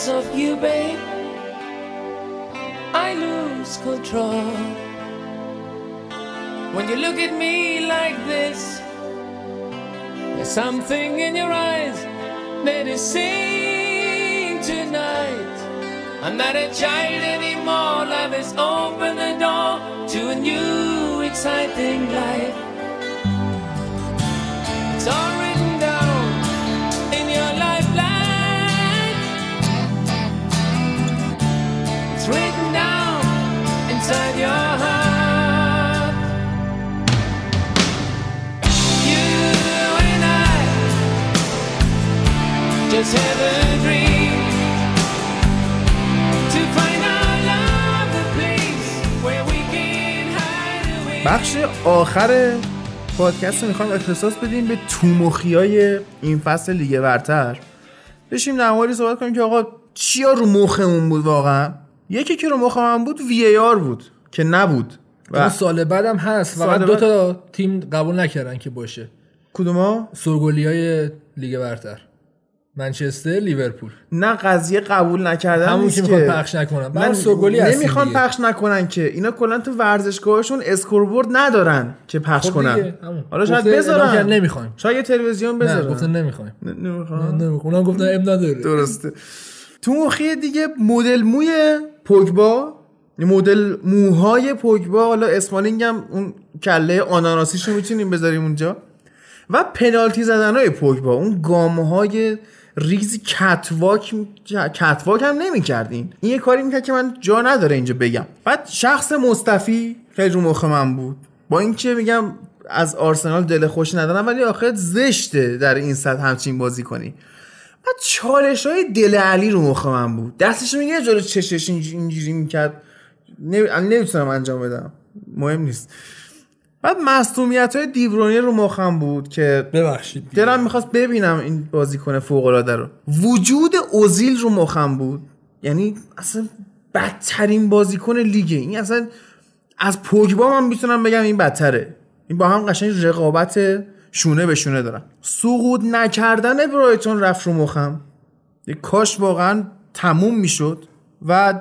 Because of you, babe. I lose control when you look at me like this. There's something in your eyes that is saying tonight. I'm not a child anymore. Love has opened the door to a new, exciting life. It's all just have a dream to find our love a place where we can hide away. بخش آخر پادکست رو می‌خوایم اختصاص بدیم به تومخی های این فصل لیگ برتر. بشیم در موردی صحبت کنیم که آقا چیا رو مخمون بود واقعا؟ یکی که رو مخ من بود وی ای آر بود که نبود. و سال بعدم هست سال فقط دو تا تیم قبول نکردن که باشه. کدوما سرگلی های لیگ برتر. منچستر لیورپول. نه قضیه قبول نکردن همون که می‌خوان پخش نکنن. بعد سرگلی هستیم نمی‌خوان. پخش نکنن که. اینا کلا تو ورزشگاهشون اسکوربورد ندارن که پخش خب کنن. حالا شاید بذارن. نمی‌خوایم. شاید یه تلویزیون نه بذارن. گفتن نمی‌خوایم. نه، نمی‌خوان اونم گفتن اب نداره. درسته. تو مخی دیگه مدل موی پوگبا مدل موهای پوگبا حالا اسمالینگ هم اون کله آناناسیشو می‌تونیم بذاریم اونجا. و پنالتی زدن های پوگبا. اون گام های ریز کتواک کتواک هم نمی کردین این یه کاری می‌کرد که من جا نداره اینجا بگم. بعد شخص مصطفی خیلی رو مخ من بود. با اینکه میگم از آرسنال دل خوش ندارم ولی آخر زشته در این سطح همچین بازی کنی. بعد چالش های دل علی رو مخ من بود. دستش میگه جلو چشش اینج- اینجوری می‌کرد. نمی‌تونم انجام بدم. مهم نیست. بعد مصومیت های دیبرونی رو مخم بود که ببخشید. دلم می‌خواست ببینم این بازیکن فوق العاده رو. وجود اوزیل رو مخم بود. یعنی اصلا بدترین بازیکن لیگه این اصلا از پوگبا من می‌تونم بگم این بدتره. این با هم قشنگ رقابت شونه به شونه دارن. سقوط نکردن برایتون رفت رو مخم. کاش واقعا تموم می‌شد و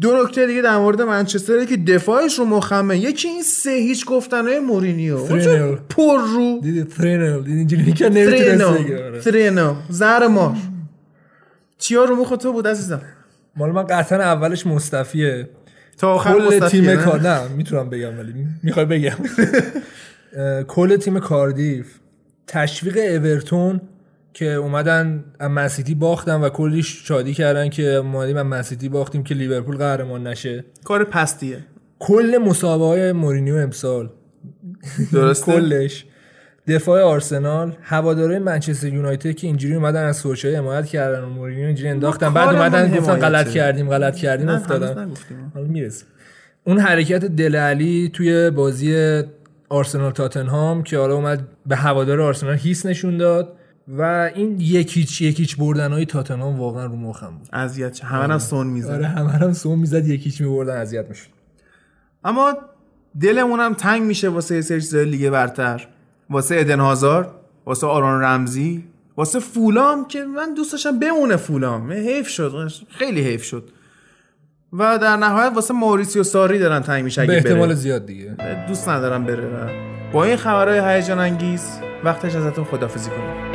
دو نکته دیگه در مورد منچستره که دفاعش رو مخمه. یکی این سه هیچ گفتنهای مورینیو. پر رو. دیدی ترینل دیدی اینجوری که بگه آره. ترینو زهر مار. چیا رو مخ تو بود عزیزم؟ مال من قطعا اولش مصطفیه. تا آخر کل تیم نه؟ کار نه می‌تونم بگم ولی می‌خوای بگم. کل تیم کاردیف. تشویق اورتون که اومدن از منسیتی باختن و کلی شادی کردن که اومدیم از منسیتی باختیم که لیورپول قهرمان نشه. کار پستیه. کل مسابقه های مورینیو امسال. درسته؟ کلش. دفاع آرسنال هواداره منچستر یونایتد که اینجوری اومدن از سوشای حمایت کردن و مورینیو اینجوری انداختن. بعد اومدن گفتن. غلط کردیم غلط کردیم افتادن. حالا می‌رسیم. اون حرکت دل علی توی بازی آرسنال تاتنهام که حالا اومد به هوادار آرسنال هیس نشون داد. و این یکیچ یکیچ بردن های تاتنهام واقعا رو مخم بود. اذیت چه همه هم سون میزن آره همه هم سوم می‌زد یکیچ میبردن اذیت می‌شد. اما دلمون هم تنگ میشه واسه سری چیزای لیگ برتر. واسه ادن هازار واسه آرون رمزی واسه فولام که من دوست داشتم بمونه فولام. حیف شد خیلی حیف شد. و در نهایت واسه موریسیو ساری دارن تنگ میشه به احتمال بره زیاد دیگه. دوست ندارم بره با این خبرهای هیجان انگیز وقتش ازتون خدافزی کنیم.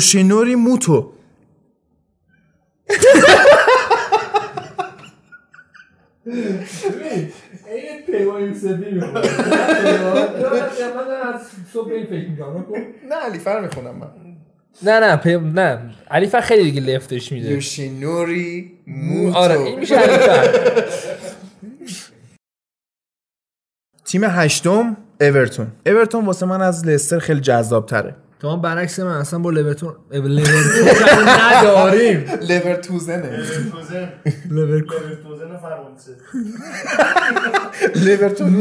یوشینوری موتو. این پیمان یوسفی می‌خوام من از صبح این فکر می‌کنم نه علیفر می‌خونم من. نه نه پی... نه. علیفر خیلی دیگه لفتش میده. یوشینوری موتو. آره این میشه علیفر تیم هشتم اورتون اورتون واسه من از لستر خیلی جذاب تره تو هم برعکس من اصلا با لیورتون لیورتون نداریم. لیورتوزنه. لیورکو توزن فرانسه. لیورتون